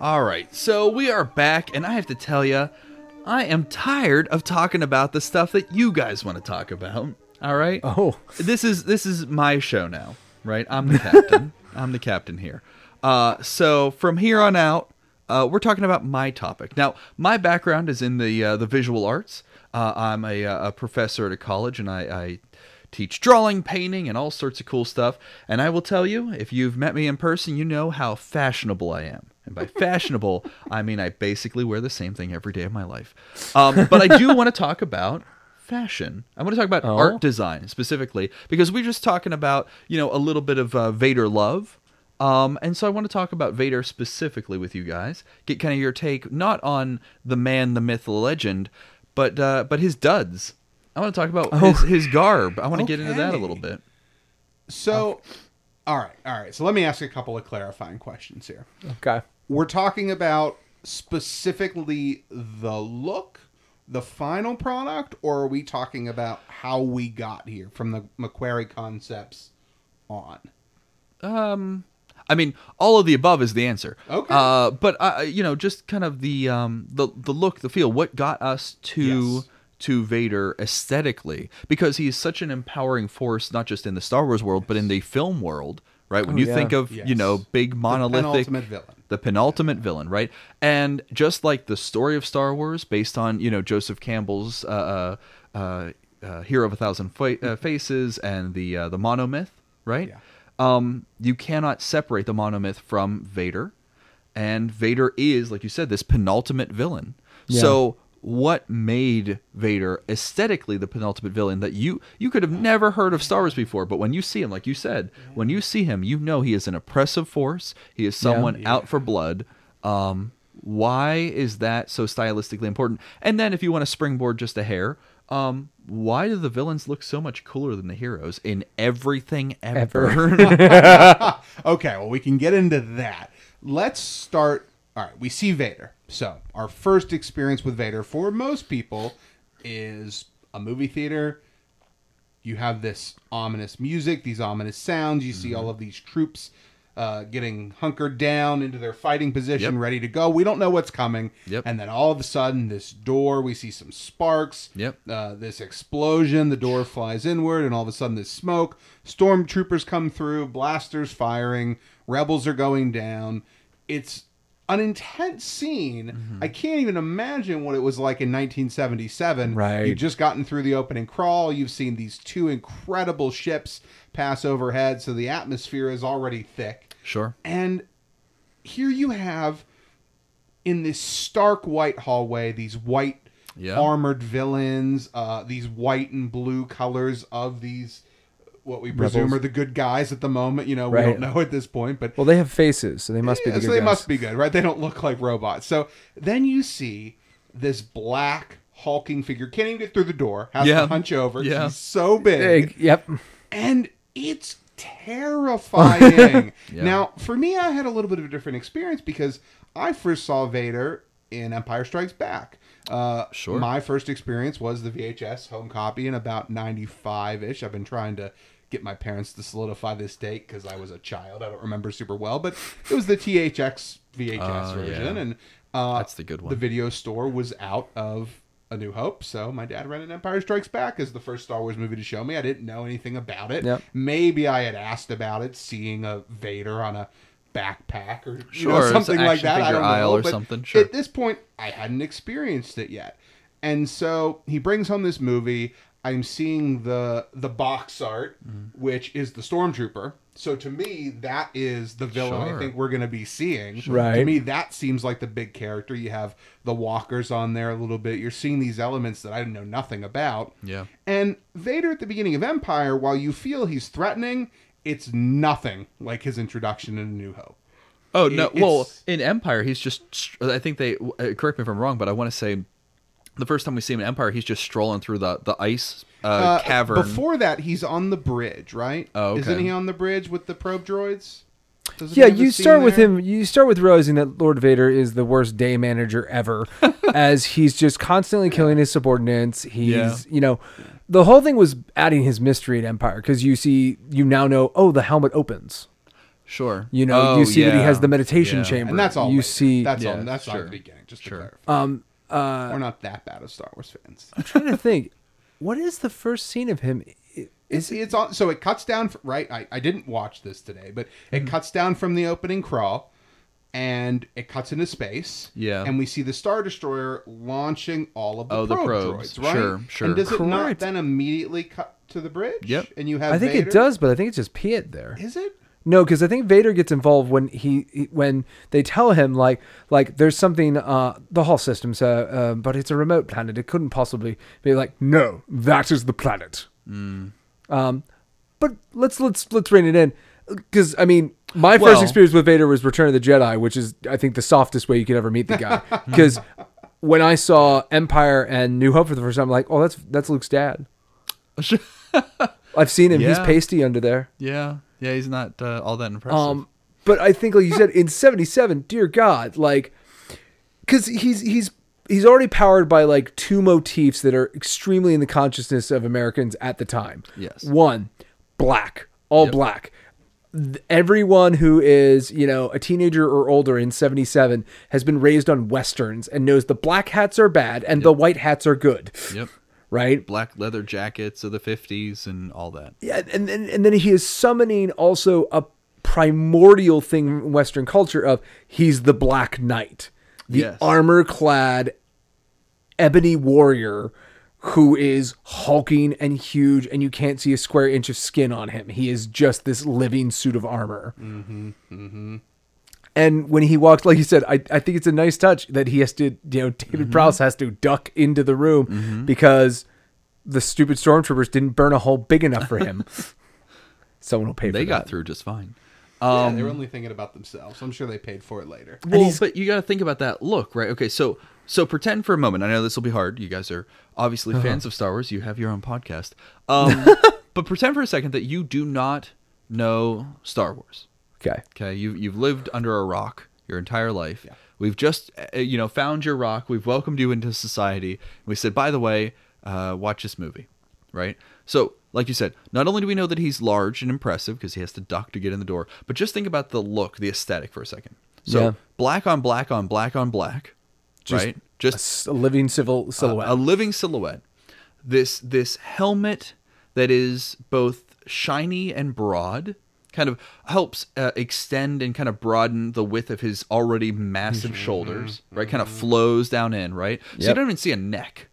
All right, so we are back, and I have to tell you, I am tired of talking about the stuff that you guys want to talk about. All right. Oh. this is this is my show now, right? I'm the captain. I'm the captain here. Uh, so from here on out, uh, we're talking about my topic. Now, my background is in the uh, the visual arts. Uh, I'm a, uh, a professor at a college, and I, I teach drawing, painting, and all sorts of cool stuff. And I will tell you, if you've met me in person, you know how fashionable I am. And by fashionable, I mean I basically wear the same thing every day of my life. Um, but I do want to talk about fashion. I want to talk about art design specifically because we're just talking about you know a little bit of uh, Vader love. Um, and so I want to talk about Vader specifically with you guys. Get kind of your take not on the man, the myth, the legend, but uh, but his duds. I want to talk about his, his garb. I want to get into that a little bit. So, all right, all right. So let me ask a couple of clarifying questions here. Okay. We're talking about specifically the look, the final product, or are we talking about how we got here from the McQuarrie concepts on? Um, I mean, all of the above is the answer. Okay. Uh, but uh, you know, just kind of the um, the the look, the feel, what got us to Yes. to Vader aesthetically, because he is such an empowering force, not just in the Star Wars world, but in the film world. Right when Oh, you yeah. think of you know big monolithic penultimate villain. the penultimate villain, right? And just like the story of Star Wars, based on you know Joseph Campbell's uh, uh, uh, uh, Hero of a Thousand Fa- uh, Faces and the uh, the monomyth, right? Yeah. Um, you cannot separate the monomyth from Vader, and Vader is, like you said, this penultimate villain. Yeah. So what made Vader aesthetically the penultimate villain that you you could have never heard of Star Wars before, but when you see him, like you said, when you see him, you know he is an oppressive force. He is someone out for blood. Um, why is that so stylistically important? And then if you want to springboard just a hair, um, why do the villains look so much cooler than the heroes in everything ever? Okay, well, we can get into that. Let's start. All right, we see Vader. So, our first experience with Vader for most people is a movie theater. You have this ominous music, these ominous sounds. You see all of these troops uh, getting hunkered down into their fighting position, Yep. ready to go. We don't know what's coming. Yep. And then all of a sudden, this door, we see some sparks. Yep. Uh, this explosion, the door flies inward, and all of a sudden, this smoke. Stormtroopers come through, blasters firing, rebels are going down. It's an intense scene. Mm-hmm. I can't even imagine what it was like in 1977. Right. You've just gotten through the opening crawl. You've seen these two incredible ships pass overhead, so the atmosphere is already thick. Sure. And here you have in this stark white hallway these white Yeah. armored villains, uh, these white and blue colors of these what we presume Rebels. are the good guys at the moment. You know, we Right. don't know at this point, but Well, they have faces, so they must be the good so they guys. must be good, right? They don't look like robots. So then you see this black hulking figure can't even get through the door. Has Yeah. to hunch over. 'cause Yeah. He's so big, Big. Yep. and it's terrifying. Yeah. Now, for me, I had a little bit of a different experience because I first saw Vader in Empire Strikes Back. Uh, Sure. My first experience was the VHS home copy in about 95 ish. I've been trying to get my parents to solidify this date because I was a child. I don't remember super well, but it was the THX VHS Uh, version. yeah. And uh, That's the good one. The video store was out of A New Hope, so my dad rented Empire Strikes Back as the first Star Wars movie to show me. I didn't know anything about it. Yep. Maybe I had asked about it, seeing a Vader on a backpack or Sure, know, something like that. I don't know, or but something, sure. At this point, I hadn't experienced it yet, and so he brings home this movie. I'm seeing the the box art, Mm-hmm. which is the stormtrooper. So to me, that is the villain I think we're going to be seeing. Right. To me, that seems like the big character. You have the walkers on there a little bit. You're seeing these elements that I know nothing about. Yeah. And Vader at the beginning of Empire, while you feel he's threatening, it's nothing like his introduction in A New Hope. Oh no! It- well, in Empire, he's just. I think they uh, correct me if I'm wrong, but I want to say the first time we see him in Empire, he's just strolling through the the ice uh, Uh, cavern. Before that, he's on the bridge, right? Oh, okay. Isn't he on the bridge with the probe droids? Doesn't Yeah, he have a you start with him. You start with realizing that Lord Vader is the worst day manager ever, as he's just constantly killing his subordinates. He's, Yeah. you know, the whole thing was adding his mystery at Empire because you see, you now know, oh, the helmet opens. sure. You know, Oh, you see that he has the meditation Yeah. chamber. And that's all. you later. see. that's Yeah, all. That's all sure. at the beginning. Just to Sure. clarify, um, uh, we're not that bad of Star Wars fans. I'm trying to think. What is the first scene of him? I- It's it's on. So it cuts down. f- Right. I, I didn't watch this today, but it Mm-hmm. cuts down from the opening crawl, and it cuts into space. Yeah. And we see the Star Destroyer launching all of the Oh, the probes. droids. Right. Sure, sure. And does it not then immediately cut to the bridge? Yep. And you have. I think Vader? it does, but I think it's just Piett there. Is it? No, because I think Vader gets involved when he, he- when they tell him like like there's something uh the whole system's uh, uh but it's a remote planet. It couldn't possibly be like no that is the planet. Um, but let's let's let's rein it in. Because I mean my Well- first experience with Vader was Return of the Jedi, which is I think the softest way you could ever meet the guy. Because when I saw Empire and New Hope for the first time, I'm like oh that's that's Luke's dad. I've seen him; he's pasty under there. yeah, yeah. He's not uh, all that impressive. Um, but I think, like you said, in '77, dear God, like, because he's he's he's already powered by like two motifs that are extremely in the consciousness of Americans at the time. Yes. One, black, all Yep. black. Everyone who is, you know, a teenager or older in 77 has been raised on westerns and knows the black hats are bad and the white hats are good, yep. Right? Black leather jackets of the '50s and all that. Yeah, and then and then he is summoning also a primordial thing in Western culture of he's the Black Knight, the Yes. armor clad ebony warrior who is hulking and huge, and you can't see a square inch of skin on him. He is just this living suit of armor. Mm-hmm, mm-hmm. And when he walks, like you said, I, I think it's a nice touch that he has to, you know, David Prowse has to duck into the room because the stupid stormtroopers didn't burn a hole big enough for him. Someone will pay for They that. got through just fine. yeah, Um, they were only thinking about themselves. I'm sure they paid for it later. Well, but you got to think about that look, right? Okay, so so pretend for a moment. I know this will be hard. You guys are obviously Uh-huh. fans of Star Wars. You have your own podcast. Um, but pretend for a second that you do not know Star Wars. Okay. Okay, you you've lived under a rock your entire life. We've just uh, you know found your rock. We've welcomed you into society. We said, by the way, uh, watch this movie, right? So, like you said, not only do we know that he's large and impressive because he has to duck to get in the door, but just think about the look, the aesthetic for a second. So, Yeah. black on black on black on black, Just right? A Just a living civil silhouette. a living silhouette. This this helmet that is both shiny and broad kind of helps uh, extend and kind of broaden the width of his already massive shoulders, right? Kind of flows down in, right? So you don't even see a neck,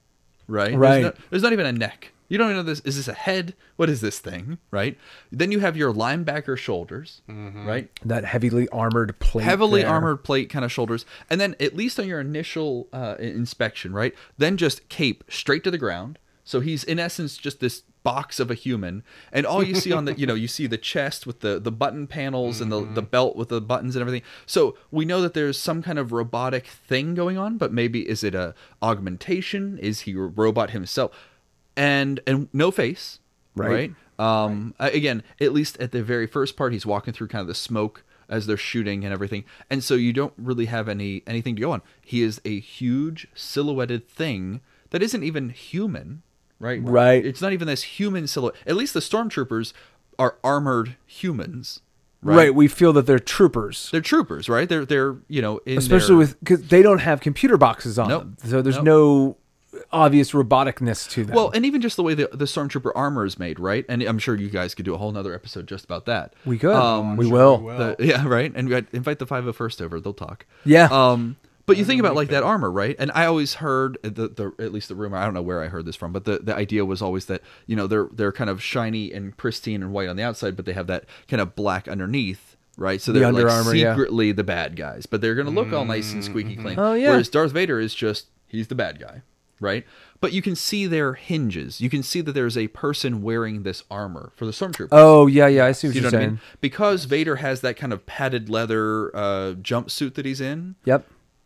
right? There's Right. no- There's, not even a neck. You don't even know this. Is this a head? What is this thing, right? Then you have your linebacker shoulders, right? that heavily armored plate. heavily there. armored plate kind of shoulders and then at least on your initial uh, inspection right then just cape straight to the ground so he's in essence just this box of a human. And all you see on the you know you see the chest with the the button panels and the the belt with the buttons and everything. So we know that there's some kind of robotic thing going on but maybe is it a augmentation? Is he a robot himself? And and no face Right. right? Um a- again at least at the very first part he's walking through kind of the smoke as they're shooting and everything. And so you don't really have any anything to go on. He is a huge silhouetted thing that isn't even human right Right. it's not even this human silhouette at least the stormtroopers are armored humans Right. We feel that they're troopers. they're troopers right they're they're you know in especially their- with because they don't have computer boxes on Nope. them, so there's Nope. no obvious roboticness to them. Well, and even just the way the, the stormtrooper armor is made, right? And I'm sure you guys could do a whole nother episode just about that. we could, Um, we, sure will. we will. the- yeah, right. And we invite the 501st over; they'll talk. Yeah. Um, but you think about like that armor, right? And I always heard the, the at least the rumor. I don't know where I heard this from, but the, the idea was always that you know they're they're kind of shiny and pristine and white on the outside, but they have that kind of black underneath. Right, so they're under like armor, yeah. secretly the bad guys, but they're gonna look all nice and squeaky clean. Oh, yeah. Whereas Darth Vader is just he's the bad guy, right? But you can see their hinges. You can see that there's a person wearing this armor for the stormtrooper. Oh yeah, yeah. I see what you you're know what I saying. mean? Because Vader has that kind of padded leather uh, jumpsuit that he's in. Yep.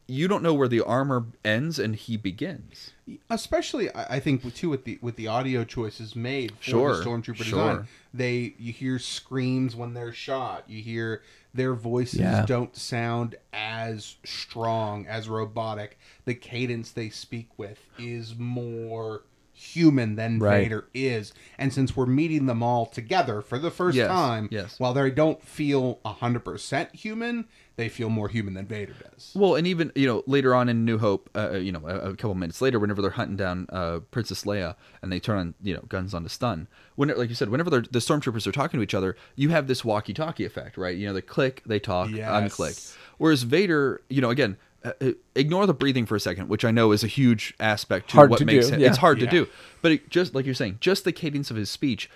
You don't know where the armor ends and he begins. especially I I think too with the with the audio choices made for Sure, the stormtrooper sure. design. They you hear screams when they're shot. You hear their voices Yeah. don't sound as strong as robotic. The cadence they speak with is more human than Right. Vader is. And since we're meeting them all together for the first Yes, time, yes. while they don't feel 100% human, they feel more human than Vader does. Well, and even you know later on in New Hope, uh, you know, a, a couple minutes later, whenever they're hunting down uh, Princess Leia and they turn on you know guns on to stun, when like you said, whenever they're, the stormtroopers are talking to each other, you have this walkie-talkie effect, right? You know, they click, they talk, Yes. unclick. Whereas Vader, you know, again, uh, uh, ignore the breathing for a second, which I know is a huge aspect to Hard what to makes do, him. yeah. It's hard Yeah. to do, but it, just like you're saying, just the cadence of his speech.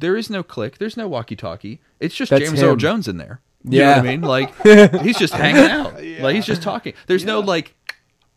There is no click. There's no walkie-talkie. It's just That's James Earl. Jones in there. You know Yeah. what I mean? Like he's just hanging out. Like he's just talking. There's no like,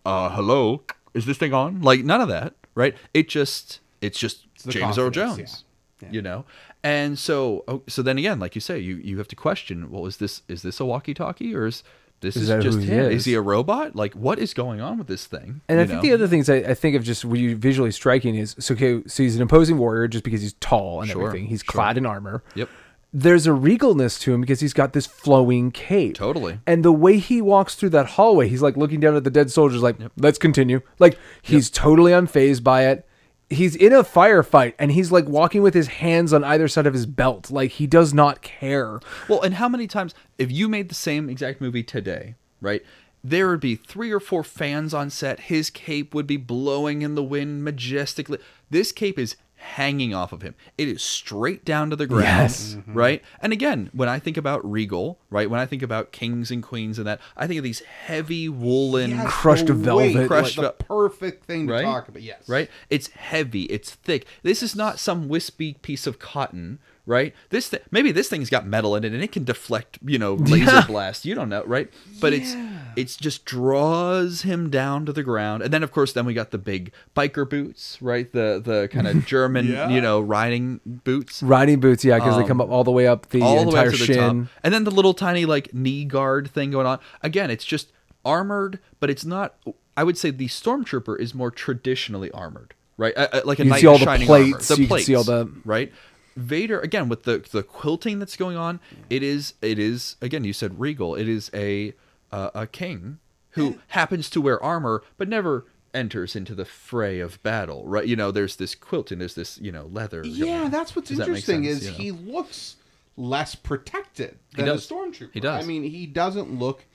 uh, hello, is this thing on? Like none of that, right? It just it's just the James Earl Jones, yeah. Yeah. you know. And so oh, so then again, like you say, you you have to question. Well, is this is this a walkie-talkie or is this Is is, that just him? is? Is he a robot? Like what is going on with this thing? And You I think know? the other things I, I think of just what you visually striking is so okay, so he's an imposing warrior just because he's tall and Sure, everything. He's sure. clad in armor. Yep. There's a regalness to him because he's got this flowing cape. Totally. And the way he walks through that hallway, he's like looking down at the dead soldiers, like, let's continue. Like he's totally unfazed by it. He's in a firefight and he's like walking with his hands on either side of his belt. Like he does not care. Well, and how many times, if you made the same exact movie today, right? There would be three or four fans on set. His cape would be blowing in the wind majestically. This cape is hanging off of him. It is straight down to the ground, Yes. Mm-hmm. right? And again, when I think about Regal, right? When I think about kings and queens and that, I think of these heavy woolen Yes, crushed the velvet. weight, Crushed like the vel- perfect thing to right? talk about. Yes, Right? It's heavy. It's thick. This is not some wispy piece of cotton, right? This th- maybe this thing's got metal in it and it can deflect, you know, laser Yeah. blast. You don't know, right? But it's it's just draws him down to the ground. And then of course then we got the big biker boots, right? The the kind of German, Yeah. you know, riding boots. Riding boots, yeah, because they come up all the way up the Um, all the way entire up to the shin. top. And then the little tiny like knee guard thing going on. Again, it's just armored, but it's not. I would say the stormtrooper is more traditionally armored, right? Uh, uh, like a You knight see all the plates, armor. you can see all the- right. Vader again with the the quilting that's going on. It is it is again. You said regal. It is a uh, a king who happens to wear armor, but never enters into the fray of battle, right? You know, there's this quilting, there's this, you know, leather. Yeah, that's what's Does that interesting sense? is You know? he looks less protected than a stormtrooper. He does. I mean, he doesn't look.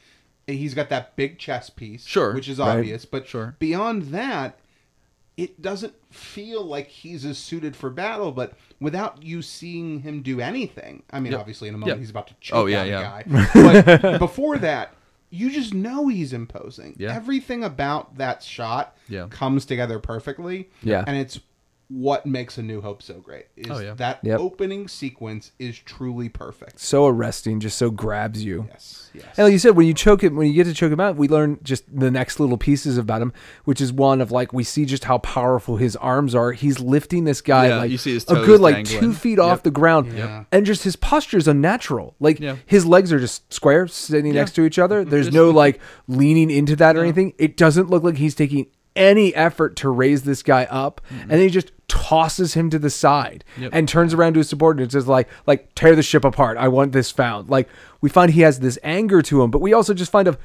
He's got that big chest piece, Sure. which is Right. obvious. But Sure. beyond that, it doesn't feel like he's as suited for battle. But without you seeing him do anything, I mean, Yep. obviously in a moment Yep. he's about to oh, choke Oh, yeah, yeah. guy. But before that, you just know he's imposing. Yeah. Everything about that shot Yeah. comes together perfectly. Yeah. and it's what makes A New Hope so great. Is Oh, yeah. that Yep. opening sequence is truly perfect. So arresting, just so grabs you. Yes, yes. And like you said, when you choke him, when you get to choke him out, we learn just the next little pieces about him, which is one of like we see just how powerful his arms are. He's lifting this guy Yeah, like you see his a toes good like dangling. two feet off the ground, Yeah. and just his posture is unnatural. Like Yeah. his legs are just square, sitting Yeah. next to each other. There's Just- no like leaning into that or anything. It doesn't look like he's taking any effort to raise this guy up, and then he just tosses him to the side Yep. and turns around to his subordinates and says like like tear the ship apart i want this found like we find he has this anger to him but we also just find of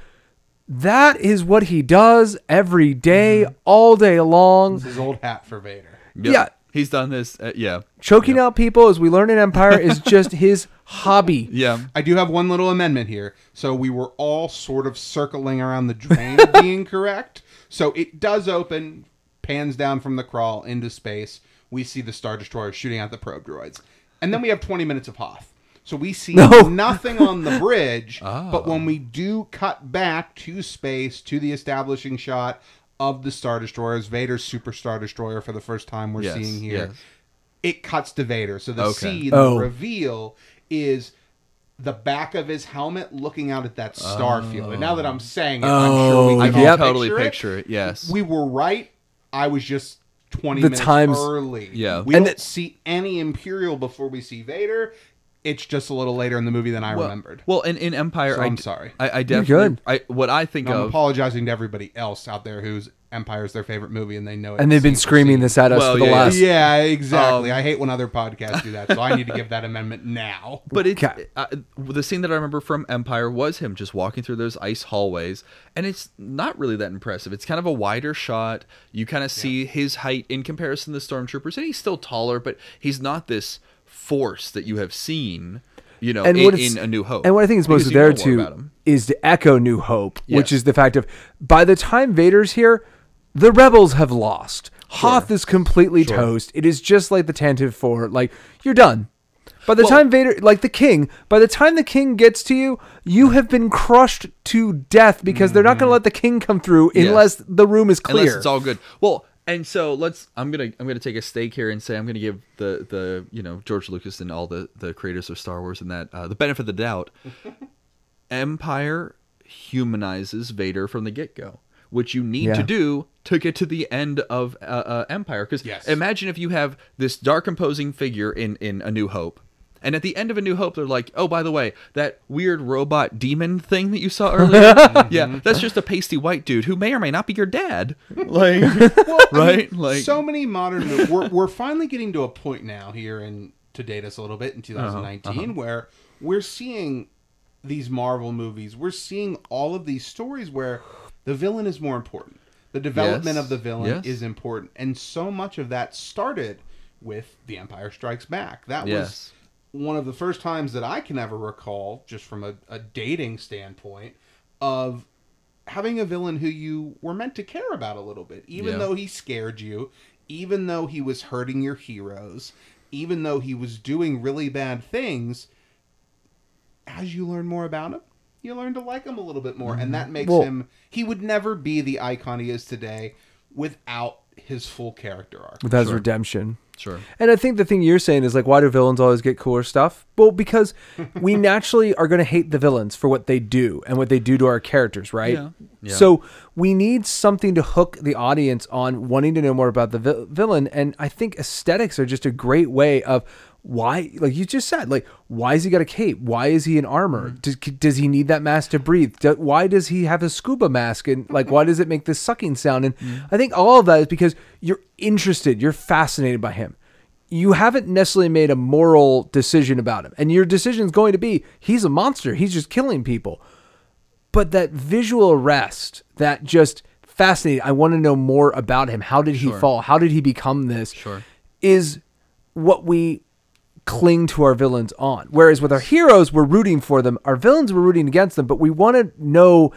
that is what he does every day, all day long It's his old hat for Vader. Yep. Yeah. He's done this. Uh, yeah. choking out people as we learn in empire is just his hobby Yeah. I do have one little amendment here. So we were all sort of circling around the drain being correct. So it does open, pans down from the crawl into space. We see the Star Destroyer shooting at the probe droids. And then we have 20 minutes of Hoth. So we see No. nothing on the bridge. Ah. But when we do cut back to space, to the establishing shot of the Star Destroyers, Vader's Super Star Destroyer for the first time we're Yes, seeing here, yes. it cuts to Vader. So the Okay. scene, the Oh. reveal is the back of his helmet looking out at that star field. And now that I'm oh. saying it, I'm sure we Oh, can I all can Yep. totally picture, picture it. Yes. We were right. I was just 20 The minutes times- early. Yeah. We And don't it- see any Imperial before we see Vader. It's just a little later in the movie than I well, remembered. Well, in, in Empire, So I I'm d- sorry. I, I definitely. good. I what I think I'm of. apologizing to everybody else out there whose Empire is their favorite movie and they know it. and they've been screaming this at us Well, for the yeah, last Yeah, exactly. Um, I hate when other podcasts do that, so I need to give that amendment now. But it's Okay. uh, the scene that I remember from Empire was him just walking through those ice hallways, and it's not really that impressive. It's kind of a wider shot. You kind of see his height in comparison to the stormtroopers, and he's still taller, but he's not this force that you have seen, you know, and in, what it's- in A New Hope. And what I think is Because mostly you there know more too him. is to echo New Hope, which Yes. is the fact of by the time Vader's here, the rebels have lost. Hoth is completely toast. It is just like the Tantive Four. Like you're done. By the time Vader, like the King, by the time the King gets to you, you have been crushed to death because they're not going to let the King come through Mm-hmm. Unless the room is clear. Unless it's all good. Well, and so let's. I'm gonna. I'm gonna take a stake here and say I'm gonna give the the you know George Lucas and all the the creators of Star Wars and that uh, the benefit of the doubt. Empire humanizes Vader from the get go, which you need Yeah. to do to get to the end of uh, uh, Empire. Because Yes. imagine if you have this dark imposing figure in in A New Hope. And at the end of A New Hope, they're like, "Oh, by the way, that weird robot demon thing that you saw earlier, yeah, that's just a pasty white dude who may or may not be your dad." Like, right? Like, so many modern. We're, we're finally getting to a point now here and to date us a little bit in Uh-huh, 2019 where we're seeing these marvel movies we're seeing all of these stories where the villain is more important the development Yes, of the villain yes. is important and so much of that started with the empire strikes back that Yes. was one of the first times that i can ever recall just from a, a dating standpoint of having a villain who you were meant to care about a little bit, even Yeah. though he scared you, even though he was hurting your heroes, even though he was doing really bad things. As you learn more about him, you learn to like him a little bit more, and mm-hmm. that makes Well- him. He would never be the icon he is today without his full character arc. with his redemption. sure. And I think the thing you're saying is like, why do villains always get cooler stuff? Well, because we naturally are going to hate the villains for what they do and what they do to our characters, right? Yeah. Yeah. So we need something to hook the audience on wanting to know more about the vi- villain. And I think aesthetics are just a great way of why, like you just said, like why has he got a cape? Why is he in armor? Mm-hmm. Does, does he need that mask to breathe? Do, why does he have a scuba mask? And like, why does it make this sucking sound? And Mm-hmm. I think all of that is because you're interested, you're fascinated by him you haven't necessarily made a moral decision about him. And your decision is going to be he's a monster. He's just killing people. But that visual arrest, that just fascinated. I want to know more about him. How did he Sure. fall? How did he become this? Sure. Is what we cling to our villains on. Whereas with our heroes, we're rooting for them. Our villains, we're rooting against them. But we want to know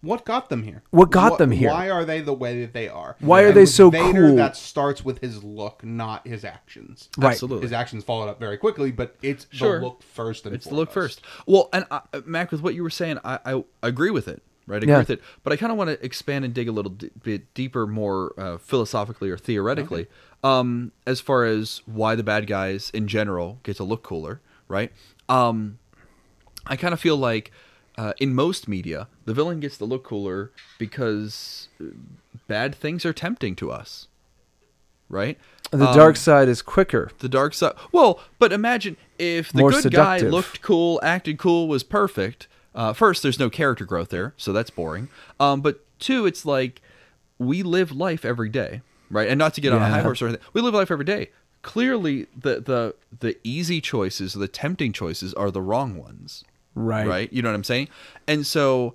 What got them here? What got them here? Why are they the way that they are? Why are And they with so Vader, cool? That starts with his look, not his actions. Right. Absolutely. His actions followed up very quickly, but it's Sure. the look first and It's the look first. Well, and uh, Mac, with what you were saying, I, I agree with it. Right, I agree Yeah. with it. But I kind of want to expand and dig a little d- bit deeper, more uh, philosophically or theoretically, um, as far as why the bad guys in general get to look cooler. Right. Um, I kind of feel like uh, in most media, the villain gets to look cooler because uh, bad things are tempting to us. Right. the Um, dark side is quicker. the dark side. Well, but imagine if the More good guy looked cool, acted cool, was perfect. Uh, first, there's no character growth there, so that's boring. Um, but two, it's like we live life every day, right? And not to get on a high horse or anything, we live life every day. Clearly, the the the easy choices, the tempting choices, are the wrong ones Right. right? You know what I'm saying? And so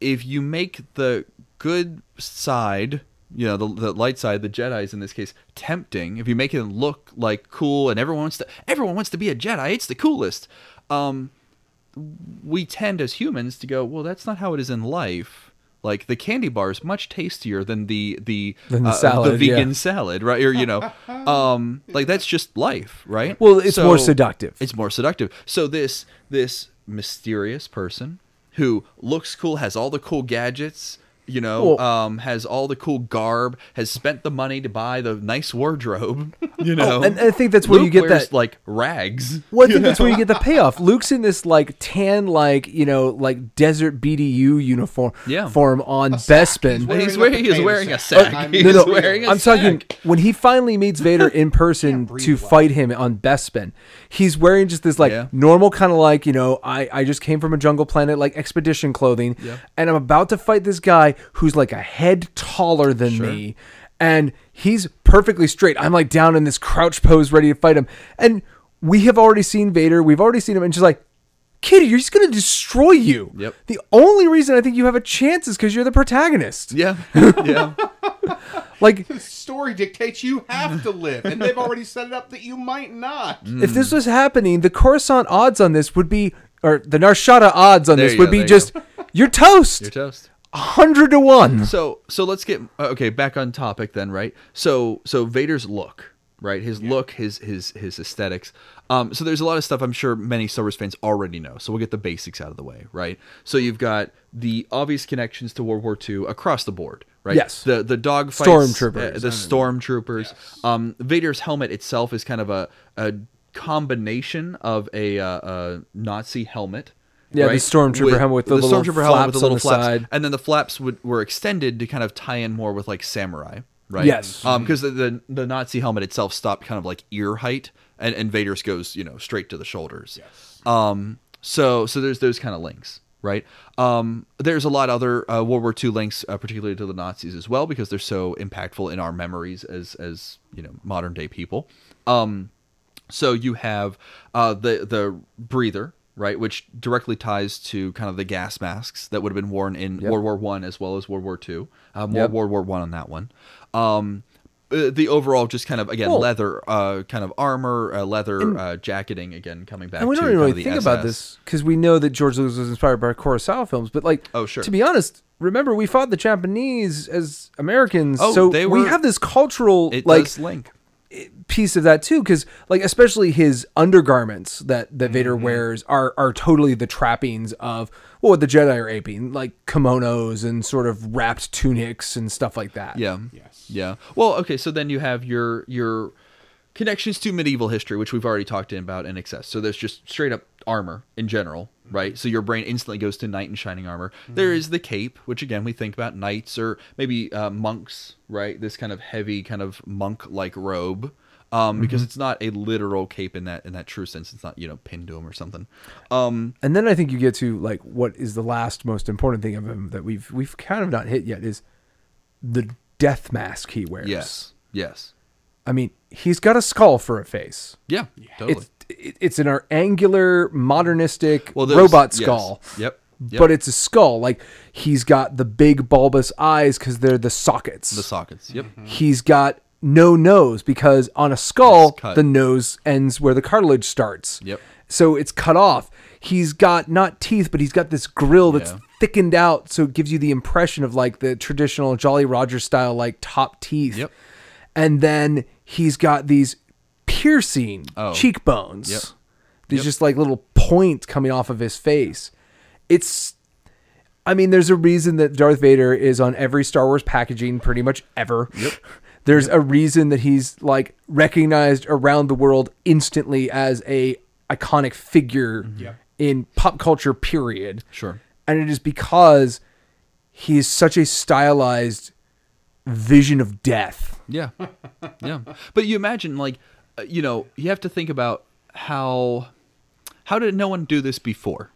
if you make the good side, you know, the, the light side, the Jedi's in this case, tempting, if you make it look like cool and everyone wants to everyone wants to be a Jedi, it's the coolest. Um we tend as humans to go, well, that's not how it is in life. Like the candy bar is much tastier than the the Than the uh, salad, the vegan yeah. salad, right? Or you know, um, like that's just life, right? Well, it's more seductive. It's more seductive. So this this mysterious person who looks cool, has all the cool gadgets, you know, Well- um, has all the cool garb, has spent the money to buy the nice wardrobe, you know. Oh, and I think that's where you get wears, that- like rags. Well, I think that's where you get the payoff. Luke's in this like tan, like you know, like desert BDU uniform Yeah. form on Bespin. wearing He's wearing, he's wearing a sack. sack. I'm- He's No, no, wearing a I'm talking when he finally meets Vader in person to well. fight him on Bespin. He's wearing just this like Yeah. normal kind of like you know I I just came from a jungle planet like expedition clothing, Yeah. and I'm about to fight this guy who's like a head taller than me, and he's perfectly straight. I'm like down in this crouch pose, ready to fight him, and we have already seen Vader. We've already seen him, and she's like. Kitty, you're just gonna destroy you. Yep. The only reason I think you have a chance is because you're the protagonist. Yeah, yeah. Like, The story dictates you have to live, and they've already set it up that you might not. Mm. If this was happening, the Coruscant odds on this would be, or the Nar Shaddaa odds on There this would go, be there you just, you're toast, You're toast. A hundred to one. So so let's get uh, okay back on topic then, right? So so Vader's look, right? His look, his his his aesthetics. Um, so there's a lot of stuff I'm sure many Star Wars fans already know. So we'll get the basics out of the way, right? So you've got the obvious connections to World War II across the board, right? Yes. The the dog Stormtroopers. uh, the stormtroopers. Um, Vader's helmet itself is kind of a a combination of a, uh, a Nazi helmet. Yeah, the stormtrooper helmet with the little stormtrooper helmet with flaps the on little the flaps, side. and then the flaps would, were extended to kind of tie in more with like samurai, right? Yes. Um, because the, the the Nazi helmet itself stopped kind of like ear height, and and Vader's goes you know straight to the shoulders. Yes. Um. So so there's those kind of links, right? Um. There's a lot of other uh, World War II links, uh, particularly to the Nazis as well, because they're so impactful in our memories as as you know modern day people. Um. So you have uh, the the breather, right, which directly ties to kind of the gas masks that would have been worn in World War One as well as World War Two. Uh, more Yep. World War One on that one. Um, uh, the overall just kind of again Well- leather, uh, kind of armor, uh, leather uh, jacketing again coming back. And we don't even really think about this because we know that George Lucas was inspired by Kurosawa films, but like, Oh, sure. To be honest, remember we fought the Japanese as Americans, Oh, so they we have this cultural like link. Piece of that too because like especially his undergarments that that Vader Mm-hmm. wears are are totally the trappings of well, what the Jedi are aping like kimonos and sort of wrapped tunics and stuff like that. Yeah. Yes. Yeah. Well, okay, so then you have your your connections to medieval history, which we've already talked about in excess. So there's just straight up armor in general, right? So your brain instantly goes to knight in shining armor. There is the cape, which again we think about knights or maybe uh, monks, right? This kind of heavy, kind of monk like robe. Um, because it's not a literal cape in that in that true sense. It's not you know pinned to him or something. Um, And then I think you get to like what is the last most important thing of him that we've we've kind of not hit yet is the death mask he wears. yes, yes, I mean, he's got a skull for a face. yeah, totally. It's it- it's an angular, modernistic Well, there's- robot yes. skull. Yep. but it's a skull. Like he's got the big bulbous eyes because they're the sockets. The sockets. Yep. Mm-hmm. he's got no nose because on a skull the nose ends where the cartilage starts. Yep. So it's cut off. He's got not teeth, but he's got this grill that's Yeah. thickened out, so it gives you the impression of like the traditional Jolly Roger style like top teeth. Yep. And then he's got these piercing Oh. cheekbones. Yep. These Yep. just like little points coming off of his face. It's I mean, there's a reason that Darth Vader is on every Star Wars packaging pretty much ever. Yep. There's a reason that he's like recognized around the world instantly as a iconic figure mm-hmm. in pop culture period. Sure. And it is because he is such a stylized vision of death. Yeah, yeah. But you imagine, like, you know, you have to think about how how did no one do this before,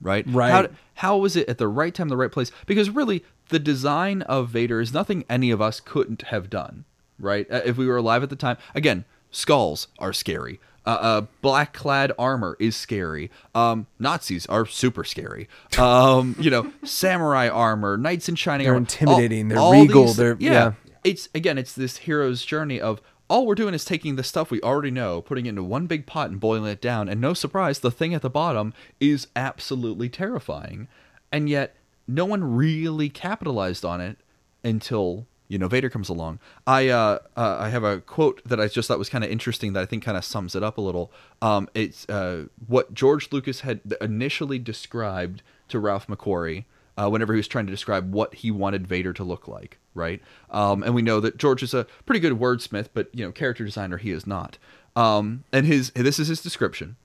right? Right. How how was it at the right time, the right place? Because really, the design of Vader is nothing any of us couldn't have done, right? Uh, if we were alive at the time. Again, skulls are scary. Uh, uh, black clad armor is scary. Um, Nazis are super scary. Um, you know, samurai armor, knights in shining They're armor. intimidating, they're regal, they're- yeah. It's again, it's this hero's journey of all we're doing is taking the stuff we already know, putting it into one big pot and boiling it down, and no surprise, the thing at the bottom is absolutely terrifying. And yet no one really capitalized on it until you know Vader comes along. I uh, uh I have a quote that I just thought was kind of interesting that I think kind of sums it up a little. Um, it's uh what George Lucas had initially described to Ralph McQuarrie uh, whenever he was trying to describe what he wanted Vader to look like, right? Um, and we know that George is a pretty good wordsmith, but you know, character designer he is not. Um, and his this is his description: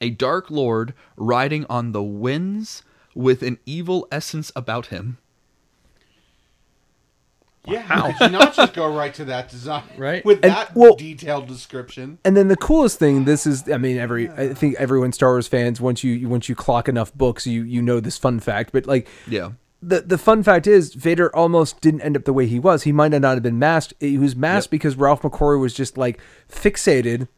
a dark lord riding on the winds with an evil essence about him. Yeah, did you not just go right to that design? Right. With And- that well- detailed description. And then the coolest thing, this is, I mean, every, I think everyone Star Wars fans, once you, once you clock enough books, you, you know this fun fact, but like, Yeah. the, the fun fact is Vader almost didn't end up the way he was. He might not have been masked. He was masked Yep. because Ralph McQuarrie was just like fixated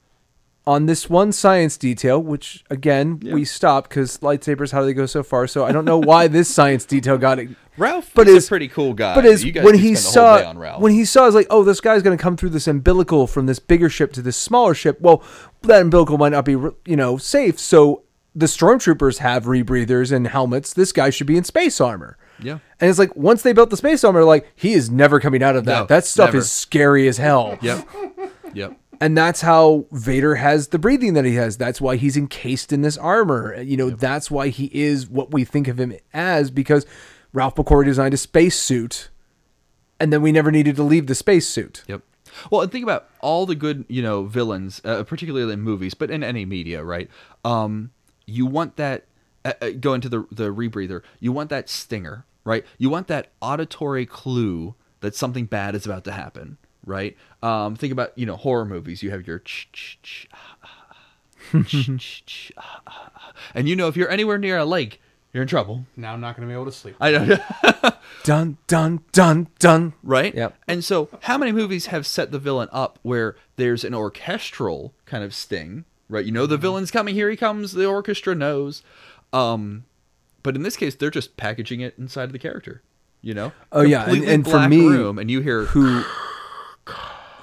on this one science detail, which again, we stopped because lightsabers, how do they go so far? So I don't know why this science detail got it. Ralph But is is- a pretty cool guy. But is You when he spend the whole day saw on Ralph. when he saw is like, oh, this guy's going to come through this umbilical from this bigger ship to this smaller ship. Well, that umbilical might not be you know safe. So the stormtroopers have rebreathers and helmets. This guy should be in space armor. Yeah. And it's like once they built the space armor, like he is never coming out of that. No, that stuff never. is scary as hell. Yep. Yep. And that's how Vader has the breathing that he has. That's why he's encased in this armor. You know, that's why he is what we think of him as because Ralph McQuarrie designed a space suit and then we never needed to leave the space suit. Yep. Well, and think about all the good, you know, villains, uh, particularly in movies, but in any media, right? Um, you want that. Uh, uh, go into the the rebreather. You want that stinger, right? You want that auditory clue that something bad is about to happen, right? Um, think about you know horror movies. You have your ch ch ch, ah, ah, ah, ch ch ch, ah, ah, ah. and you know if you're anywhere near a lake, you're in trouble. Now I'm not going to be able to sleep. I know. Dun dun dun dun. right? Yep. And so, how many movies have set the villain up where there's an orchestral kind of sting, right? You know, Mm-hmm. the villain's coming, here he comes, the orchestra knows. Um, but in this case, they're just packaging it inside of the character, you know? Oh, yeah, and- Completely and for black me, room, and you hear Who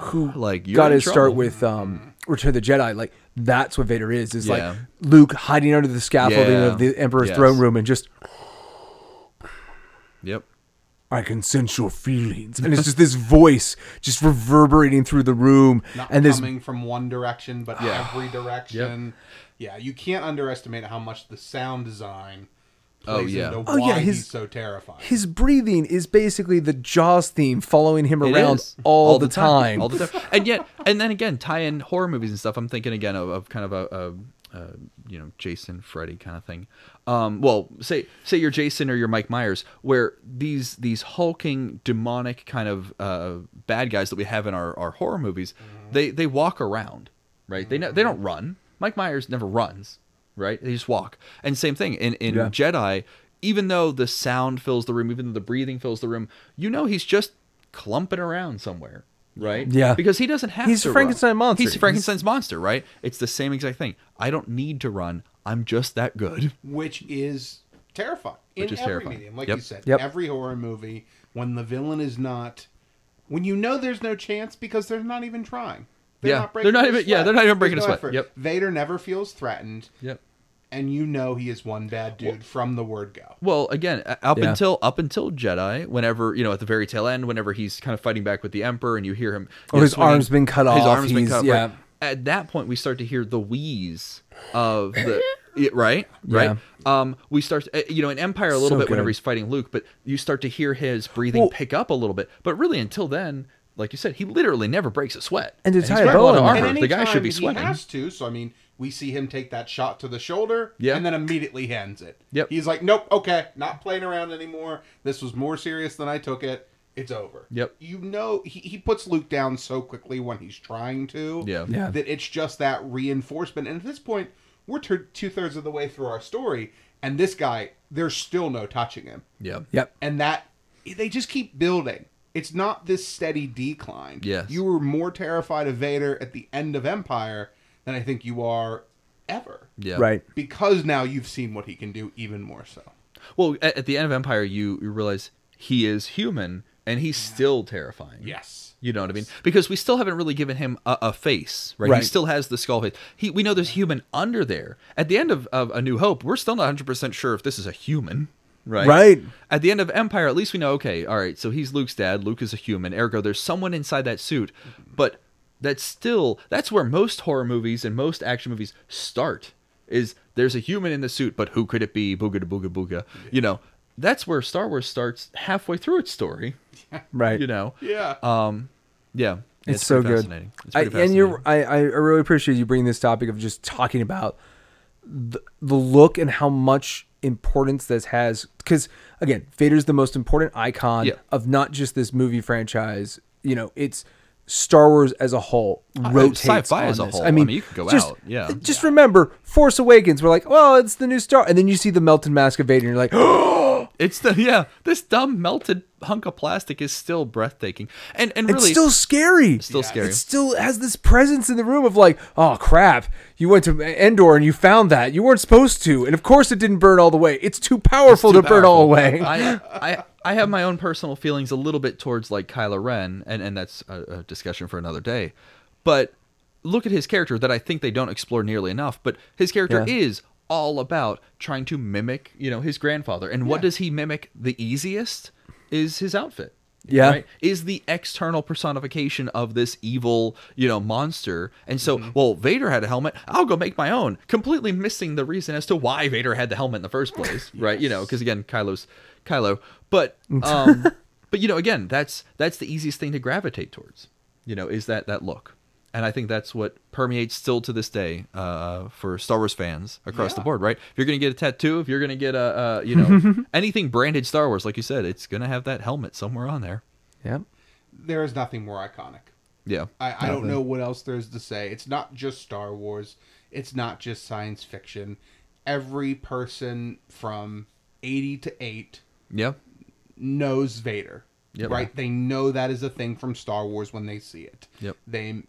who like you're got in to start with um Return of the Jedi. Like that's what Vader is. Is Yeah. like Luke hiding under the scaffolding Yeah. of the Emperor's Yes. throne room and just Yep. I can sense your feelings. And it's just this voice just reverberating through the room. Not and this coming from one direction, but Yeah. every direction. Yeah, you can't underestimate how much the sound design Oh, yeah. into Oh, yeah, his- he's so terrifying. his breathing is basically the Jaws theme following him It around is. all, the, time. all the time. And yet, and then again, tie in horror movies and stuff. I'm thinking again of, of kind of a, a, a you know Jason, Freddy kind of thing. Um, well, say say you're Jason or you're Mike Myers, where these these hulking demonic kind of uh, bad guys that we have in our, our horror movies, they they walk around, right? They ne- they don't run. Mike Myers never runs, right? They just walk. And same thing in in Yeah. Jedi. Even though the sound fills the room, even though the breathing fills the room, you know he's just clumping around somewhere, right? Yeah. Because he doesn't have He's to a Frankenstein run. monster. He's Frankenstein's monster, right? It's the same exact thing. I don't need to run. I'm just that good. which is terrifying in is every terrifying. medium, like Yep. you said. Yep. Every horror movie, when the villain is not, when you know there's no chance because they're not even trying. Yeah, breaking they're not a even- yeah, they're not even There's breaking a no sweat. effort. Yep. Vader never feels threatened, Yep. And you know he is one bad dude from the word go. Well, again, uh, up Yeah. until up until Jedi, whenever you know at the very tail end, whenever he's kind of fighting back with the Emperor, and you hear him, you Or know, his swinging- arm's been cut his off, arm's been cut off. yeah. Right? At that point, we start to hear the wheeze of the it, right, right. Um, we start, uh, you know, in Empire a little So bit whenever he's fighting Luke, but you start to hear his breathing Well- pick up a little bit. But really, until then, like you said, he literally never breaks a sweat. And to he's tie a bow on armor. The guy should be sweating. He has to. So I mean, we see him take that shot to the shoulder, Yeah. and then immediately hands it. Yep. He's like, "Nope, okay, not playing around anymore. This was more serious than I took it. It's over." Yep. You know, he, he puts Luke down so quickly when he's trying to. Yeah. Yeah. That it's just that reinforcement, and at this point, we're two thirds of the way through our story, and this guy, there's still no touching him Yeah. Yep. and that they just keep building. It's not this steady decline. Yes. you were more terrified of Vader at the end of Empire than I think you are ever. Yeah. Right. Because now you've seen what he can do even more so. Well, at, at the end of Empire, you, you realize he is human and he's still terrifying. Yes. You know what I mean? Because we still haven't really given him a, a face, right? Right. He still has the skull face. He, we know there's human under there. At the end of, of A New Hope, we're still not 100% sure if this is a human, right? Right. At the end of Empire, at least we know, okay, all right, so he's Luke's dad. Luke is a human. Ergo, there's someone inside that suit. Mm-hmm. But that's still, that's where most horror movies and most action movies start, is there's a human in the suit, but who could it be? Booga da booga booga. You know, that's where Star Wars starts halfway through its story, Right. you know? Yeah. Um, yeah, it's, so good. fascinating. It's I, and you're I, I really appreciate you bringing this topic of just talking about the, the look and how much importance this has. Because again, Vader's the most important icon Yeah. of not just this movie franchise. You know, it's Star Wars as a whole rotates Uh, sci-fi on as a this. whole. I I mean, mean, you could go just, out, yeah. Just remember, Force Awakens. We're like, well, it's the new Star, and then you see the melted mask of Vader, and you're like, oh, It's the yeah. This dumb melted hunk of plastic is still breathtaking, and and it's really still scary. still scary. It still has this presence in the room of like, oh crap, you went to Endor and you found that you weren't supposed to, and of course it didn't burn all the way. It's too powerful too to burn all the way. I, I I have my own personal feelings a little bit towards like Kylo Ren, and and that's a, a discussion for another day. But look at his character that I think they don't explore nearly enough. But his character Yeah. is all about trying to mimic, you know, his grandfather. And what does he mimic the easiest? Is his outfit. Yeah. Is the external personification of this evil, you know, monster. And so, well, Vader had a helmet. I'll go make my own. Completely missing the reason as to why Vader had the helmet in the first place, right? You know, because again, Kylo's Kylo. But, um, but you know, again, that's that's the easiest thing to gravitate towards. You know, is that that look. And I think that's what permeates still to this day uh, for Star Wars fans across the board, right? If you're going to get a tattoo, if you're going to get a, a you know anything branded Star Wars, like you said, it's going to have that helmet somewhere on there. Yep. There is nothing more iconic. Yeah, I, I don't know what else there's to say. It's not just Star Wars. It's not just science fiction. Every person from 80 to 8 yeah, knows Vader. Yep. Right? They know that is a thing from Star Wars when they see it. Yep. They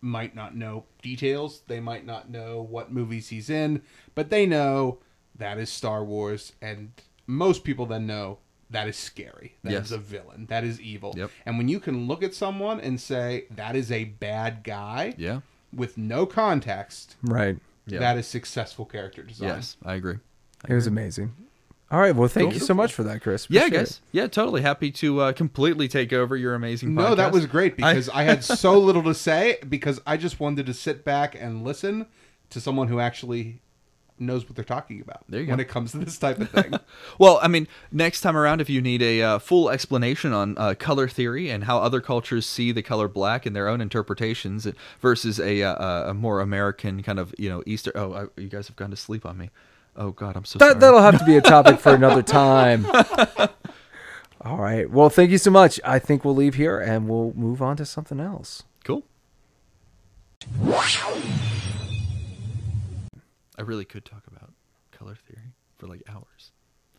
might not know details. They might not know what movies he's in, but they know that is Star Wars and most people then know that is scary. That is Yes. a villain. That is evil. Yep. And when you can look at someone and say that is a bad guy yeah, with no context, Right. yeah. that is successful character design. yes, I agree. It was amazing. All right. Well, thank Cool. you so much for that, Chris. Yeah, guys. it. Yeah, totally happy to uh, completely take over your amazing. No, that was great because I, had so little to say because I just wanted to sit back and listen to someone who actually knows what they're talking about There you when go. it comes to this type of thing. Well, I mean, next time around, if you need a uh, full explanation on uh, color theory and how other cultures see the color black in their own interpretations versus a, uh, a more American kind of, you know, Easter. Oh, I, you guys have gone to sleep on me. Oh God, I'm so sorry. That, that'll have to be a topic for another time. All right. Well, thank you so much. I think we'll leave here and we'll move on to something else. Cool. I really could talk about color theory for like hours.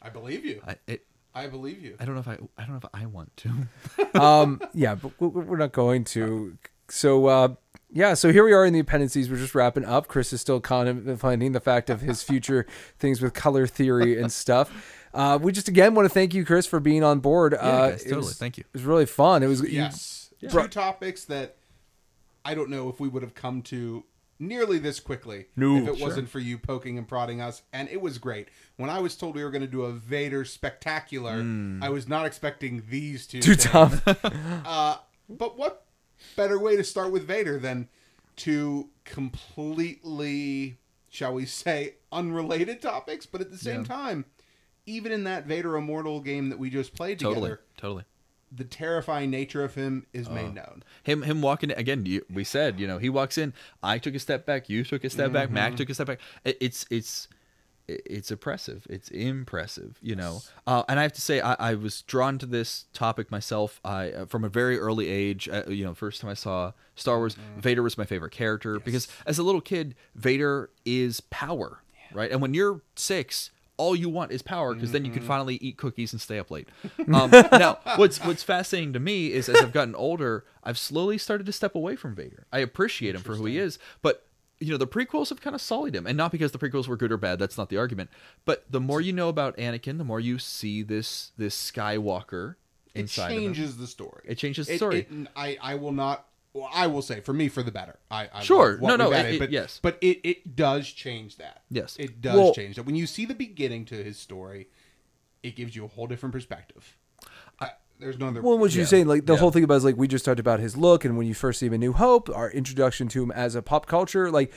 I believe you. I it, I believe you. I don't know if I I don't know if I want to. Um, yeah, but we- we're not going to. So, uh, Yeah, so here we are in the appendices. We're just wrapping up. Chris is still contemplating the fact of his future things with color theory and stuff. Uh, we just again want to thank you, Chris, for being on board. uh, guys, totally. was- Thank you. It was really fun. It was you- Yes. Two topics that I don't know if we would have come to nearly this quickly No, if it sure. wasn't for you poking and prodding us. And it was great. When I was told we were going to do a Vader spectacular, I was not expecting these two. too things. tough. Uh, but what better way to start with Vader than to completely, shall we say, unrelated topics, but at the same Yeah. time, even in that Vader Immortal game that we just played Totally, together, totally. the terrifying nature of him is Uh, made known. Him him walking again. You, we said you know he walks in. I took a step back. You took a step back. Mm-hmm. Mac took a step back. It, it's it's it's oppressive. It's impressive. You know. Uh, and I have to say I, I was drawn to this topic myself. I uh, from a very early age. Uh, you know, first time I saw Star Wars, Mm-hmm. Vader was my favorite character because as a little kid, Vader is power, right? And when you're six. All you want is power because then you Mm-hmm. can finally eat cookies and stay up late. Um, now, what's what's fascinating to me is as I've gotten older, I've slowly started to step away from Vader. I appreciate him for who he is, but you know the prequels have kind of sullied him, and not because the prequels were good or bad. That's not the argument. But the more you know about Anakin, the more you see this this Skywalker It inside of him. changes the story. It changes the It- story. it- I, I will not. Well, I will say for me for the better. I, I Sure. No, no, it- it- but yes. but it, it does change that. Yes. it does Well- change that. When you see the beginning to his story, it gives you a whole different perspective. I, there's no other. Well, what you're Yeah. saying, like the Yeah. whole thing about is like we just talked about his look, and when you first see him in New Hope, our introduction to him as a pop culture, like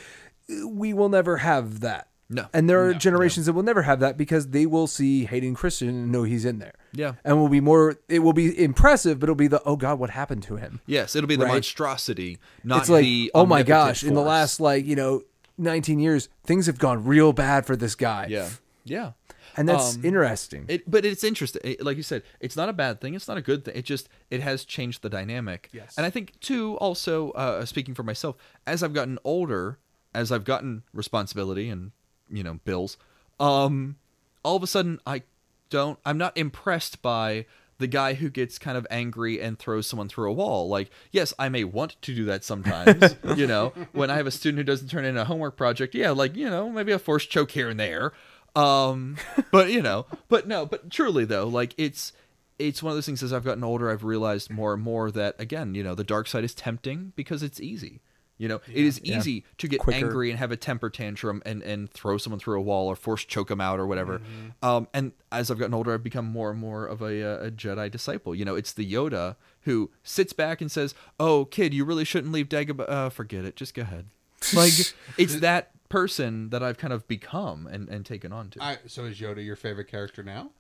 we will never have that. No. and there are No, generations that will never have that because they will see Hayden Christensen and know he's in there. Yeah. and will be more. It will be impressive, but it'll be the oh god, what happened to him? Yes, it'll be the Right. monstrosity, not it's like the oh my omnipotent gosh, in the last like you know 19 years, things have gone real bad for this guy. yeah yeah. And that's Um, interesting. It, but it's interesting. It- like you said, it's not a bad thing. It's not a good thing. It just it has changed the dynamic. Yes. And I think too, also uh, speaking for myself, as I've gotten older, as I've gotten responsibility and you know bills, um, all of a sudden I don't. I'm not impressed by the guy who gets kind of angry and throws someone through a wall. Like, yes, I may want to do that sometimes. you know, when I have a student who doesn't turn in a homework project, yeah, like you know, maybe a forced choke here and there. Um, but you know, but no, but truly though, like it's it's one of those things. As I've gotten older, I've realized more and more that again, you know, the dark side is tempting because it's easy. You know, it is Yeah. easy to get Quicker. angry and have a temper tantrum and, and throw someone through a wall or force choke them out or whatever. Um, and as I've gotten older, I've become more and more of a, uh, a Jedi disciple. You know, it's the Yoda who sits back and says, "Oh, kid, you really shouldn't leave Dagobah. Uh, forget it. Just go ahead." Like it's that person that I've kind of become and, and taken on to. I, so is Yoda your favorite character now?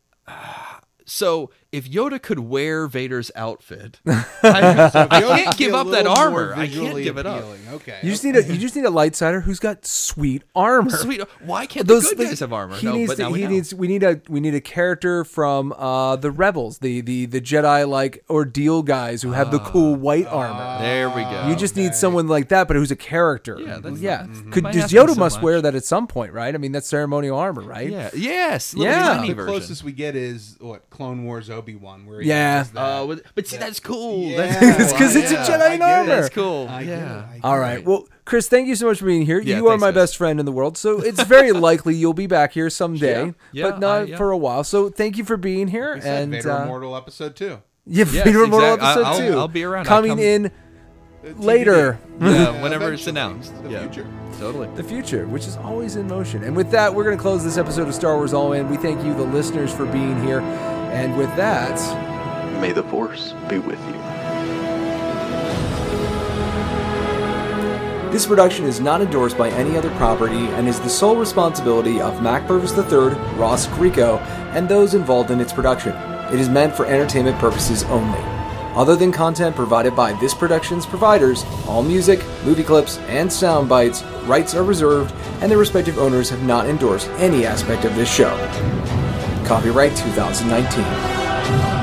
So if Yoda could wear Vader's outfit, I, I can't give up that armor. I can't give it up. Okay. you just need a you just need a lightsider who's got sweet armor. Sweet. Why can't Those the good guys have armor? He no, needs but to, now we he know. needs we need a we need a character from uh the rebels, the the the Jedi like ordeal guys who have the cool white armor. There we go. You just need someone like that, but who's a character. Yeah, that's- yeah. mhm. Could does Yoda so must much. wear that at some point, right? I mean, that's ceremonial armor, right? Yeah. Yes. Yeah. the closest we get is what Clone Wars Obi Wan, where he Yeah. has that. Uh, but see, that's cool. Yeah. That's It's 'cause it's a. Jedi in get it. armor. That's cool. I get it, yeah. I get All it. Well, Chris, thank you so much for being here. Yeah, you are my guys. best friend in the world, so it's very likely you'll be back here someday, Yeah. Yeah, but not I- yeah. for a while. So thank you for being here. We said and Vader uh, Immortal episode two. Yeah, Yes, Vader Immortal exact- I- episode I'll- two. I'll be around. Coming in later. Yeah, Yeah, whenever it's announced. The yeah. future. Totally. the future, which is always in motion. And with that, we're going to close this episode of Star Wars All In. We thank you, the listeners, for being here. And with that, May the Force be with you. this production is not endorsed by any other property and is the sole responsibility of Mac Purvis III, Ross Grieco, and those involved in its production. It is meant for entertainment purposes only. Other than content provided by this production's providers, all music, movie clips, and sound bites rights are reserved, and their respective owners have not endorsed any aspect of this show. Copyright 2019.